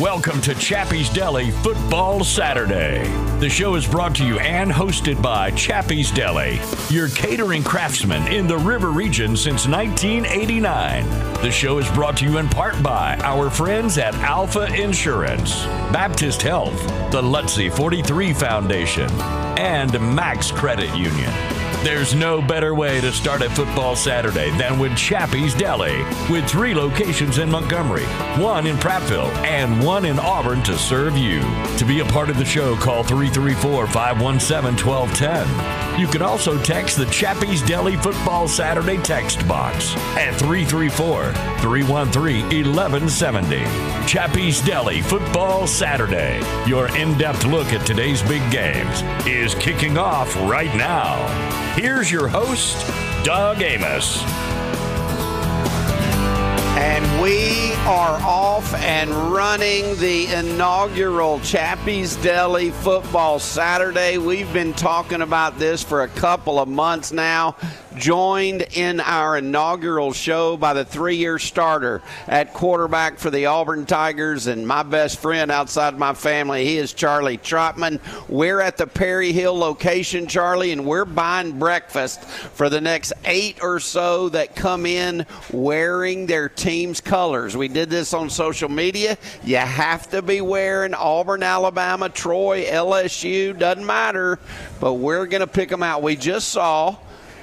Welcome to Chappy's Deli Football Saturday. The show is brought to you and hosted by Chappy's Deli, your catering craftsman in the River region since 1989. The show is brought to you in part by our friends at Alpha Insurance, Baptist Health, the Lutzie 43 Foundation, and Max Credit Union. There's no better way to start a football Saturday than with Chappy's Deli, with three locations in Montgomery, one in Prattville, and one in Auburn to serve you. To be a part of the show, call 334 517 1210. You can also text the Chappy's Deli Football Saturday text box at 334 313 1170. Chappy's Deli Football Saturday. Your in depth look at today's big games is kicking off right now. Here's your host, Doug Amos. And we are off and running the inaugural Chappy's Deli Football Saturday. We've been talking about this for a couple of months now. Joined in our inaugural show by the three year starter at quarterback for the Auburn Tigers and my best friend outside my family. He is Charlie Trotman. We're at the Perry Hill location, Charlie, and we're buying breakfast for the next eight or so that come in wearing their team's colors. We did this on social media. You have to be wearing Auburn, Alabama, Troy, LSU, doesn't matter, but we're going to pick them out. We just saw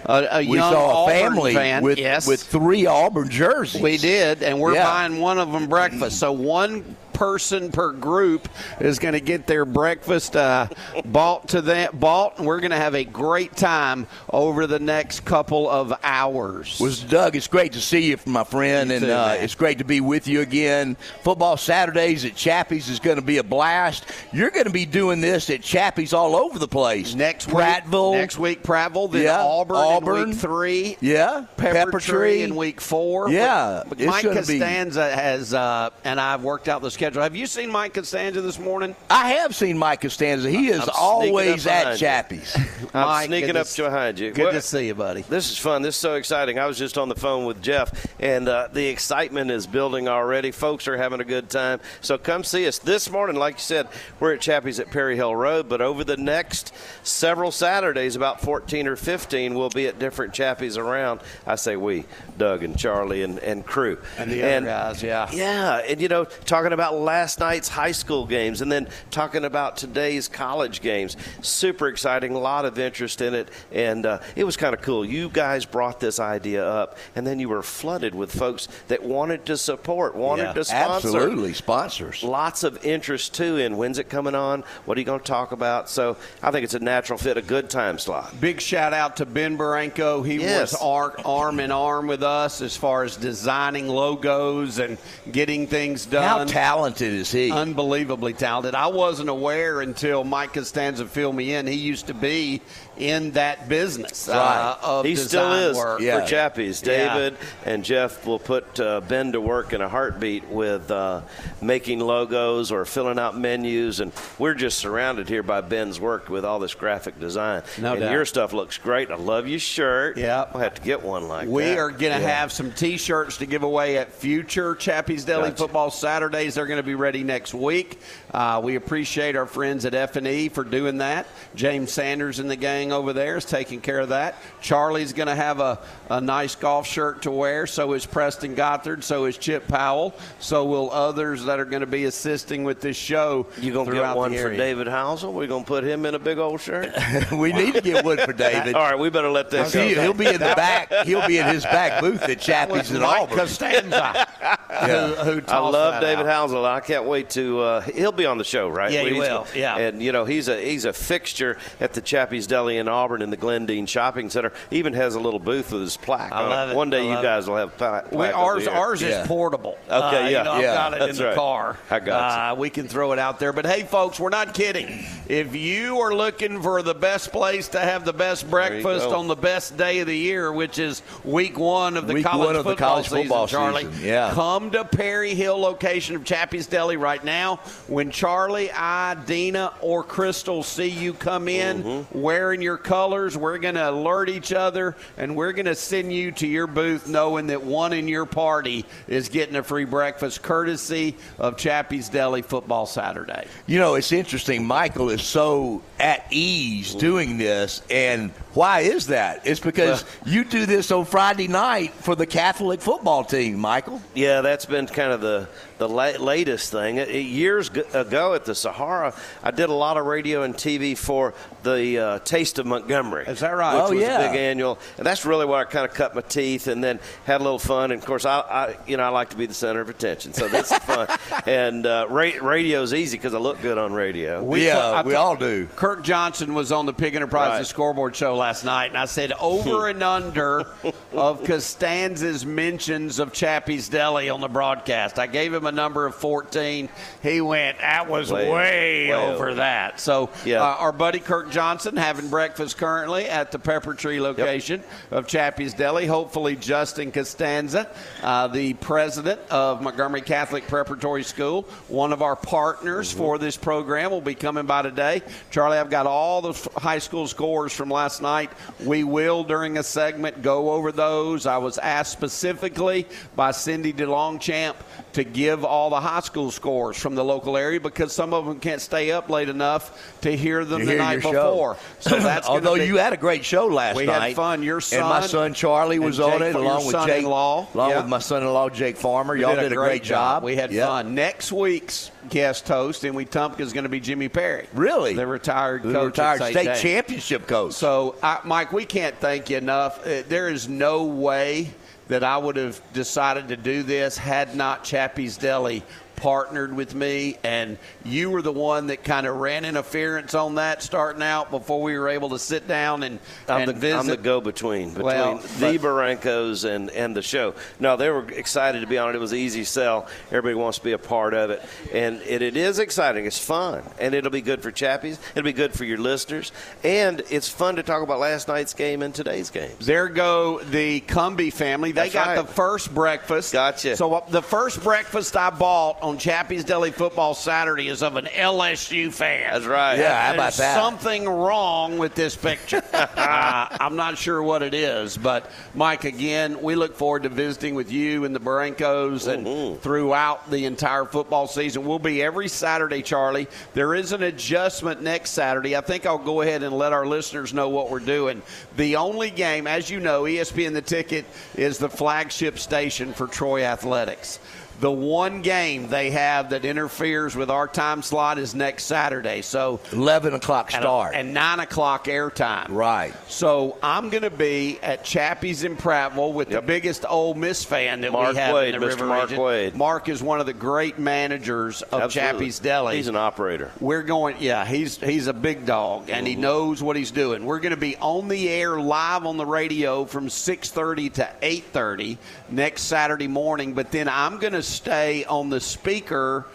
a, a we young saw a Auburn family fan. with yes. with three Auburn jerseys. We did, and we're Yeah. buying one of them breakfast. So one person per group is going to get their breakfast uh, bought to that bought, and we're going to have a great time over the next couple of hours. was Doug. It's great to see you, my friend, You and too, uh, it's great to be with you again. Football Saturdays at Chappy's is going to be a blast. You're going to be doing this at Chappy's all over the place. next week, Prattville, next week Prattville, then Yeah, Auburn, in Auburn. week three. yeah, Pepper, Tree in week four. Yeah, but, but Mike gonna be- has, uh, and I've worked out the schedule. Have you seen Mike Castanza this morning? I have seen Mike Castanza. He is I'm always at. Chappy's. I'm Mike, sneaking good up to- behind you. Good Well, to see you, buddy. This is fun. This is so exciting. I was just on the phone with Jeff, and uh, the excitement is building already. Folks are having a good time. So come see us this morning. Like you said, we're at Chappy's at Perry Hill Road, but over the next several Saturdays, about 14 or 15, we'll be at different Chappys around. I say we, Doug and Charlie and, and crew. And the other guys, yeah. Yeah, and you know, talking about last night's high school games and then talking about today's college games. Super exciting, a lot of interest in it, and uh, it was kind of cool. You guys brought this idea up, and then you were flooded with folks that wanted to support, wanted Yeah, to sponsor. Absolutely, sponsors. Lots of interest too in when's it coming on, what are you going to talk about. So I think it's a natural fit, a good time slot. Big shout out to Ben Barranco. He Yes. was ar- arm in arm with us as far as designing logos and getting things How done. Talented is he? Unbelievably talented. I wasn't aware until Mike Castanza filled me in. He used to be in that business uh, Right. of He still is work. Yeah. for Chappys. Yeah. David and Jeff will put uh, Ben to work in a heartbeat with uh, making logos or filling out menus, and we're just surrounded here by Ben's work with all this graphic design. No and doubt. your stuff looks great. I love your shirt. Yep. I'll have to get one like We that. We are going to have some T-shirts to give away at future Chappy's Deli Gotcha. Football Saturdays. They're going to be ready next week. Uh, we appreciate our friends at F and E for doing that. James Sanders and the gang over there is taking care of that. Charlie's going to have a, a nice golf shirt to wear. So is Preston Gothard. So is Chip Powell. So will others that are going to be assisting with this show. You gonna throughout get one for. David Housel? We're gonna put him in a big old shirt. we need to get one for David. All right, we better let that go. He, will be in the back. He'll be in his back booth at Chappy's in Mike Auburn. Castanza, who, who I love David out. Housel. I can't wait to. Uh, he'll be on the show, right? Yeah, he will. Yeah. and you know he's a he's a fixture at the Chappy's Deli in Auburn in the Glendean Shopping Center. Even has a little booth with his plaque. I on love it. One day I you love guys will have pla- plaque. We, ours, ours Yeah. is portable. Okay, Uh, you yeah. I've got it that's in the right. car. I got uh, We can throw it out there. But hey, folks, we're not kidding. If you are looking for the best place to have the best breakfast on the best day of the year, which is week one of the Week college one of the football season, football Charlie, season, yeah. come to Perry Hill location of Chappy's Deli right now. When Charlie, I, Dina, or Crystal see you come in Mm-hmm. wearing your colors, we're going to alert each other and we're going to send you to your booth knowing that one in your party is getting a free breakfast courtesy of Chappy's Deli Football Saturday. You know, it's interesting. Michael is so at ease doing this, and why is that? It's because you do this on Friday night for the Catholic football team, Michael. Yeah, that's been kind of the the la- latest thing. It- it- years g- ago at the Sahara, I did a lot of radio and TV for the uh, Taste of Montgomery. Is that right? Which Oh, was yeah. a big annual, and that's really where I kind of cut my teeth, and then had a little fun. And of course, I, I you know I like to be the center of attention, so that's fun. And uh, ra- radio's easy because I look good on radio. We yeah, ta- I we all do. Kirk Johnson was on the Pig Enterprises Right. scoreboard show last night, and I said over and under of Castanza's mentions of Chappy's Deli on the broadcast. I gave him a number of 14. He went, that was way, Way- way over over. that. So Yeah. uh, our buddy Kirk Johnson having breakfast currently at the Pepper Tree location of Chappy's Deli. Hopefully, Justin Castanza, uh, the president of Montgomery Catholic Preparatory School, one of our partners for this program, will be coming by today. Charlie, I've got all the high school scores from last night. We will, during a segment, go over those. I was asked specifically by Cindy DeLongchamp to give all the high school scores from the local area because some of them can't stay up late enough to hear them To the hear night your show. before. So that's although be- you had a great show last night. We had fun. Your and my son son Charlie was and on it along with Jake, son-in-law. along Yeah. with my son-in-law Jake Farmer. We Y'all did, a great, job. We had Yep. fun. Next week's guest host in Wetumpka is going to be Jimmy Perry. Really? The retired The coach. retired at St. state championship coach. So, I, Mike, we can't thank you enough. Uh, there is no way that I would have decided to do this had not Chappy's Deli partnered with me, and you were the one that kind of ran interference on that starting out before we were able to sit down and, I'm and the, visit. I'm the go-between between Well, the Barrancos and, and the show. No, they were excited to be on it. It was an easy sell. Everybody wants to be a part of it, and it, it is exciting. It's fun, and it'll be good for Chappys. It'll be good for your listeners, and it's fun to talk about last night's game and today's games. There go the Cumby family. They That's got right. the first breakfast. Gotcha. So uh, the first breakfast I bought on Chappy's Deli Football Saturday is of an LSU fan. That's right. Yeah, how about There's that? something wrong with this picture. uh, I'm not sure what it is, but Mike, again, we look forward to visiting with you and the Barrancos and Mm-hmm. throughout the entire football season. We'll be every Saturday, Charlie. There is an adjustment next Saturday. I think I'll go ahead and let our listeners know what we're doing. The only game, as you know, ESPN The Ticket is the flagship station for Troy Athletics. The one game they have that interferes with our time slot is next Saturday. So 11 o'clock and- start. and nine o'clock airtime. Right. So I'm going to be at Chappy's in Prattville with the biggest Ole Miss fan that Mark we have Wade, in the Mr. River Mark region. Wade. Mark is one of the great managers of Absolutely. Chappy's Deli. He's an operator. We're going, yeah, he's he's a big dog and he Mm-hmm. knows what he's doing. We're going to be on the air live on the radio from 6:30 to 8:30 next Saturday morning, but then I'm going to stay on the speaker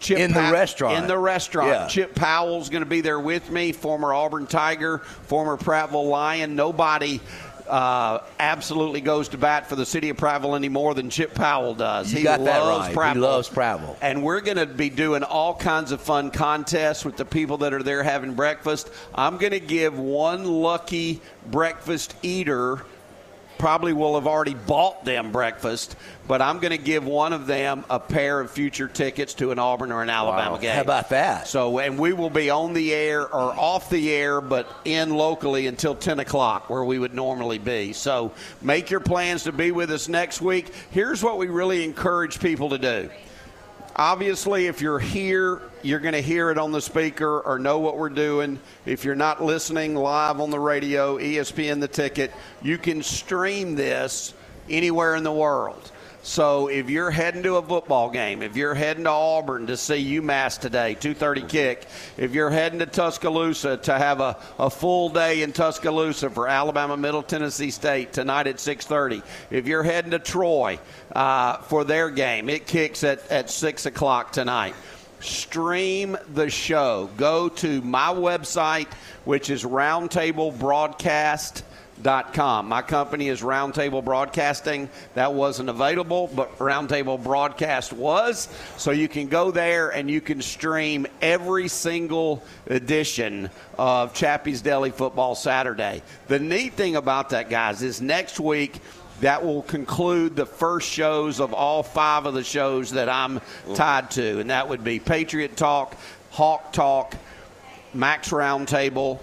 Chip In the restaurant. In the restaurant. Yeah. Chip Powell's going to be there with me, former Auburn Tiger, former Prattville Lion. Nobody uh, absolutely goes to bat for the city of Prattville any more than Chip Powell does. You he got that loves right. He loves Prattville. And we're going to be doing all kinds of fun contests with the people that are there having breakfast. I'm going to give one lucky breakfast eater probably will have already bought them breakfast, but I'm going to give one of them a pair of future tickets to an Auburn or an Alabama Wow. game. How about that? So, and we will be on the air or off the air, but in locally until 10 o'clock, where we would normally be. So, make your plans to be with us next week. Here's what we really encourage people to do. Obviously, if you're here, you're going to hear it on the speaker or know what we're doing. If you're not listening live on the radio, ESPN the ticket, you can stream this anywhere in the world. So if you're heading to a football game, if you're heading to Auburn to see UMass today, 2:30 kick, if you're heading to Tuscaloosa to have a, a full day in Tuscaloosa for Alabama Middle Tennessee State tonight at 6:30, if you're heading to Troy uh, for their game, it kicks at at six o'clock tonight stream the show. Go to my website, which is Roundtable Broadcast Com. My company is Roundtable Broadcasting. That wasn't available, but Roundtable Broadcast was. So you can go there and you can stream every single edition of Chappy's Deli Football Saturday. The neat thing about that, guys, is next week that will conclude the first shows of all five of the shows that I'm tied to, and that would be Patriot Talk, Hawk Talk, Max Roundtable,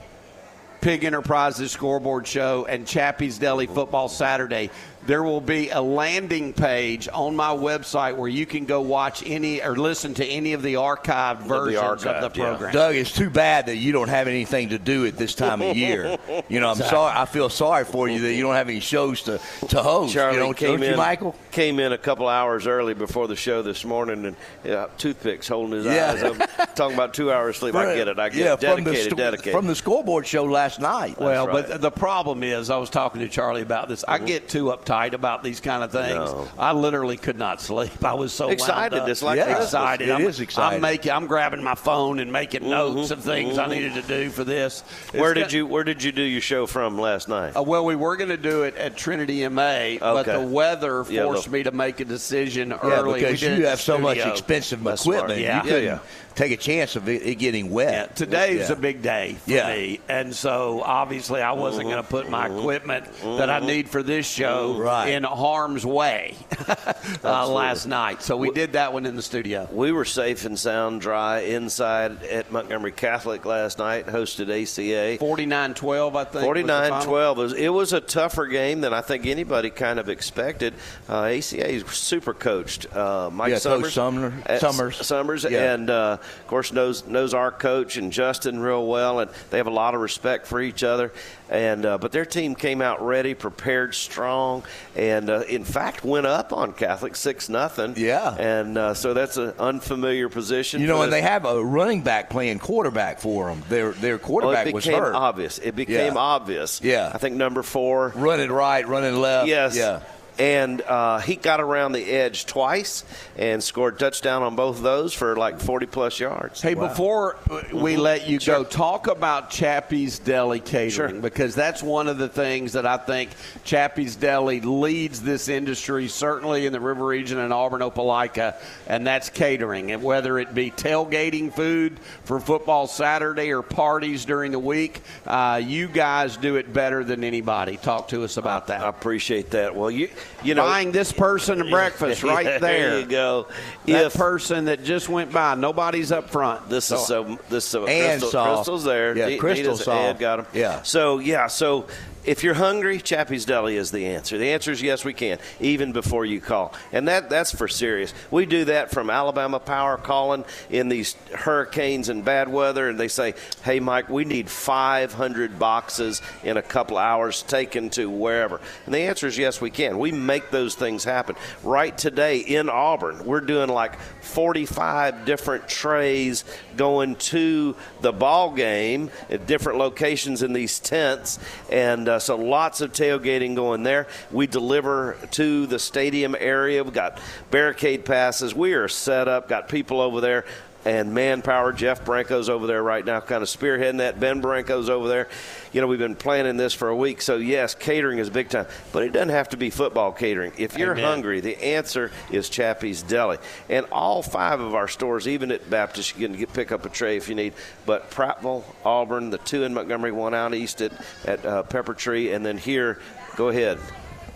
Pig Enterprises Scoreboard Show, and Chappy's Deli Football Saturday there will be a landing page on my website where you can go watch any or listen to any of the archived versions archived, of the yeah. program. Doug, it's too bad that you don't have anything to do at this time of year. You know, I'm sorry. I feel sorry for you that you don't have any shows to, to host. Charlie you know, came don't in, you, Michael? Came in a couple hours early before the show this morning, and yeah, toothpicks holding his Yeah. eyes. I'm talking about two hours sleep. I get it. I get yeah, it. From the, Dedicated, from the scoreboard show last night. Well, right. but the problem is, I was talking to Charlie about this. I mm-hmm. get too uptight about these kind of things. No. I literally could not sleep. I was so wound Excited. up. It's like Yeah. Excited. It I'm, is exciting. I'm making. I'm grabbing my phone and making notes of things I needed to do for this. Mm-hmm. Where It's did got- you Where did you do your show from last night? Uh, well, we were going to do it at Trinity MA, but the weather forced the- me to make a decision yeah, early. We because did you have so much expensive That's smart. equipment. Yeah. You couldn't Yeah, yeah. Take a chance of it, it getting wet. Yeah, is Yeah. a big day for Yeah. me, and so obviously I wasn't going to put my equipment that I need for this show Right. in harm's way uh, last night. So we did that one in the studio. We were safe and sound, dry inside at Montgomery Catholic last night. Hosted ACA. 49-12, I think. was the 49 final. 12. It was, it was a tougher game than I think anybody kind of expected. Uh, ACA is super coached. Uh, Mike Yeah, Coach Summers. Sumner- uh, Summers. Summers. Yeah. And, uh, of course, knows, knows our coach and Justin real well. And they have a lot of respect for each other. And uh, But their team came out ready, prepared, strong, and, uh, in fact, went up on Catholic 6 nothing. Yeah. And uh, so that's an unfamiliar position. You know, and they have a running back playing quarterback for them. Their their well, quarterback it was hurt. obvious. It became Yeah. obvious. Yeah. I think number four Running right, running left. Yes. Yeah. And uh, he got around the edge twice and scored touchdown on both of those for like 40 plus yards. Hey, before we let you Sure. go, talk about Chappy's Deli catering Sure. because that's one of the things that I think Chappy's Deli leads this industry, certainly in the River Region and Auburn Opelika, and that's catering. And whether it be tailgating food for football Saturday or parties during the week, uh, you guys do it better than anybody. Talk to us about that. I appreciate that. Well, you you know, Buying this person a breakfast right there. there you go. That If person that just went by, nobody's up front. This is so. This is so. And Crystal. Crystal's there. Yeah, Dee- Crystal saw. Ed got him. Yeah. So yeah. So if you're hungry, Chappy's Deli is the answer. The answer is yes, we can, even before you call, and that that's for serious. We do that from Alabama Power calling in these hurricanes and bad weather, and they say, "Hey, Mike, we need 500 boxes in a couple hours taken to wherever." And the answer is yes, we can. We make those things happen. Right today in Auburn, we're doing like 45 different trays going to the ball game at different locations in these tents, and uh, Uh, so lots of tailgating going there. We deliver to the stadium area. We've got barricade passes. We are set up. Got people over there. And manpower, Jeff Branco's over there right now, kind of spearheading that. Ben Branco's over there. You know, we've been planning this for a week. So, yes, catering is big time. But it doesn't have to be football catering. If you're Amen. hungry, the answer is Chappy's Deli. And all five of our stores, even at Baptist, you can get, pick up a tray if you need. But Prattville, Auburn, the two in Montgomery, one out east at, at uh, Pepper Tree, and then here, go ahead.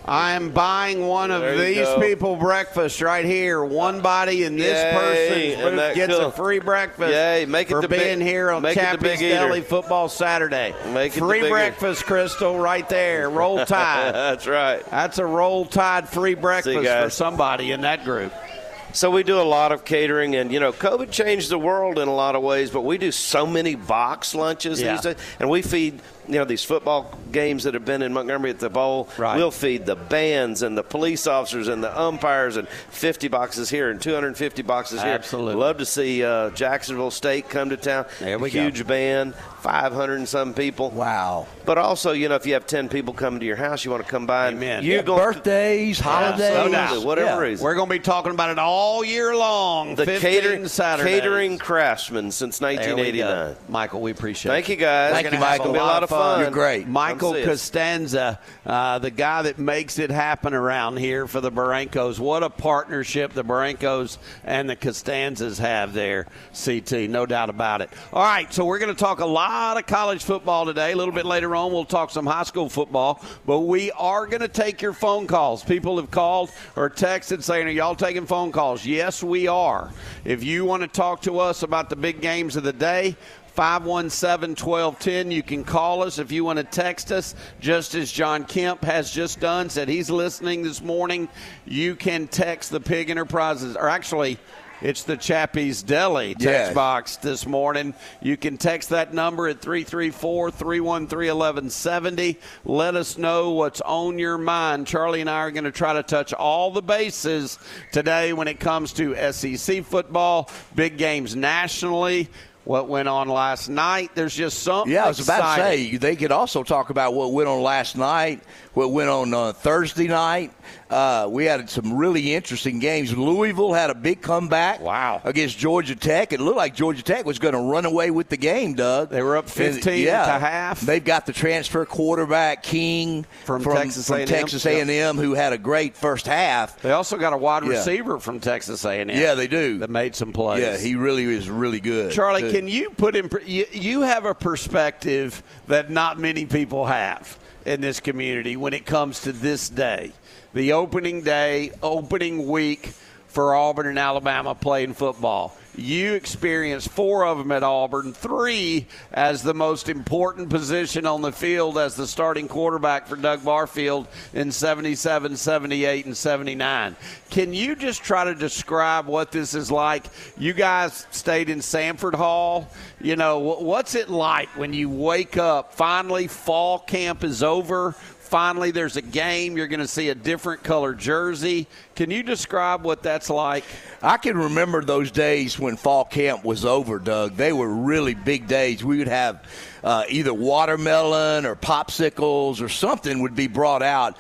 I am buying one of There these people breakfast right here. One body in this Yay, that gets cool? a free breakfast Yay, make it for the big- here on Chappy's. Deli Football Saturday. Make it free breakfast, Crystal, right there. Roll Tide. That's right. That's a Roll Tide free breakfast for somebody in that group. So we do a lot of catering, and you know, COVID changed the world in a lot of ways. But we do so many box lunches Yeah. these days, and we feed you know these football games that have been in Montgomery at the bowl. Right. We'll feed the bands and the police officers and the umpires, and 50 boxes here and 250 boxes here. Absolutely. love to see uh, Jacksonville State come to town. There we go. Huge band, 500 and some people. Wow. But also, you know, if you have 10 people coming to your house, you want to come by. and Amen. You're Yeah, going Birthdays, holidays, no doubt. Whatever Yeah. reason. We're going to be talking about it all all year long. The catering Saturdays. catering craftsman since There we 1989. Michael, we appreciate Thank it. you guys. Thank you, gonna Michael. Be a lot of fun. You're great. Michael Come see us. Castanza, uh, the guy that makes it happen around here for the Barrancos. What a partnership the Barrancos and the Castanzas have there, CT. No doubt about it. All right, so we're going to talk a lot of college football today. A little bit later on, we'll talk some high school football, but we are going to take your phone calls. People have called or texted saying, Are y'all taking phone calls? Yes, we are. If you want to talk to us about the big games of the day, 517 1210. You can call us if you want to text us, just as John Kemp has just done, said he's listening this morning. You can text the Pig Enterprises, or actually, it's the Chappy's Deli text Yes. box this morning. You can text that number at 334 313 1170. Let us know what's on your mind. Charlie and I are going to try to touch all the bases today when it comes to SEC football, big games nationally. What went on last night? There's just something. Yeah, I was about to say they could also talk about what went on last night, what went on uh, Thursday night. Uh, we had some really interesting games. Louisville had a big comeback. Wow. against Georgia Tech. It looked like Georgia Tech was going to run away with the game. Doug, They were up 15 And, yeah, to half. They've got the transfer quarterback King From Texas from A&M. Texas A&M, who had a great first half. They also got a wide Yeah. receiver from Texas A&M. Yeah, they do. That made some plays. Yeah, he really is really good. Charlie, Good. can you put in? You have a perspective that not many people have in this community when it comes to this day, the opening day, opening week for Auburn and Alabama playing football. You experienced four of them at Auburn, three as the most important position on the field as the starting quarterback for Doug Barfield in 77, 78, and 79. Can you just try to describe what this is like? You guys stayed in Sanford Hall. You know, what's it like when you wake up? Finally, fall camp is over. Finally, there's a game. You're going to see a different color jersey. Can you describe what that's like? I can remember those days when fall camp was over, Doug. They were really big days. We would have uh, either watermelon or popsicles or something would be brought out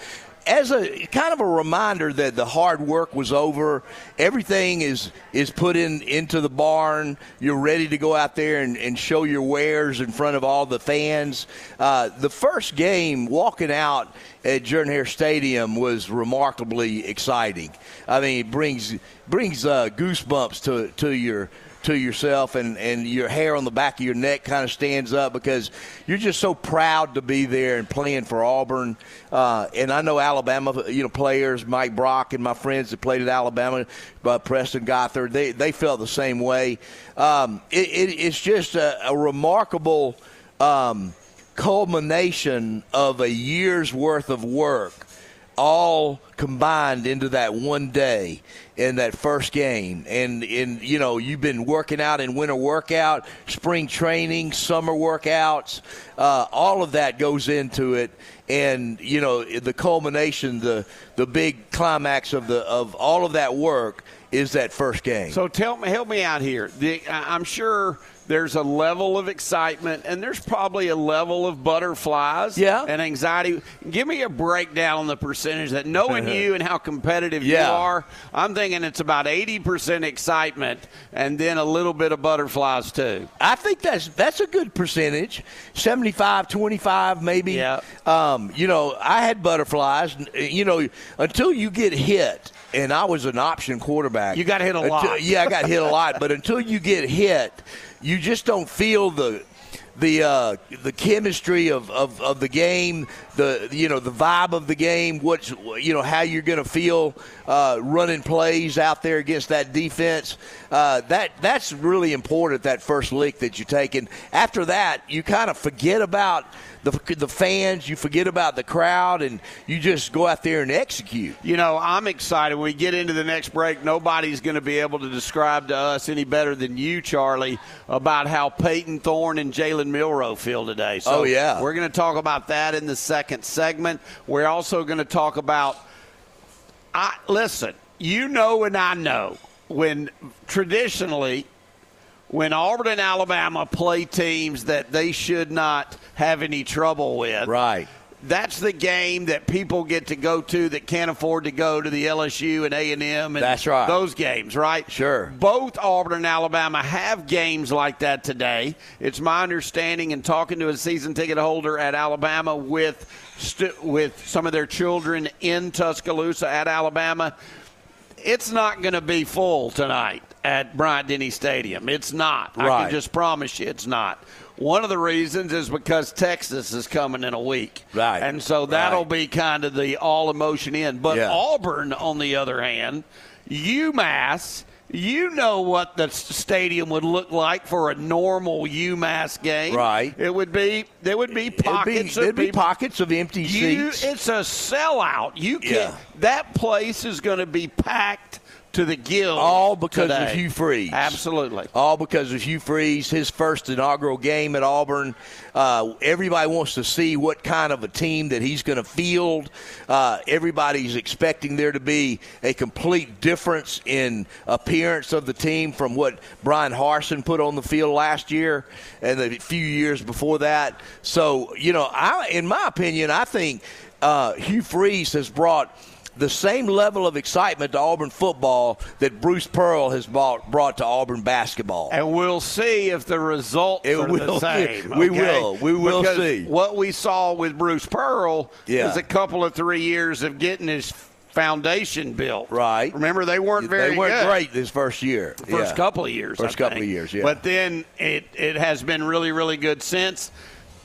as a kind of a reminder that the hard work was over. Everything is is put in into the barn. You're ready to go out there and, and show your wares in front of all the fans. Uh, the first game, walking out at Jordan Hare Stadium, was remarkably exciting. I mean, it brings brings uh, goosebumps to to your to yourself and, and your hair on the back of your neck kind of stands up because you're just so proud to be there and playing for Auburn. Uh, and I know Alabama, you know, players, Mike Brock and my friends that played at Alabama, uh, Preston Gothard, they, they felt the same way. Um, it, it, it's just a, a remarkable um, culmination of a year's worth of work all combined into that one day in that first game. And in you know you've been working out in winter workout spring training summer workouts uh, all of that goes into it. And you know the culmination the the big climax of the of all of that work is that first game. So tell me, help me out here. The, I'm sure there's a level of excitement, and there's probably a level of butterflies, Yeah. and anxiety. Give me a breakdown on the percentage that, knowing you and how competitive you are, I'm thinking it's about 80% excitement, and then a little bit of butterflies too. I think that's that's a good percentage, 75, 25 maybe. Yeah. Um, you know, I had butterflies. You know, until you get hit, and I was an option quarterback. You got hit a Until- lot. Yeah, I got hit a lot. But until you get hit, you just don't feel the the uh, the chemistry of, of, of the game, the you know the vibe of the game, what's you know how you're going to feel uh, running plays out there against that defense. Uh, that that's really important. That first lick that you take, and after that, you kind of forget about the the fans, you forget about the crowd, and you just go out there and execute. You know, I'm excited. When we get into the next break, nobody's going to be able to describe to us any better than you, Charlie, about how Payton Thorne and Jalen Milroe feel today. So Oh, yeah. We're going to talk about that in the second segment. We're also going to talk about. I listen. You know, and I know when traditionally when Auburn and Alabama play teams that they should not have any trouble with Right. That's the game that people get to go to that can't afford to go to the LSU and A and M and That's right. those games, right? Sure. Both Auburn and Alabama have games like that today. It's my understanding, and talking to a season ticket holder at Alabama with st- with some of their children in Tuscaloosa at Alabama, it's not going to be full tonight at Bryant Denny Stadium. It's not. I can just promise you, it's not. One of the reasons is because Texas is coming in a week. Right. And so that'll Right. be kind of the all emotion in. But Yeah. Auburn, on the other hand, UMass, you know what the stadium would look like for a normal UMass game. Right. It would be there would be It'd be, pockets there'd of be pockets of empty You, seats. it's a sellout. You can Yeah. that place is going to be packed to the gills. All because today. of Hugh Freeze. Absolutely. All because of Hugh Freeze, his first inaugural game at Auburn. Uh, everybody wants to see what kind of a team that he's going to field. Uh, everybody's expecting there to be a complete difference in appearance of the team from what Bryan Harsin put on the field last year and the few years before that. So, you know, I, in my opinion, I think uh, Hugh Freeze has brought the same level of excitement to Auburn football that Bruce Pearl has brought, brought to Auburn basketball. And we'll see if the results It are will. the same. We will. We will Because see. What we saw with Bruce Pearl Yeah. is a couple of three years of getting his foundation built. Right. Remember, they weren't very they weren't good. great this first year. First Yeah. couple of years. First couple of years, yeah. But then it it has been really really good since.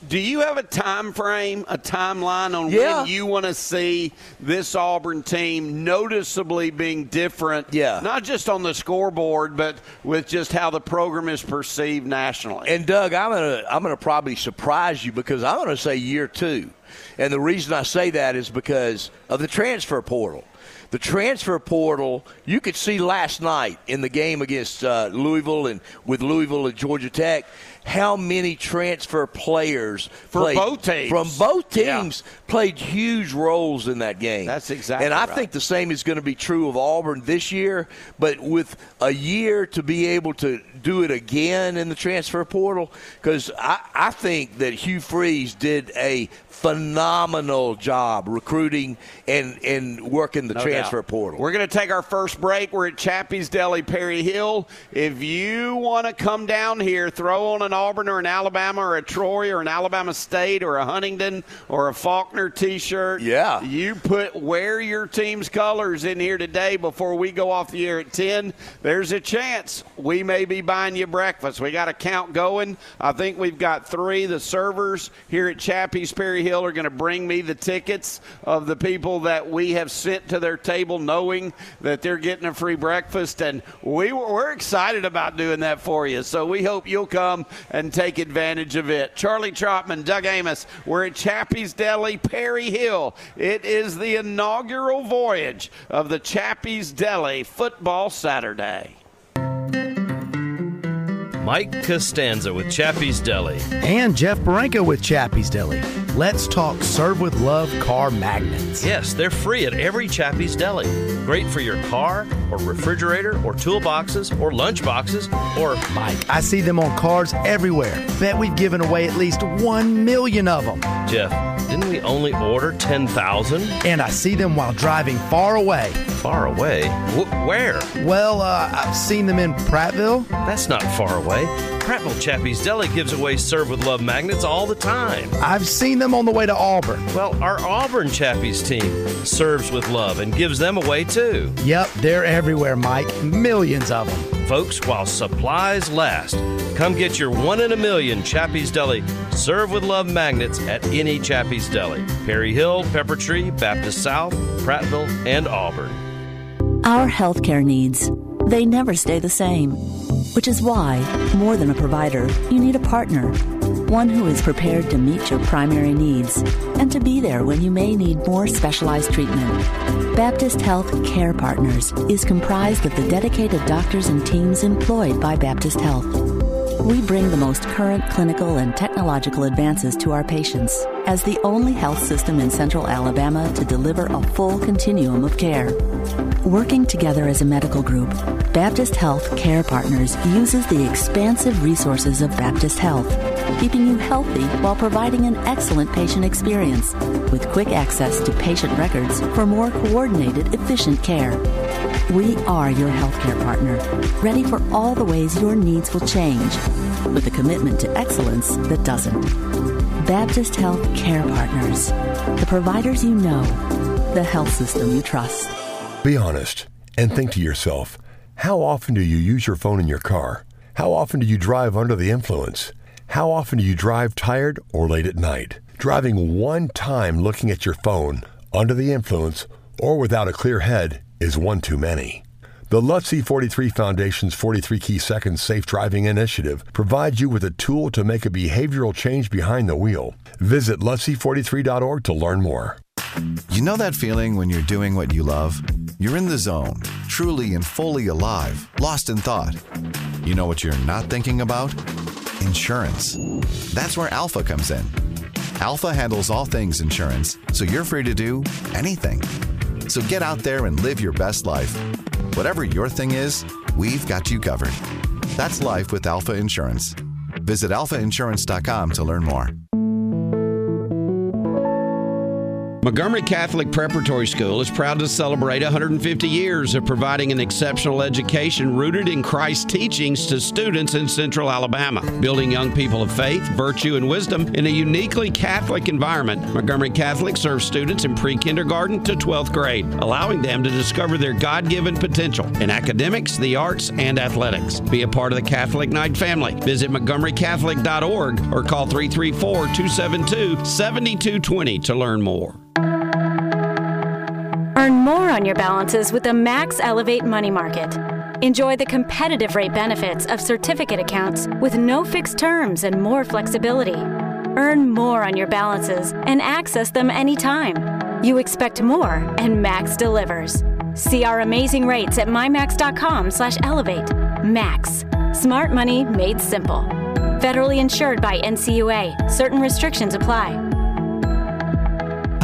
Do you have a time frame, a timeline on Yeah. when you want to see this Auburn team noticeably being different? Yeah. Not just on the scoreboard, but with just how the program is perceived nationally. And Doug, I'm gonna I'm gonna probably surprise you because I'm gonna say year two, and the reason I say that is because of the transfer portal. The transfer portal, you could see last night in the game against uh, Louisville and with Louisville and Georgia Tech, how many transfer players For played- both teams. from both Yeah. teams played huge roles in that game. That's exactly And I right. think the same is going to be true of Auburn this year, but with a year to be able to do it again in the transfer portal, because I, I think that Hugh Freeze did a phenomenal job recruiting and, and working the No transfer doubt. portal. We're going to take our first break. We're at Chappy's Deli, Perry Hill. If you want to come down here, throw on an Auburn or an Alabama or a Troy or an Alabama State or a Huntingdon or a Faulkner T-shirt. Yeah. You put wear your team's colors in here today before we go off the air at ten. There's a chance we may be buying you breakfast. We got a count going. I think we've got three. The servers here at Chappy's Perry Hill are going to bring me the tickets of the people that we have sent to their table, knowing that they're getting a free breakfast, and we we're excited about doing that for you. So we hope you'll come and take advantage of it. Charlie Trotman, Doug Amos, we're at Chappy's Deli, Perry Hill. It is the inaugural voyage of the Chappy's Deli Football Saturday. Mike Castanza with Chappy's Deli. And Jeff Barranco with Chappy's Deli. Let's talk serve with love car magnets. Yes, they're free at every Chappy's Deli. Great for your car or refrigerator or toolboxes or lunchboxes or Mike, I see them on cars everywhere. Bet we've given away at least 1 million of them. Jeff, didn't we only order 10,000? And I see them while driving far away. Far away? Wh- where? Well, uh, I've seen them in Prattville. That's not far away. Prattville Chappy's Deli gives away Serve with Love magnets all the time. I've seen them on the way to Auburn. Well, our Auburn Chappy's team serves with love and gives them away too. Yep, they're everywhere, Mike. Millions of them. Folks, while supplies last, come get your one in a million Chappy's Deli Serve with Love magnets at any Chappy's Deli. Perry Hill, Pepper Tree, Baptist South, Prattville, and Auburn. Our healthcare needs, they never stay the same. Which is why, more than a provider, you need a partner. One who is prepared to meet your primary needs and to be there when you may need more specialized treatment. Baptist Health Care Partners is comprised of the dedicated doctors and teams employed by Baptist Health. We bring the most current clinical and technological advances to our patients as the only health system in central Alabama to deliver a full continuum of care. Working together as a medical group, Baptist Health Care Partners uses the expansive resources of Baptist Health, keeping you healthy while providing an excellent patient experience with quick access to patient records for more coordinated, efficient care. We are your healthcare partner, ready for all the ways your needs will change, with a commitment to excellence that doesn't. Baptist Health Care Partners, the providers you know, the health system you trust. Be honest and think to yourself how often do you use your phone in your car? How often do you drive under the influence? How often do you drive tired or late at night? Driving one time looking at your phone under the influence or without a clear head is one too many. The Lutzie 43 Foundation's 43 Key Seconds Safe Driving Initiative provides you with a tool to make a behavioral change behind the wheel. Visit Lutzie43.org to learn more. You know that feeling when you're doing what you love? You're in the zone, truly and fully alive, lost in thought. You know what you're not thinking about? Insurance. That's where Alpha comes in. Alpha handles all things insurance, so you're free to do anything. So get out there and live your best life. Whatever your thing is, we've got you covered. That's life with Alpha Insurance. Visit alphainsurance.com to learn more. Montgomery Catholic Preparatory School is proud to celebrate 150 years of providing an exceptional education rooted in Christ's teachings to students in central Alabama, building young people of faith, virtue, and wisdom in a uniquely Catholic environment. Montgomery Catholic serves students in pre kindergarten to 12th grade, allowing them to discover their God given potential in academics, the arts, and athletics. Be a part of the Catholic Knight family. Visit montgomerycatholic.org or call 334 272 7220 to learn more. More on your balances with the Max Elevate Money Market. Enjoy the competitive rate benefits of certificate accounts with no fixed terms and more flexibility. Earn more on your balances and access them anytime. You expect more, and Max delivers. See our amazing rates at mymax.com/elevate. Max, smart money made simple. Federally insured by NCUA. Certain restrictions apply.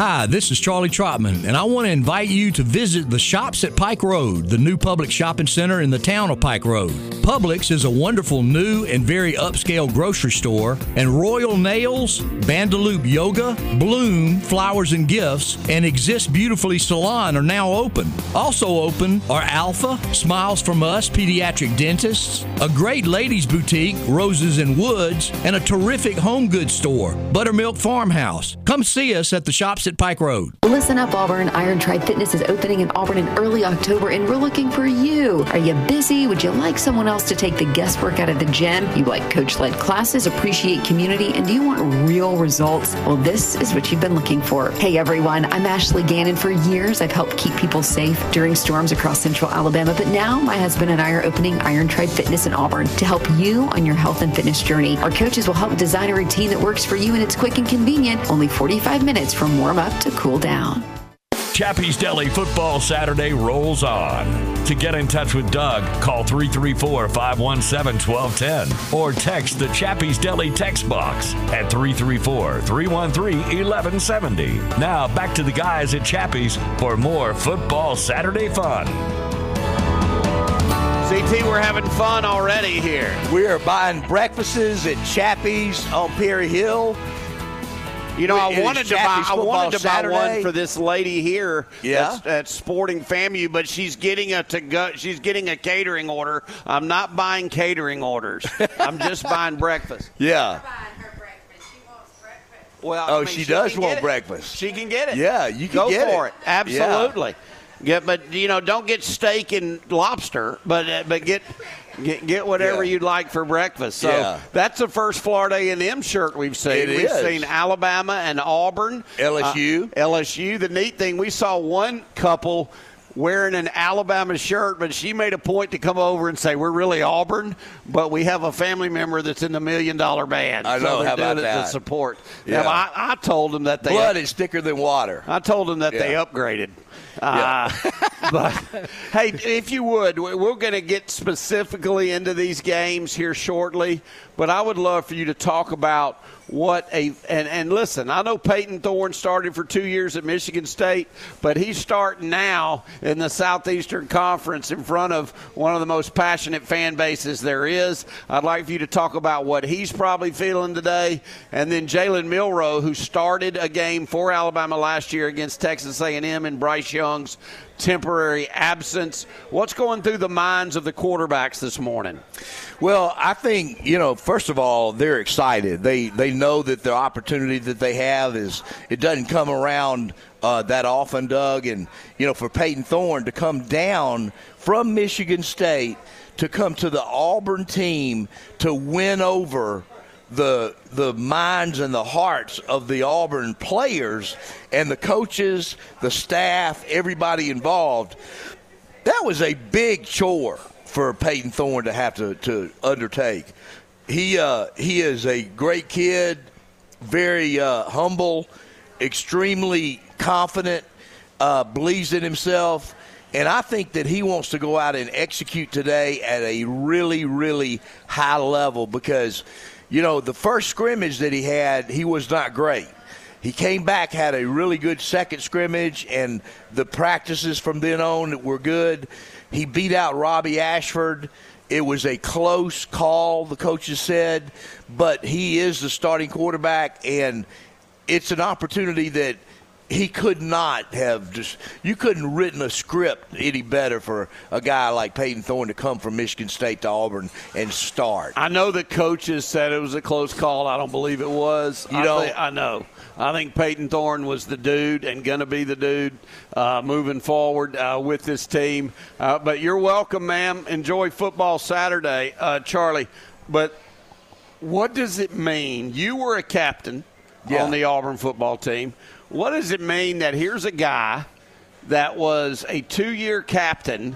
Hi, this is Charlie Trotman, and I want to invite you to visit the Shops at Pike Road, the new public shopping center in the town of Pike Road. Publix is a wonderful new and very upscale grocery store, and Royal Nails, Bandaloop Yoga, Bloom Flowers and Gifts, and Exist Beautifully Salon are now open. Also open are Alpha, Smiles from Us Pediatric Dentists, a great ladies boutique, Roses and Woods, and a terrific home goods store, Buttermilk Farmhouse. Come see us at the Shops at Pike Road. Listen up, Auburn. Iron Tribe Fitness is opening in Auburn in early October, and we're looking for you. Are you busy? Would you like someone else to take the guesswork out of the gym? You like coach led classes, appreciate community, and do you want real results? Well, this is what you've been looking for. Hey, everyone. I'm Ashley Gannon. For years, I've helped keep people safe during storms across central Alabama, but now my husband and I are opening Iron Tribe Fitness in Auburn to help you on your health and fitness journey. Our coaches will help design a routine that works for you, and it's quick and convenient. Only 45 minutes from warm up to cool down. Chappy's Deli Football Saturday rolls on. To get in touch with Doug, call 334 517 1210 or text the Chappy's Deli text box at 334 313 1170. Now back to the guys at Chappy's for more Football Saturday fun. CT, we're having fun already here. We are buying breakfasts at Chappy's on Perry Hill. You know, I wanted to buy. I wanted to Football buy one for this lady here. Yeah? that's at Sporting FAMU, but she's getting a to go. She's getting a catering order. I'm not buying catering orders. I'm just buying breakfast. Yeah. Well, Oh, I mean, she does want breakfast. She can get it. Yeah, you can go get for it. it. Absolutely. Yeah, but you know, don't get steak and lobster, but uh, but get. Get, get whatever Yeah. you'd like for breakfast. So Yeah. that's the first Florida A&M shirt we've seen. It we've is. seen Alabama and Auburn, LSU. Uh, LSU. The neat thing, we saw one couple wearing an Alabama shirt, but she made a point to come over and say, "We're really Auburn, but we have a family member that's in the Million Dollar Band." I So know. they're How about that? To support. Yeah. Now, I, I told them that they Blood is thicker than water. I told them that they upgraded. Uh, but hey, if you would, we- we're going to get specifically into these games here shortly. But I would love for you to talk about what a and, and listen. I know Payton Thorne started for two years at Michigan State, but he's starting now in the Southeastern Conference in front of one of the most passionate fan bases there is. I'd like for you to talk about what he's probably feeling today, and then Jalen Milroe, who started a game for Alabama last year against Texas A&M and Bryce Young's temporary absence. What's going through the minds of the quarterbacks this morning? Well, I think you know. First of all, they're excited. They they know that the opportunity that they have is it doesn't come around uh, that often, Doug. And you know, for Payton Thorne to come down from Michigan State to come to the Auburn team to win over the the minds and the hearts of the Auburn players and the coaches, the staff, everybody involved. That was a big chore for Payton Thorne to have to, to undertake. He uh, he is a great kid, very uh, humble, extremely confident, uh, believes in himself, and I think that he wants to go out and execute today at a really, really high level because, you know, the first scrimmage that he had, he was not great. He came back, had a really good second scrimmage, and the practices from then on were good. He beat out Robbie Ashford. It was a close call, the coaches said, but he is the starting quarterback, and it's an opportunity that he could not have just you couldn't written a script any better for a guy like Payton Thorne to come from Michigan State to Auburn and start. I know the coaches said it was a close call. I don't believe it was. You I, don't? I know. I think Payton Thorne was the dude and going to be the dude uh, moving forward uh, with this team. Uh, but you're welcome, ma'am. Enjoy football Saturday, uh, Charlie. But what does it mean? You were a captain Yeah. on the Auburn football team. What does it mean that here's a guy that was a two year captain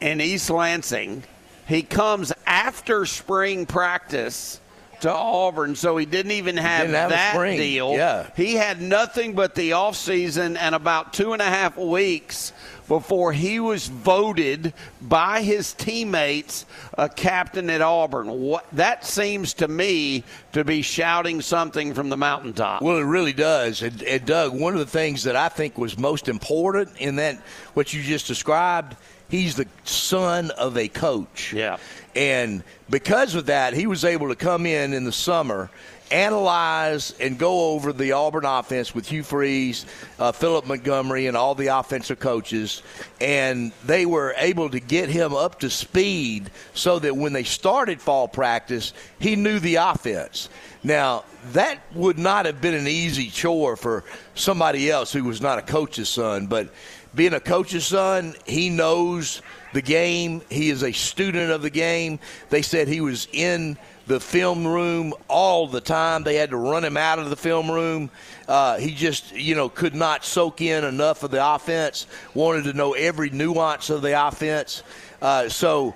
in East Lansing? He comes after spring practice to Auburn, so he didn't even have, didn't have that deal. Yeah. He had nothing but the offseason and about two and a half weeks before he was voted by his teammates a captain at Auburn. What, that seems to me to be shouting something from the mountaintop. Well, it really does. And, and Doug, one of the things that I think was most important in that what you just described, he's the son of a coach. Yeah. And because of that, he was able to come in in the summer, analyze, and go over the Auburn offense with Hugh Freeze, uh, Philip Montgomery, and all the offensive coaches. And they were able to get him up to speed so that when they started fall practice, he knew the offense. Now, that would not have been an easy chore for somebody else who was not a coach's son, but being a coach's son, he knows the game. He is a student of the game. They said he was in the film room all the time. They had to run him out of the film room. Uh, he just, you know, could not soak in enough of the offense. Wanted to know every nuance of the offense. Uh, so,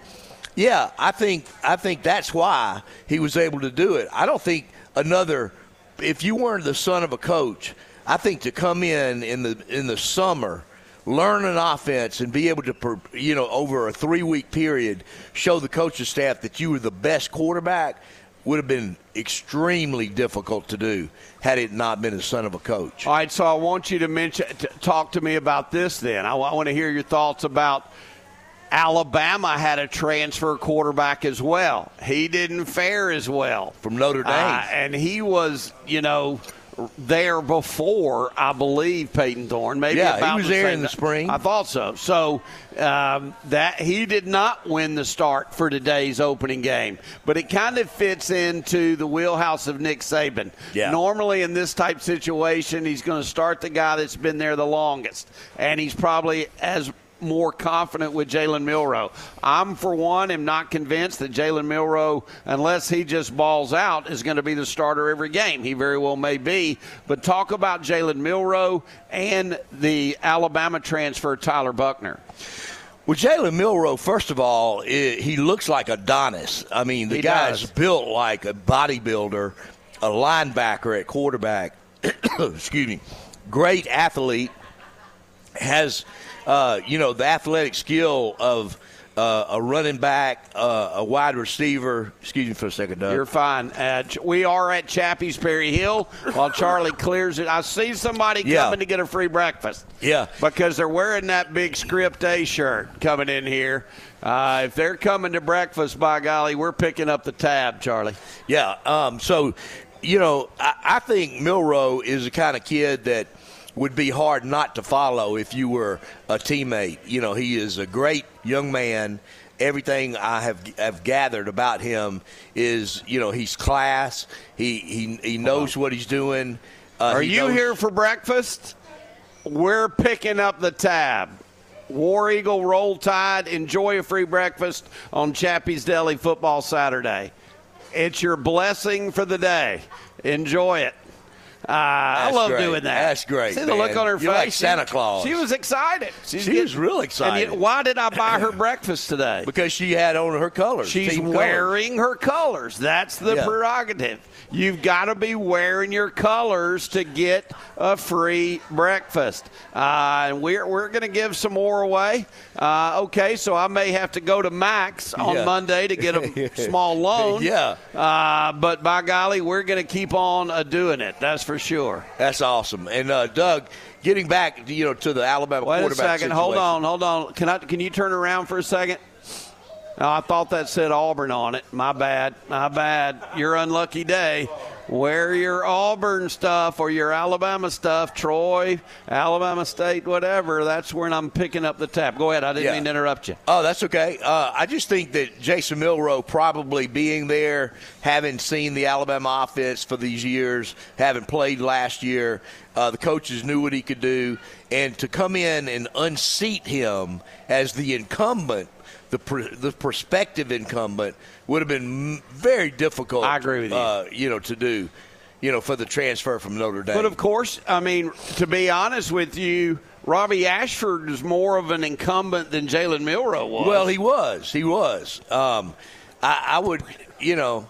yeah, I think I think that's why he was able to do it. I don't think another. If you weren't the son of a coach, I think to come in in the in the summer, learn an offense, and be able to, you know, over a three week period, show the coaching staff that you were the best quarterback would have been extremely difficult to do had it not been the son of a coach. All right, so I want you to mention, t- talk to me about this. Then I, want to hear your thoughts about Alabama had a transfer quarterback as well. He didn't fare as well from Notre Dame, Uh, and he was, you know. There before, I believe Payton Thorne. Maybe Yeah, he was the there in the spring. I thought so. So um, that he did not win the start for today's opening game, but it kind of fits into the wheelhouse of Nick Saban. Yeah. Normally in this type situation, he's going to start the guy that's been there the longest, and he's probably as more confident with Jalen Milroe. I'm, for one, am not convinced that Jalen Milroe, unless he just balls out, is going to be the starter every game. He very well may be. But talk about Jalen Milroe and the Alabama transfer, Tyler Buchner. Well, Jalen Milroe, first of all, he looks like Adonis. I mean, the He guy's does. built like a bodybuilder, a linebacker at quarterback. Excuse me. Great athlete. Has, uh, you know, the athletic skill of uh, a running back, uh, a wide receiver. Excuse me for a second, Doug. You're fine. Uh, we are at Chappy's Perry Hill while Charlie clears it. I see somebody Yeah. coming to get a free breakfast. Yeah. Because they're wearing that big Script A shirt coming in here. Uh, if they're coming to breakfast, by golly, we're picking up the tab, Charlie. Yeah. Um, so, you know, I, I think Milroe is the kind of kid that would be hard not to follow if you were a teammate. You know, he is a great young man. Everything I have have gathered about him is, you know, he's class. He he he knows what he's doing. Uh, Are he you knows- here for breakfast? We're picking up the tab. War Eagle Roll Tide. Enjoy a free breakfast on Chappy's Deli Football Saturday. It's your blessing for the day. Enjoy it. Uh, I love great. doing that. That's great, See the look on her You're face. like Santa Claus. She was excited. She's She was real and excited. yet, why did I buy her breakfast today? because she had on her colors. She's team colors. wearing her colors. That's the Yeah. prerogative. You've got to be wearing your colors to get a free breakfast. Uh, and we're, we're going to give some more away. Uh, okay, so I may have to go to Max on Yeah. Monday to get a small loan. Yeah. Uh, but by golly, we're going to keep on uh, doing it. That's for sure. That's awesome. And uh, Doug, getting back, you know, to the Alabama Wait a quarterback second. Hold on. Hold on. Can I? Can you turn around for a second? I thought that said Auburn on it. My bad. My bad. Your unlucky day. Wear your Auburn stuff or your Alabama stuff, Troy, Alabama State, whatever. That's when I'm picking up the tap. Go ahead. I didn't Yeah. mean to interrupt you. Oh, that's okay. Uh, I just think that Jason Milroe probably being there, having seen the Alabama offense for these years, having played last year, uh, the coaches knew what he could do, and to come in and unseat him as the incumbent, the pr- the prospective incumbent, would have been very difficult. I agree with you. Uh, you know, to do, you know, for the transfer from Notre Dame. But of course, I mean, to be honest with you, Robbie Ashford is more of an incumbent than Jalen Milroe was. Well, he was. He was. Um, I, I would, you know,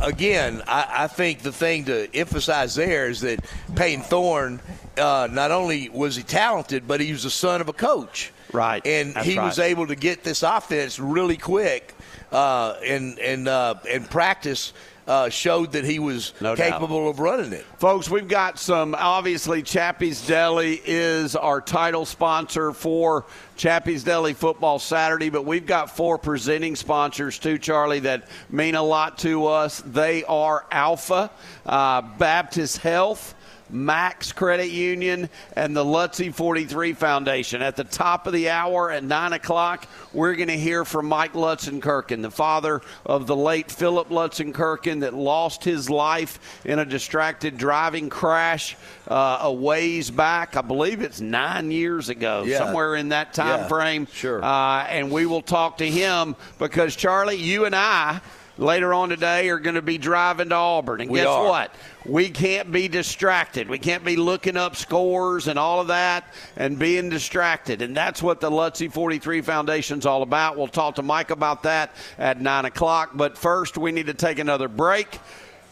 again, I, I think the thing to emphasize there is that Payne Thorne, uh, not only was he talented, but he was the son of a coach. Right. And That's he right. was able to get this offense really quick uh, and, and, uh, and practice. Uh, showed that he was No doubt. capable of running it. Folks, we've got some. Obviously, Chappy's Deli is our title sponsor for Chappy's Deli Football Saturday, but we've got four presenting sponsors too, Charlie, that mean a lot to us. They are Alfa, uh, Baptist Health. Max Credit Union and the Lutzie 43 Foundation. At the top of the hour at 9 o'clock, we're going to hear from Mike Lutzenkirchen, the father of the late Philip Lutzenkirchen that lost his life in a distracted driving crash uh, a ways back. I believe it's nine years ago, Yeah. somewhere in that time Yeah, frame. sure. Uh, and we will talk to him because, Charlie, you and I. Later on today, are going to be driving to Auburn, and We guess are. what? we can't be distracted. We can't be looking up scores and all of that and being distracted. And that's what the Lutzie 43 Foundation's all about. We'll talk to Mike about that at 9 o'clock. But first, we need to take another break.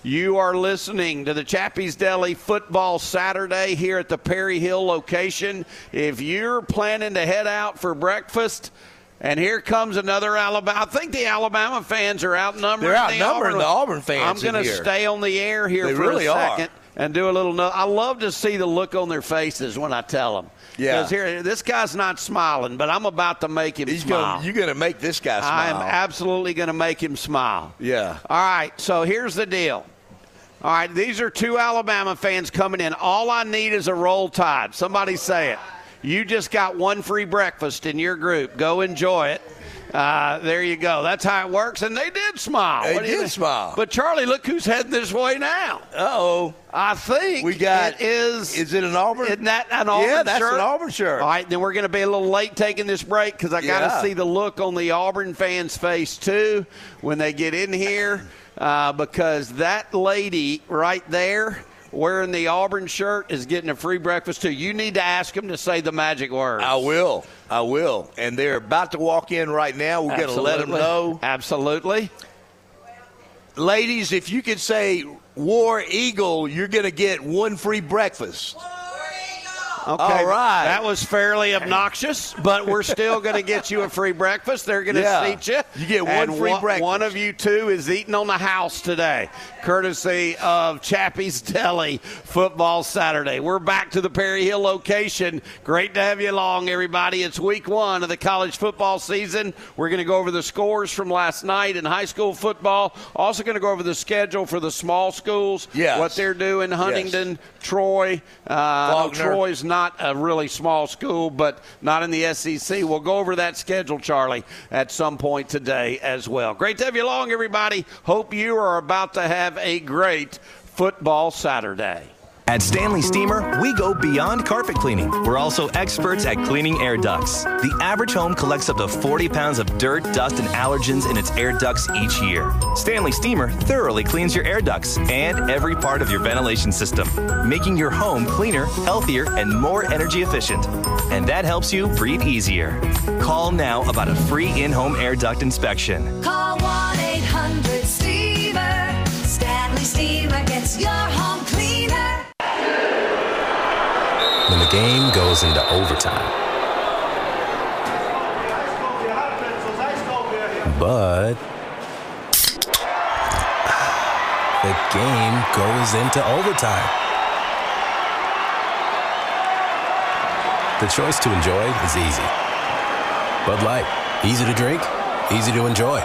You are listening to the Chappy's Deli Football Saturday here at the Perry Hill location. If you're planning to head out for breakfast, and here comes another Alabama. I think the Alabama fans are outnumbered. They're outnumbering the Auburn fans I'm going to stay on the air here They for really a are. second and do a little. No- I love to see the look on their faces when I tell them. Yeah. Because here, this guy's not smiling, but I'm about to make him He's smile. gonna, you're going to make this guy smile. I am absolutely going to make him smile. Yeah. All right, so here's the deal. All right, these are two Alabama fans coming in. All I need is a roll tide. Somebody say it. You just got one free breakfast in your group. Go enjoy it. Uh, there you go. That's how it works. And they did smile. They What do you did think? smile. But Charlie, look who's heading this way now. oh. I think We got- it is. Is it an Auburn? Isn't that an Auburn Yeah, that's shirt? an Auburn shirt. All right, then we're going to be a little late taking this break because I got to Yeah. see the look on the Auburn fans' face too when they get in here, uh, because that lady right there wearing the Auburn shirt is getting a free breakfast too. You need to ask them to say the magic words. I will. I will. And they're about to walk in right now. We're going to let them know. Absolutely. Ladies, if you could say War Eagle, you're going to get one free breakfast. Okay, All right. That was fairly obnoxious, but we're still going to get you a free breakfast. They're going to Yeah. seat you. You get one And free one, breakfast. One of you two is eating on the house today, courtesy of Chappy's Deli Football Saturday. We're back to the Perry Hill location. Great to have you along, everybody. It's week one of the college football season. We're going to go over the scores from last night in high school football. Also going to go over the schedule for the small schools, Yes. what they're doing, Huntingdon, Troy. Uh, Troy's not a really small school, but not in the SEC. We'll go over that schedule, Charlie, at some point today as well. Great to have you along, everybody. Hope you are about to have a great football Saturday. At Stanley Steamer, we go beyond carpet cleaning. We're also experts at cleaning air ducts. The average home collects up to 40 pounds of dirt, dust, and allergens in its air ducts each year. Stanley Steamer thoroughly cleans your air ducts and every part of your ventilation system, making your home cleaner, healthier, and more energy efficient. And that helps you breathe easier. Call now about a free in home air duct inspection. Call 1 800 Steamer. Stanley Steamer gets your home game goes into overtime. But the game goes into overtime. The choice to enjoy is easy. Bud Light, easy to drink, easy to enjoy.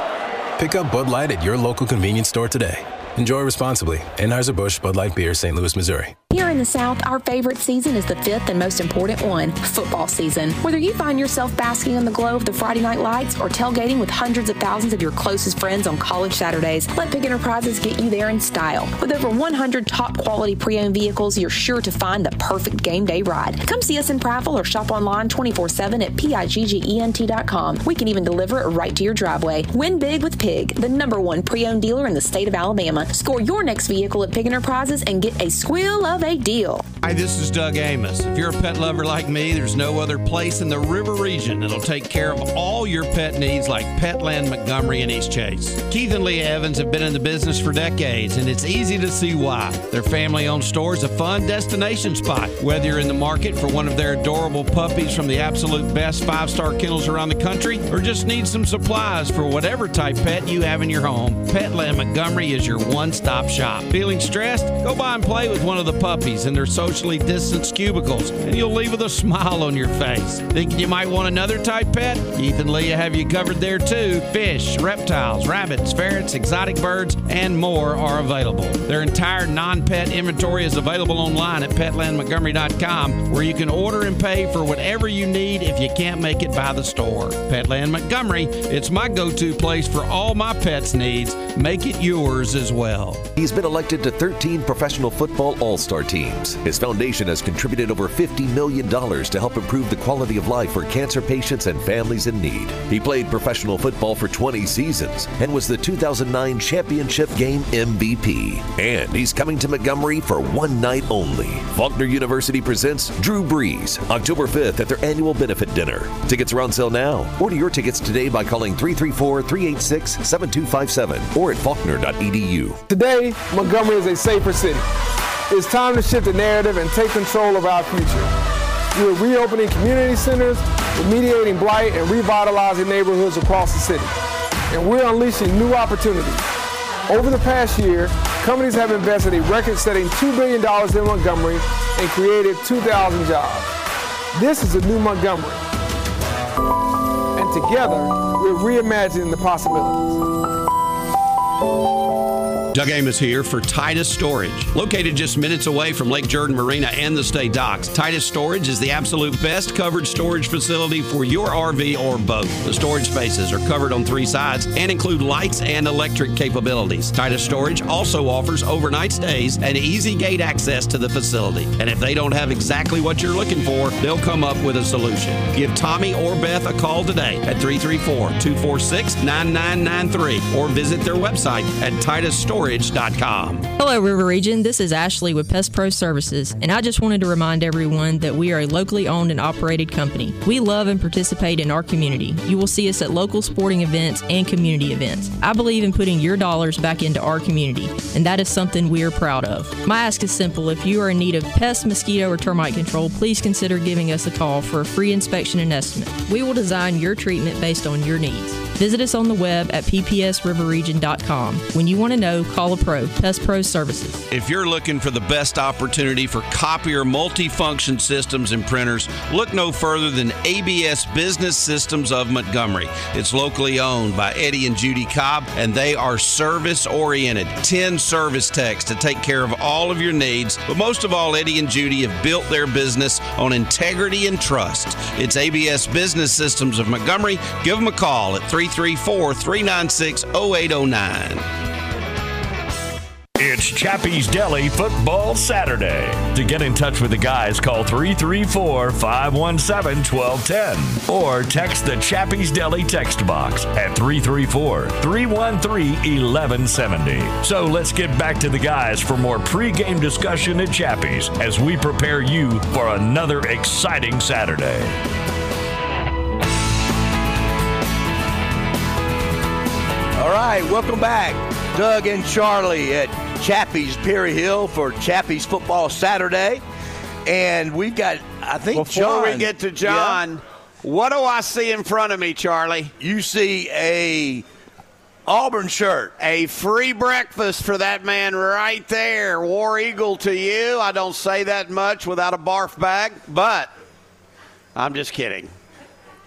Pick up Bud Light at your local convenience store today. Enjoy responsibly. Anheuser-Busch Bud Light Beer, St. Louis, Missouri. Here in the South, our favorite season is the fifth and most important one football season. Whether you find yourself basking in the glow of the Friday night lights or tailgating with hundreds of thousands of your closest friends on college Saturdays, let Pig Enterprises get you there in style. With over 100 top quality pre owned vehicles, you're sure to find the perfect game day ride. Come see us in Prattville or shop online 24 7 at PIGGENT.com. We can even deliver it right to your driveway. Win big with Pig, the number one pre owned dealer in the state of Alabama. Score your next vehicle at Pig Enterprises and get a squeal of deal. Hi, this is Doug Amos. If you're a pet lover like me, there's no other place in the river region that'll take care of all your pet needs like Petland Montgomery and East Chase. Keith and Leah Evans have been in the business for decades, and it's easy to see why. Their family owned store is a fun destination spot. Whether you're in the market for one of their adorable puppies from the absolute best five star kennels around the country, or just need some supplies for whatever type pet you have in your home, Petland Montgomery is your one stop shop. Feeling stressed? Go by and play with one of the puppies in their socially distanced cubicles, and you'll leave with a smile on your face. Thinking you might want another type pet? Keith and Leah have you covered there too. Fish, reptiles, rabbits, ferrets, exotic birds, and more are available. Their entire non pet inventory is available online at petlandmontgomery.com, where you can order and pay for whatever you need if you can't make it by the store. Petland Montgomery, it's my go to place for all my pets' needs. Make it yours as well. He's been elected to 13 professional football all star teams. His foundation has contributed over $50 million to help improve the quality of life for cancer patients and families in need. He played professional football for 20 seasons and was the 2009 championship game MVP. And he's coming to Montgomery for one night only. Faulkner University presents Drew Brees October 5th at their annual benefit dinner. Tickets are on sale now. Order your tickets today by calling 334 386 7257 or at faulkner.edu. Today, Montgomery is a safer city. It's time to shift the narrative and take control of our future. We're reopening community centers, remediating blight, and revitalizing neighborhoods across the city. And we're unleashing new opportunities. Over the past year, companies have invested a record-setting $2 billion in Montgomery and created 2,000 jobs. This is a new Montgomery. And together, we're reimagining the possibilities. Doug Amos here for Titus Storage. Located just minutes away from Lake Jordan Marina and the state docks, Titus Storage is the absolute best covered storage facility for your RV or boat. The storage spaces are covered on three sides and include lights and electric capabilities. Titus Storage also offers overnight stays and easy gate access to the facility. And if they don't have exactly what you're looking for, they'll come up with a solution. Give Tommy or Beth a call today at 334 246 9993 or visit their website at Titus Storage PestProStorage.com. Hello, River Region. This is Ashley with Pest Pro Services, and I just wanted to remind everyone that we are a locally owned and operated company. We love and participate in our community. You will see us at local sporting events and community events. I believe in putting your dollars back into our community, and that is something we are proud of. My ask is simple if you are in need of pest, mosquito, or termite control, please consider giving us a call for a free inspection and estimate. We will design your treatment based on your needs. Visit us on the web at ppsriverregion.com. When you want to know, call a pro, Pest Pro Services. If you're looking for the best opportunity for copier multifunction systems and printers, look no further than ABS Business Systems of Montgomery. It's locally owned by Eddie and Judy Cobb, and they are service oriented. 10 service techs to take care of all of your needs. But most of all, Eddie and Judy have built their business on integrity and trust. It's ABS Business Systems of Montgomery. Give them a call at 334 396 0809. It's Chappy's Deli Football Saturday. To get in touch with the guys, call 334 517 1210 or text the Chappy's Deli text box at 334 313 1170. So let's get back to the guys for more pregame discussion at Chappy's as we prepare you for another exciting Saturday. All right, welcome back. Doug and Charlie at Chappy's Perry Hill for Chappy's Football Saturday. And we've got, I think, Before John. we get to John, what do I see in front of me, Charlie? You see a Auburn shirt. A free breakfast for that man right there. War Eagle to you. I don't say that much without a barf bag, but I'm just kidding.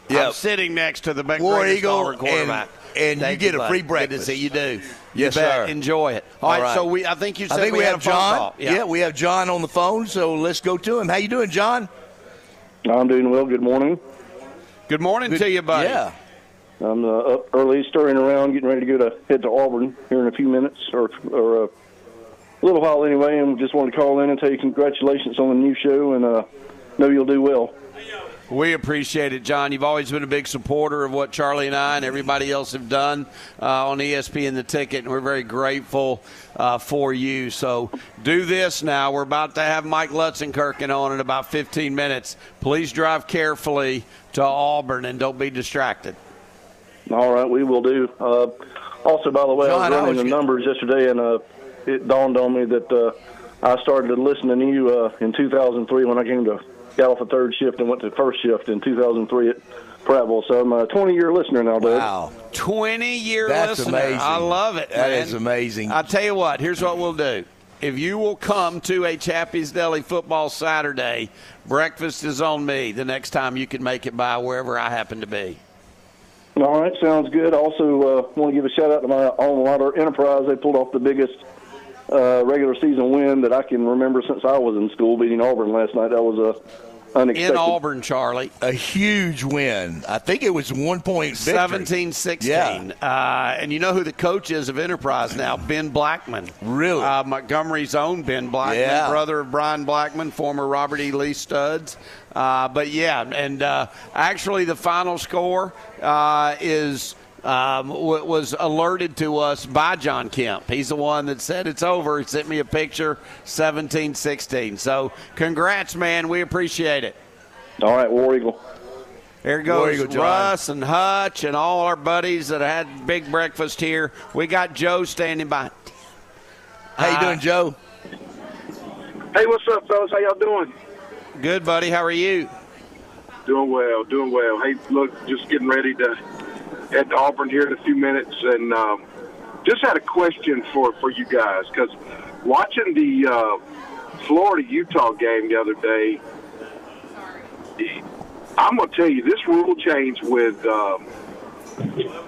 Yep. I'm sitting next to the big War Eagle quarterback. and- and you get a free Good breakfast. to see you do. Yes, you bet. sir. Enjoy it. All right, so we I think you said I think we, had have John. call. Yeah. we have John on the phone, so let's go to him. How you doing, John? I'm doing well. Good morning. Good morning to you, buddy. Yeah. I'm uh, up early, stirring around, getting ready to go to head to Auburn here in a few minutes, or or uh, a little while anyway. And just wanted to call in and tell you congratulations on the new show, and uh, know you'll do well. We appreciate it, John. You've always been a big supporter of what Charlie and I and everybody else have done uh, on ESPN and The Ticket, and we're very grateful uh, for you. So do this now. We're about to have Mike Lutzenkirchen on in about 15 minutes. Please drive carefully to Auburn and don't be distracted. All right, we will do. Uh, also, by the way, John, I I was running was the numbers yesterday, and uh, it dawned on me that uh, I started listening to you uh, in 2003 when I came to got off the third shift and went to the first shift in 2003 at Prattville. So I'm a 20 year listener now, Doug. Wow. 20 year That's listener. amazing. I love it. That man. is amazing. I tell you what, here's what we'll do. If you will come to a Chappy's Deli football Saturday, breakfast is on me the next time you can make it by wherever I happen to be. All right, sounds good. Also, uh, want to give a shout out to my alma mater, Enterprise. They pulled off the biggest uh, regular season win that I can remember since I was in school, beating Auburn last night. That was a unexpected. In Auburn, Charlie. A huge win. I think it was one point victory. 17 16. Yeah. Uh, and you know who the coach is of Enterprise now? Ben Blackman. Really? Uh, Montgomery's own Ben Blackman, Yeah. brother of Brian Blackman, former Robert E. Lee studs. Uh, but yeah, and uh, actually the final score uh, is. Um, w- was alerted to us by John Kemp. He's the one that said it's over. He sent me a picture, 17 16. So, congrats, man. We appreciate it. All right, War Eagle. There War goes Eagle, Russ and Hutch and all our buddies that had big breakfast here. We got Joe standing by. How you doing, Joe? Hey, what's up, fellas? How y'all doing? Good, buddy. How are you? Doing well, doing well. Hey, look, just getting ready to to Auburn here in a few minutes, and um, just had a question for for you guys because watching the uh, Florida Utah game the other day, I'm gonna tell you this rule change with. Um,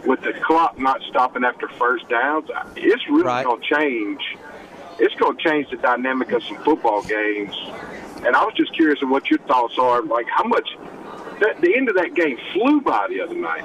with the clock not stopping after first downs, it's really going to change. It's going to change the dynamic of some football games. And I was just curious of what your thoughts are. Like, how much that, the end of that game flew by the other night.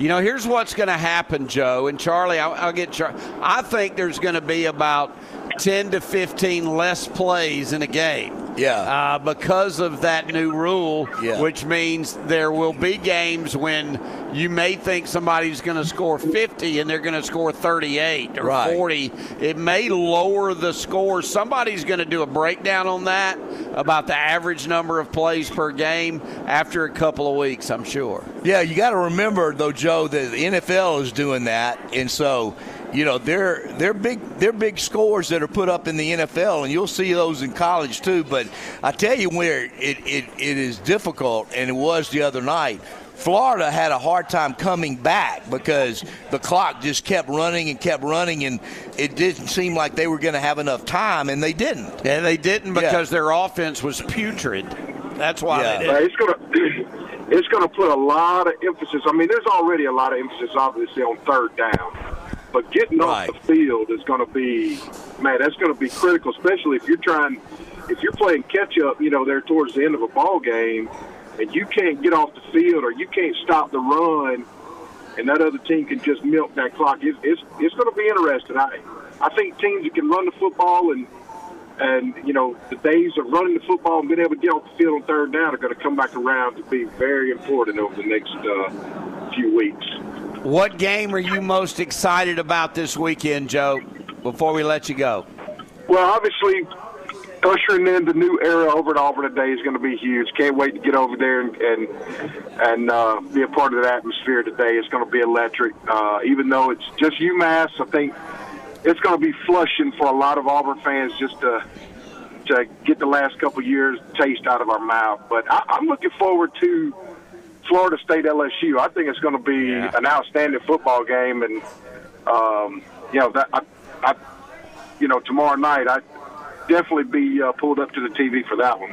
You know, here's what's going to happen, Joe and Charlie. I'll, I'll get Char- I think there's going to be about 10 to 15 less plays in a game. Yeah. Uh, because of that new rule, Yeah. which means there will be games when you may think somebody's going to score 50 and they're going to score 38 or Right. 40. It may lower the score. Somebody's going to do a breakdown on that about the average number of plays per game after a couple of weeks, I'm sure. Yeah, you got to remember though, Joe, that the NFL is doing that, and so you know they're they're big they're big scores that are put up in the NFL, and you'll see those in college too. But I tell you where it it, it is difficult, and it was the other night. Florida had a hard time coming back because the clock just kept running and kept running, and it didn't seem like they were going to have enough time, and they didn't. Yeah, they didn't because their offense was putrid. That's why Yeah. they did. it's gonna it's gonna put a lot of emphasis. I mean, there's already a lot of emphasis, obviously, on third down, but getting off the field is going to be man. That's going to be critical, especially if you're trying if you're playing catch up. You know, there towards the end of a ball game, and you can't get off the field or you can't stop the run, and that other team can just milk that clock. It's it's, it's going to be interesting. I I think teams that can run the football and and you know the days of running the football and being able to get off the field on third down are going to come back around to be very important over the next uh, few weeks. What game are you most excited about this weekend, Joe? Before we let you go. Well, obviously, ushering in the new era over at Auburn today is going to be huge. Can't wait to get over there and and, and uh, be a part of that atmosphere today. It's going to be electric. Uh, even though it's just UMass, I think it's going to be flushing for a lot of Auburn fans just to to get the last couple years taste out of our mouth. But I, I'm looking forward to Florida State LSU. I think it's going to be an outstanding football game, and um, you know that I, I, you know tomorrow night I definitely be uh, pulled up to the TV for that one.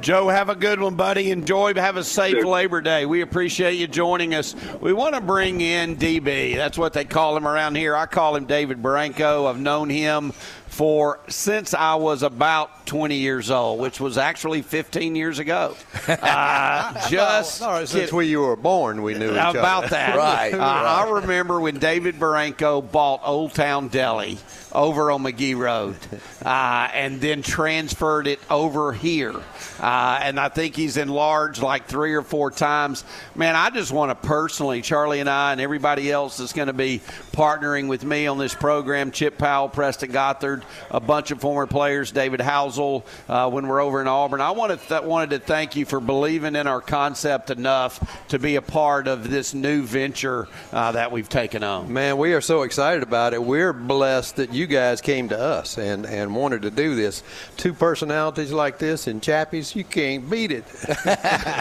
Joe, have a good one, buddy. Enjoy. Have a safe Labor Day. We appreciate you joining us. We want to bring in DB. That's what they call him around here. I call him David Barranco. I've known him for since I was about 20 years old, which was actually 15 years ago. Uh, just No, no, since we you were born, we knew each other. about that. right. Uh, right. I remember when David Barranco bought Old Town Deli over on McGehee Road uh, and then transferred it over here. Uh, and I think he's enlarged like three or four times. Man, I just want to personally, Charlie and I, and everybody else that's going to be partnering with me on this program Chip Powell, Preston Gothard, a bunch of former players, David Housel, uh, when we're over in Auburn. I wanted, th- wanted to thank you for believing in our concept enough to be a part of this new venture uh, that we've taken on. Man, we are so excited about it. We're blessed that you guys came to us and, and wanted to do this. Two personalities like this in Chappys, you can't beat it.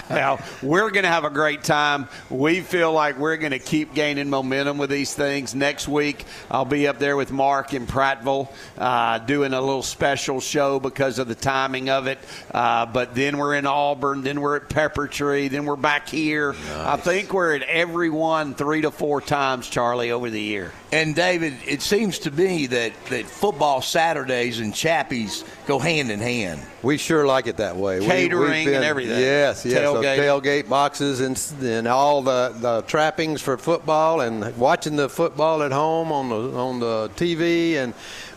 now, we're going to have a great time. We feel like we're going to keep gaining momentum with these things. Next week, I'll be up there with Mark in Prattville uh, doing a little special show because of the timing of it. Uh, but then we're in Auburn, then we're at Pepper Tree, then we're back here. I think we're at every one three to four times, Charlie, over the year. And David, it seems to me that, that football Saturdays and Chappys go hand in hand. We sure like it that way. We- Catering we've been- and everything. Yes, yes. Tailgate. The tailgate boxes and, and all the, the trappings for football and watching the football at home on the on the TV and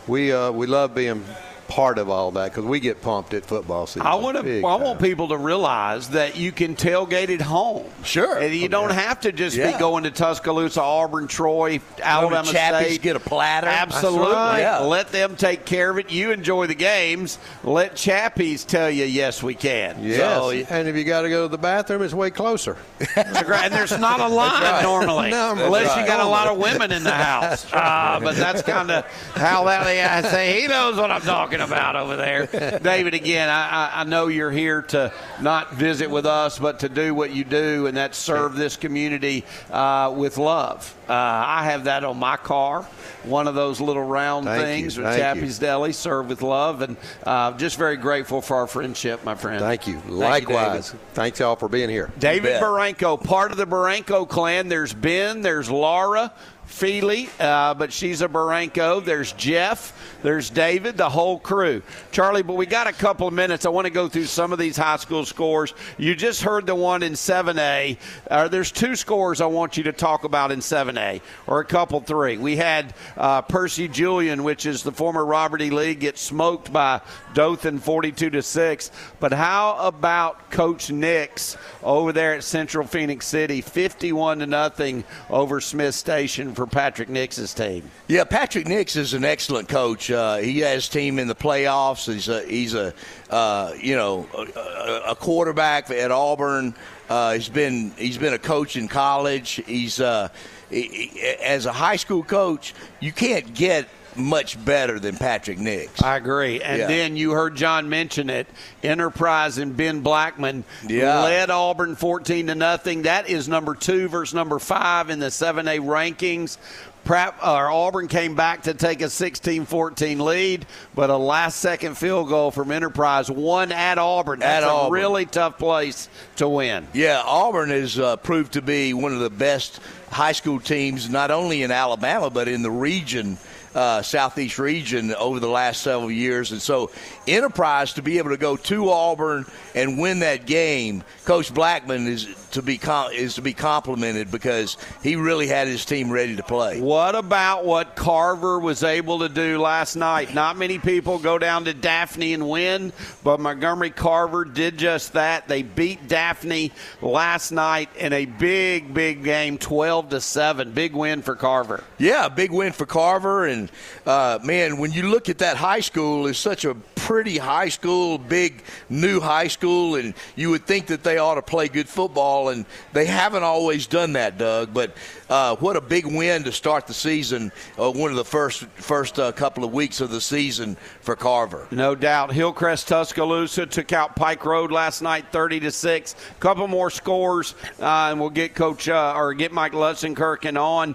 we uh, we love being part of all that because we get pumped at football season. I want to. I want people to realize that you can tailgate at home. Sure, and you don't have to just Yeah. be going to Tuscaloosa, Auburn, Troy, Alabama Chappy's, State. get a platter. Absolutely. Right. Yeah. Let them take care of it. You enjoy the games. Let Chappys tell you, yes, we can. Yes, So, and if you got to go to the bathroom, it's way closer. and there's not a line right. normally, No, that's unless you got a lot of women in the house. Uh, but that's kind of how that. I say he knows what I'm talking about over there. David, again, I, I, I know you're here to not visit with us, but to do what you do, and that's serve this community uh, with love. Uh, I have that on my car, one of those little round Thank things you. with Thank you. Chappy's Deli, serve with love, and uh, just very grateful for our friendship, my friend. Thank you. David. Likewise. Thanks y'all for being here. David Barranco, part of the Barranco clan. There's Ben, there's Laura, Feely, uh, but she's a Barranco. There's Jeff. There's David, the whole crew. Charlie, but we got a couple of minutes. I want to go through some of these high school scores. You just heard the one in 7A. Uh, there's two scores I want you to talk about in 7A, or a couple three. We had uh, Percy Julian, which is the former Robert E. Lee, get smoked by Dothan 42 to 6. But how about Coach Nix over there at Central Phoenix City, 51 to nothing over Smith Station for Patrick Nix's team? Yeah, Patrick Nix is an excellent coach. Uh, he has team in the playoffs. He's a he's a uh, you know a, a, quarterback at Auburn. Uh, he's been he's been a coach in college. He's uh, he, as a high school coach, you can't get much better than Patrick Nix. I agree. And Yeah. then you heard John mention it. Enterprise and Ben Blackman Yeah. led Auburn 14 to nothing. That is number two versus number five in the 7A rankings. Pratt, or Auburn came back to take a 16-14 lead, but a last-second field goal from Enterprise won at Auburn. That's At a Auburn. really tough place to win. Yeah, Auburn has uh, proved to be one of the best high school teams, not only in Alabama but in the region, uh, southeast region, over the last several years. And so, Enterprise to be able to go to Auburn and win that game, Coach Blackman is to be com- is to be complimented because he really had his team ready to play. What about what Carver was able to do last night? Not many people go down to Daphne and win, but Montgomery Carver did just that. They beat Daphne last night in a big, big game, 12 to 7. Big win for Carver. Yeah, big win for Carver. And uh, man, when you look at that high school, it's such a pretty high school, big new high school, and you would think that they ought to play good football, and they haven't always done that, Doug. But uh, what a big win to start the season, uh, one of the first first uh, couple of weeks of the season for Carver. No doubt. Hillcrest Tuscaloosa took out Pike Road last night, thirty to six. A Couple more scores, uh, and we'll get Coach uh, or get Mike Lutzenkirchen on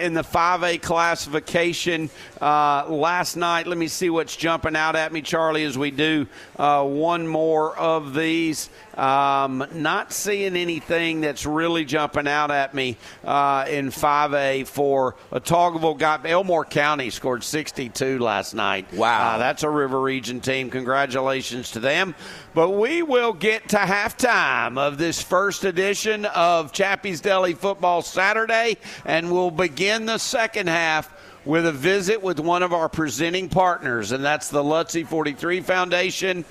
in the five A classification last night. Let me see what's jumping out at me, Charlie, as we do one more of these. Um, not seeing anything that's really jumping out at me uh, in 5A for Autaugaville. Got Elmore County scored 62 last night. Wow, uh, that's a River Region team. Congratulations to them. But we will get to halftime of this first edition of Chappy's Deli Football Saturday, and we'll begin the second half with a visit with one of our presenting partners, and that's the Lutzie 43 Foundation.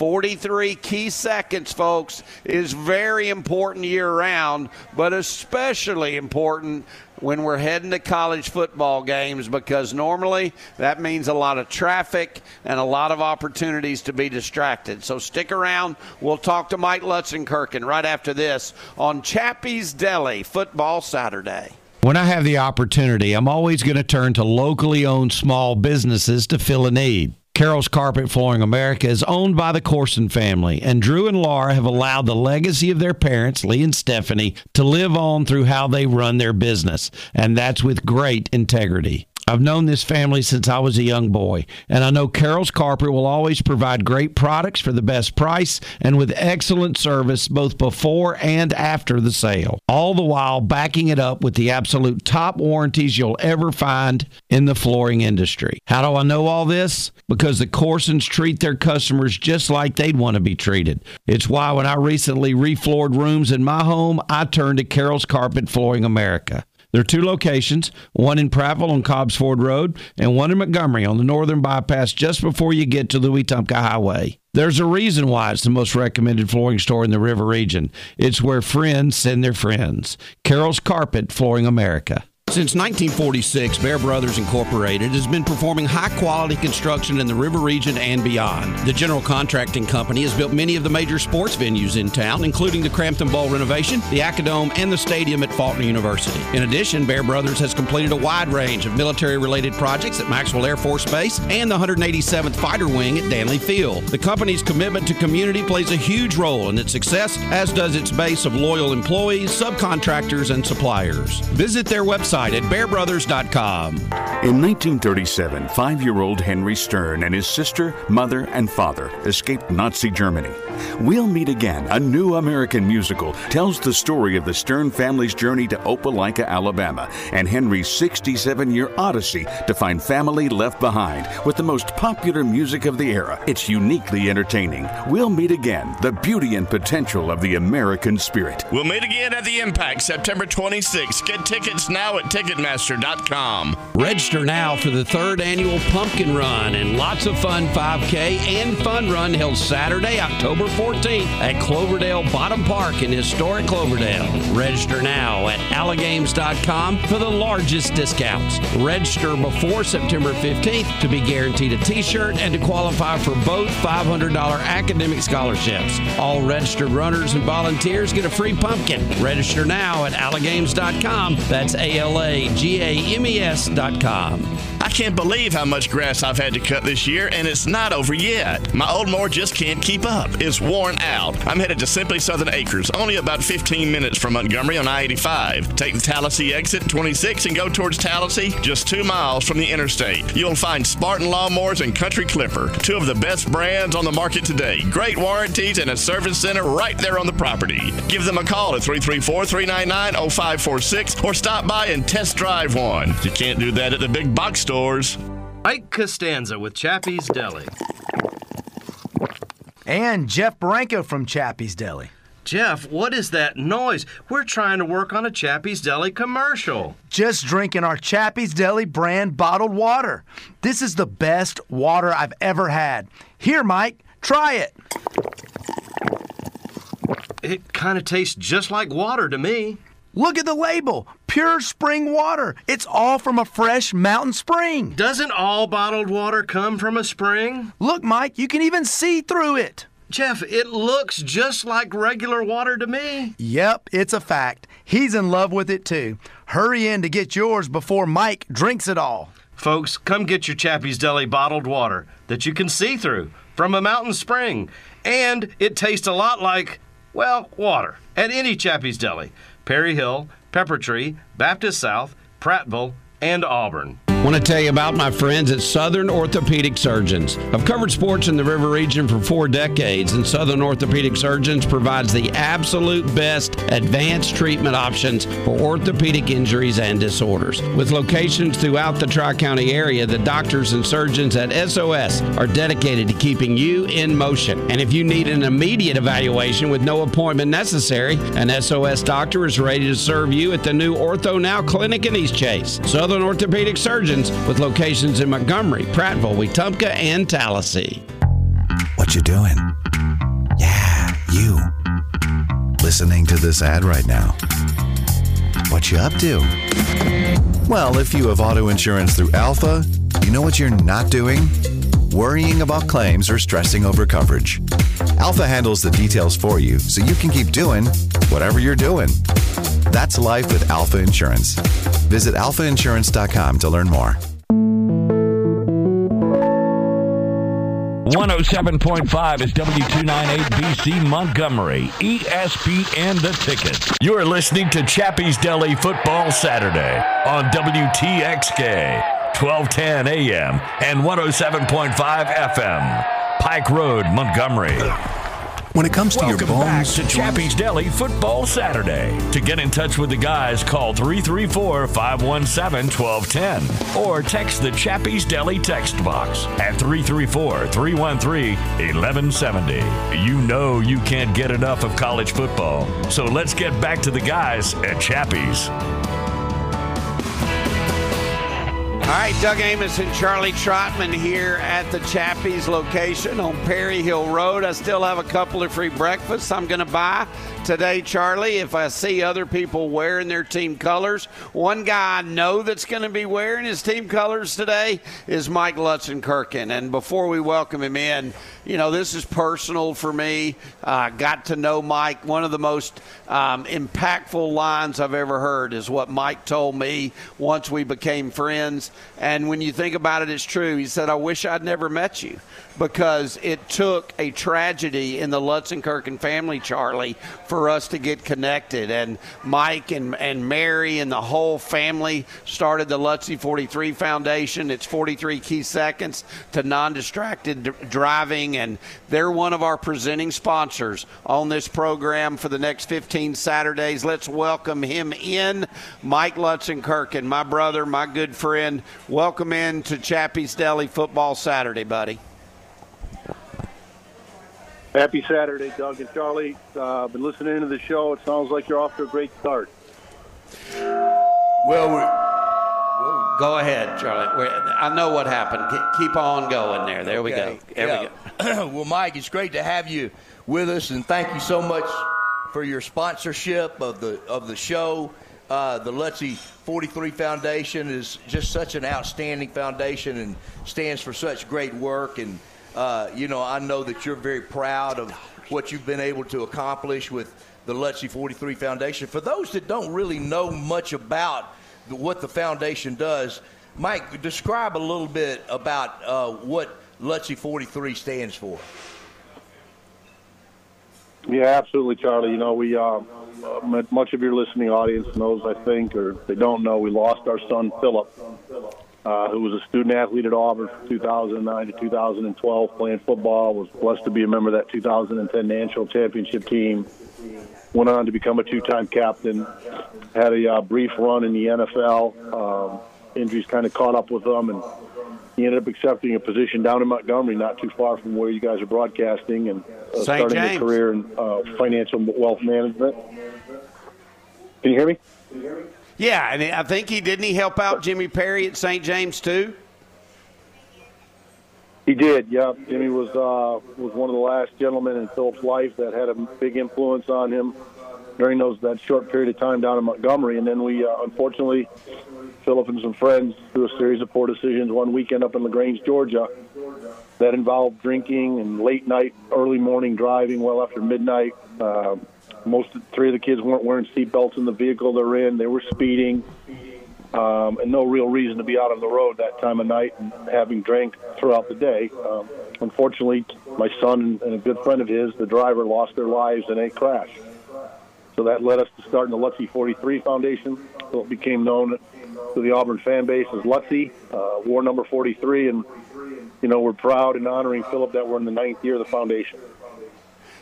43 key seconds, folks, is very important year round, but especially important when we're heading to college football games because normally that means a lot of traffic and a lot of opportunities to be distracted. So stick around. We'll talk to Mike Lutzenkirchen right after this on Chappy's Deli Football Saturday. When I have the opportunity, I'm always going to turn to locally owned small businesses to fill a need. Carol's Carpet Flooring America is owned by the Corson family, and Drew and Laura have allowed the legacy of their parents, Lee and Stephanie, to live on through how they run their business, and that's with great integrity. I've known this family since I was a young boy, and I know Carol's Carpet will always provide great products for the best price and with excellent service both before and after the sale. All the while backing it up with the absolute top warranties you'll ever find in the flooring industry. How do I know all this? Because the Corsons treat their customers just like they'd want to be treated. It's why when I recently refloored rooms in my home, I turned to Carol's Carpet Flooring America. There are two locations, one in Prattville on Cobbs Ford Road and one in Montgomery on the northern bypass just before you get to the Wetumpka Highway. There's a reason why it's the most recommended flooring store in the River region. It's where friends send their friends. Carol's Carpet Flooring America. Since 1946, Bear Brothers Incorporated has been performing high quality construction in the River region and beyond. The general contracting company has built many of the major sports venues in town, including the Crampton Bowl renovation, the Acadome, and the stadium at Faulkner University. In addition, Bear Brothers has completed a wide range of military related projects at Maxwell Air Force Base and the 187th Fighter Wing at Dannelly Field. The company's commitment to community plays a huge role in its success, as does its base of loyal employees, subcontractors, and suppliers. Visit their website website at bearbrothers.com. In 1937, five year old Henry Stern and his sister, mother, and father escaped Nazi Germany. We'll Meet Again, a new American musical, tells the story of the Stern family's journey to Opelika, Alabama, and Henry's 67 year odyssey to find family left behind with the most popular music of the era. It's uniquely entertaining. We'll Meet Again, the beauty and potential of the American spirit. We'll meet again at the Impact September 26th. Get tickets now at Ticketmaster.com. Register now for the third annual Pumpkin Run and lots of fun 5K and Fun Run held Saturday, October 14th at Cloverdale Bottom Park in historic Cloverdale. Register now at Allagames.com for the largest discounts. Register before September 15th to be guaranteed a t shirt and to qualify for both $500 academic scholarships. All registered runners and volunteers get a free pumpkin. Register now at Allagames.com. That's A L A G A M E S.com. I can't believe how much grass I've had to cut this year, and it's not over yet. My old mower just can't keep up. It's worn out. I'm headed to Simply Southern Acres, only about 15 minutes from Montgomery on I 85. Take the Tallahassee exit 26 and go towards Tallahassee, just two miles from the interstate. You'll find Spartan Lawnmowers and Country Clipper, two of the best brands on the market today. Great warranties and a service center right there on the property. Give them a call at 334 399 0546 or stop by and test drive one. You can't do that at the big box stores. Ike Castanza with Chappy's Deli. And Jeff Barranco from Chappy's Deli. Jeff, what is that noise? We're trying to work on a Chappy's Deli commercial. Just drinking our Chappy's Deli brand bottled water. This is the best water I've ever had. Here, Mike, try it. It kind of tastes just like water to me. Look at the label pure spring water. It's all from a fresh mountain spring. Doesn't all bottled water come from a spring? Look, Mike, you can even see through it. Jeff, it looks just like regular water to me. Yep, it's a fact. He's in love with it too. Hurry in to get yours before Mike drinks it all. Folks, come get your Chappy's Deli bottled water that you can see through from a mountain spring. And it tastes a lot like, well, water at any Chappy's Deli. Perry Hill, Pepper Tree, Baptist South, Prattville, and Auburn. Want to tell you about my friends at Southern Orthopedic Surgeons. I've covered sports in the River region for four decades, and Southern Orthopedic Surgeons provides the absolute best advanced treatment options for orthopedic injuries and disorders. With locations throughout the Tri County area, the doctors and surgeons at SOS are dedicated to keeping you in motion. And if you need an immediate evaluation with no appointment necessary, an SOS doctor is ready to serve you at the new Ortho Now Clinic in East Chase. Southern Orthopedic Surgeons with locations in Montgomery, Prattville, Wetumpka, and Tallahassee. What you doing? Yeah, you. Listening to this ad right now. What you up to? Well, if you have auto insurance through Alfa, you know what you're not doing? Worrying about claims or stressing over coverage. Alfa handles the details for you so you can keep doing whatever you're doing. That's life with Alfa Insurance. Visit alfainsurance.com to learn more. 107.5 is W298BC Montgomery, ESPN The Ticket. You're listening to Chappy's Deli Football Saturday on WTXK, 1210 AM and 107.5 FM. Pike Road, Montgomery. When it comes to Welcome your back bones, to Chappy's Deli Football Saturday. To get in touch with the guys, call 334-517-1210 or text the Chappy's Deli text box at 334-313-1170. You know you can't get enough of college football, so let's get back to the guys at Chappy's. All right, Doug Amos and Charlie Trotman here at the Chappy's location on Perry Hill Road. I still have a couple of free breakfasts I'm going to buy today, Charlie. If I see other people wearing their team colors, one guy I know that's going to be wearing his team colors today is Mike Lutzenkirchen. And before we welcome him in, you know, this is personal for me. Uh, got to know Mike. One of the most um, impactful lines I've ever heard is what Mike told me once we became friends. And when you think about it, it's true. He said, I wish I'd never met you because it took a tragedy in the Lutzenkirchen family, Charlie, for us to get connected. And Mike and, and Mary and the whole family started the Lutzie 43 Foundation. It's 43 key seconds to non distracted driving. And they're one of our presenting sponsors on this program for the next 15 Saturdays. Let's welcome him in. Mike Lutzenkirchen, my brother, my good friend. Welcome in to Chappy's Deli Football Saturday, buddy. Happy Saturday, Doug and Charlie. Uh, been listening to the show. It sounds like you're off to a great start. Well, we're, Go ahead, Charlie. We're- I know what happened. Keep on going there. There we go. Okay. There we go. well, Mike, it's great to have you with us, and thank you so much for your sponsorship of the of the show. Uh, the Lutzie 43 Foundation is just such an outstanding foundation and stands for such great work. And uh, you know, I know that you're very proud of what you've been able to accomplish with the Lutzie 43 Foundation. For those that don't really know much about what the foundation does, Mike, describe a little bit about uh, what Lutzie 43 stands for. Yeah, absolutely, Charlie. You know, we uh, uh, much of your listening audience knows, I think, or they don't know, we lost our son Philip, uh, who was a student athlete at Auburn from 2009 to 2012, playing football. Was blessed to be a member of that 2010 national championship team. Went on to become a two-time captain. Had a uh, brief run in the NFL. Um, injuries kind of caught up with him, and he ended up accepting a position down in Montgomery, not too far from where you guys are broadcasting, and uh, starting James. a career in uh, financial wealth management. Can you hear me? Yeah, and I think he didn't he help out Jimmy Perry at St. James too. He did. Yeah, Jimmy was uh, was one of the last gentlemen in Philip's life that had a big influence on him during those that short period of time down in Montgomery. And then we, uh, unfortunately, Philip and some friends through a series of poor decisions one weekend up in LaGrange, Georgia, that involved drinking and late night, early morning driving, well after midnight. Uh, most of three of the kids weren't wearing seatbelts in the vehicle they're in. They were speeding um, and no real reason to be out on the road that time of night and having drank throughout the day. Um, unfortunately, my son and a good friend of his, the driver, lost their lives in a crash. So that led us to starting the Lutzie 43 Foundation. So it became known to the Auburn fan base as Lutzie, uh, War Number 43, and you know we're proud and honoring Philip that we're in the ninth year of the foundation.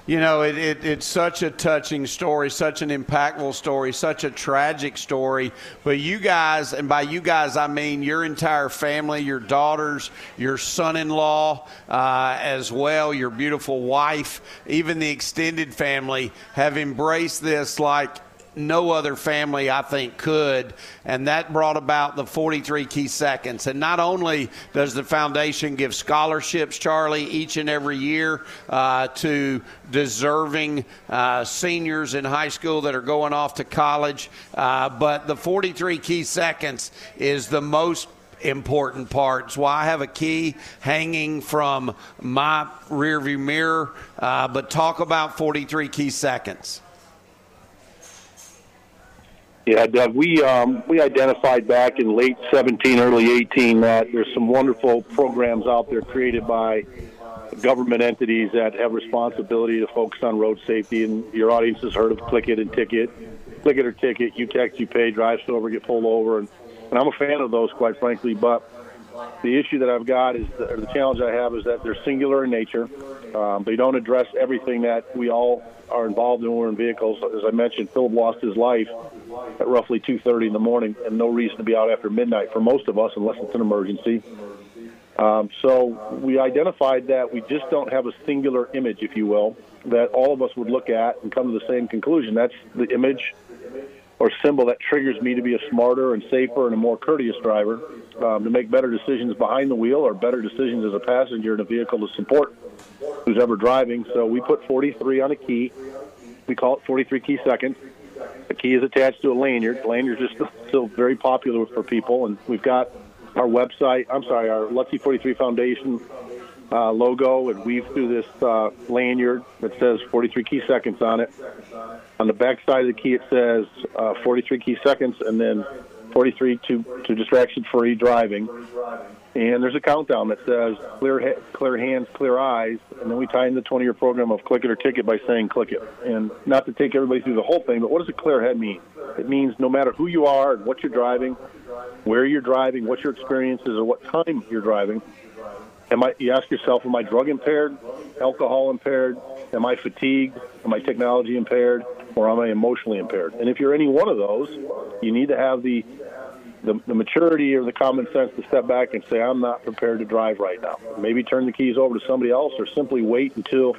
You know, it, it, it's such a touching story, such an impactful story, such a tragic story. But you guys, and by you guys, I mean your entire family, your daughters, your son in law uh, as well, your beautiful wife, even the extended family have embraced this like no other family, I think, could. And that brought about the 43 key seconds. And not only does the foundation give scholarships, Charlie, each and every year uh, to deserving uh, seniors in high school that are going off to college, uh, but the 43 key seconds is the most important part. It's why I have a key hanging from my rearview mirror. Uh, but talk about 43 key seconds. Yeah, Doug, we um, we identified back in late 17, early 18 that there's some wonderful programs out there created by government entities that have responsibility to focus on road safety. And your audience has heard of Click It and Ticket. Click It or Ticket, you text, you pay, drive over, get pulled over. And, and I'm a fan of those, quite frankly. But the issue that I've got is, or the challenge I have is that they're singular in nature. Um, they don't address everything that we all are involved in when we're in vehicles. As I mentioned, Philip lost his life at roughly 2:30 in the morning, and no reason to be out after midnight for most of us, unless it's an emergency. Um, so we identified that we just don't have a singular image, if you will, that all of us would look at and come to the same conclusion. That's the image or symbol that triggers me to be a smarter and safer and a more courteous driver, um, to make better decisions behind the wheel or better decisions as a passenger in a vehicle to support who's ever driving. So we put 43 on a key. We call it 43 key seconds. The key is attached to a lanyard. Lanyards are still, still very popular for people, and we've got our website. I'm sorry, our Lutzie 43 Foundation uh, logo, and weave through this uh, lanyard that says 43 key seconds on it. On the back side of the key, it says uh, 43 key seconds, and then 43 to to distraction free driving, and there's a countdown that says clear ha- clear hands, clear eyes, and then we tie in the 20 year program of click it or ticket by saying click it. And not to take everybody through the whole thing, but what does a clear head mean? It means no matter who you are and what you're driving, where you're driving, what your experience is, or what time you're driving. Am I? You ask yourself, am I drug impaired, alcohol impaired? Am I fatigued? Am I technology impaired? Or am I emotionally impaired? And if you're any one of those, you need to have the the, the maturity or the common sense to step back and say, I'm not prepared to drive right now. Maybe turn the keys over to somebody else or simply wait until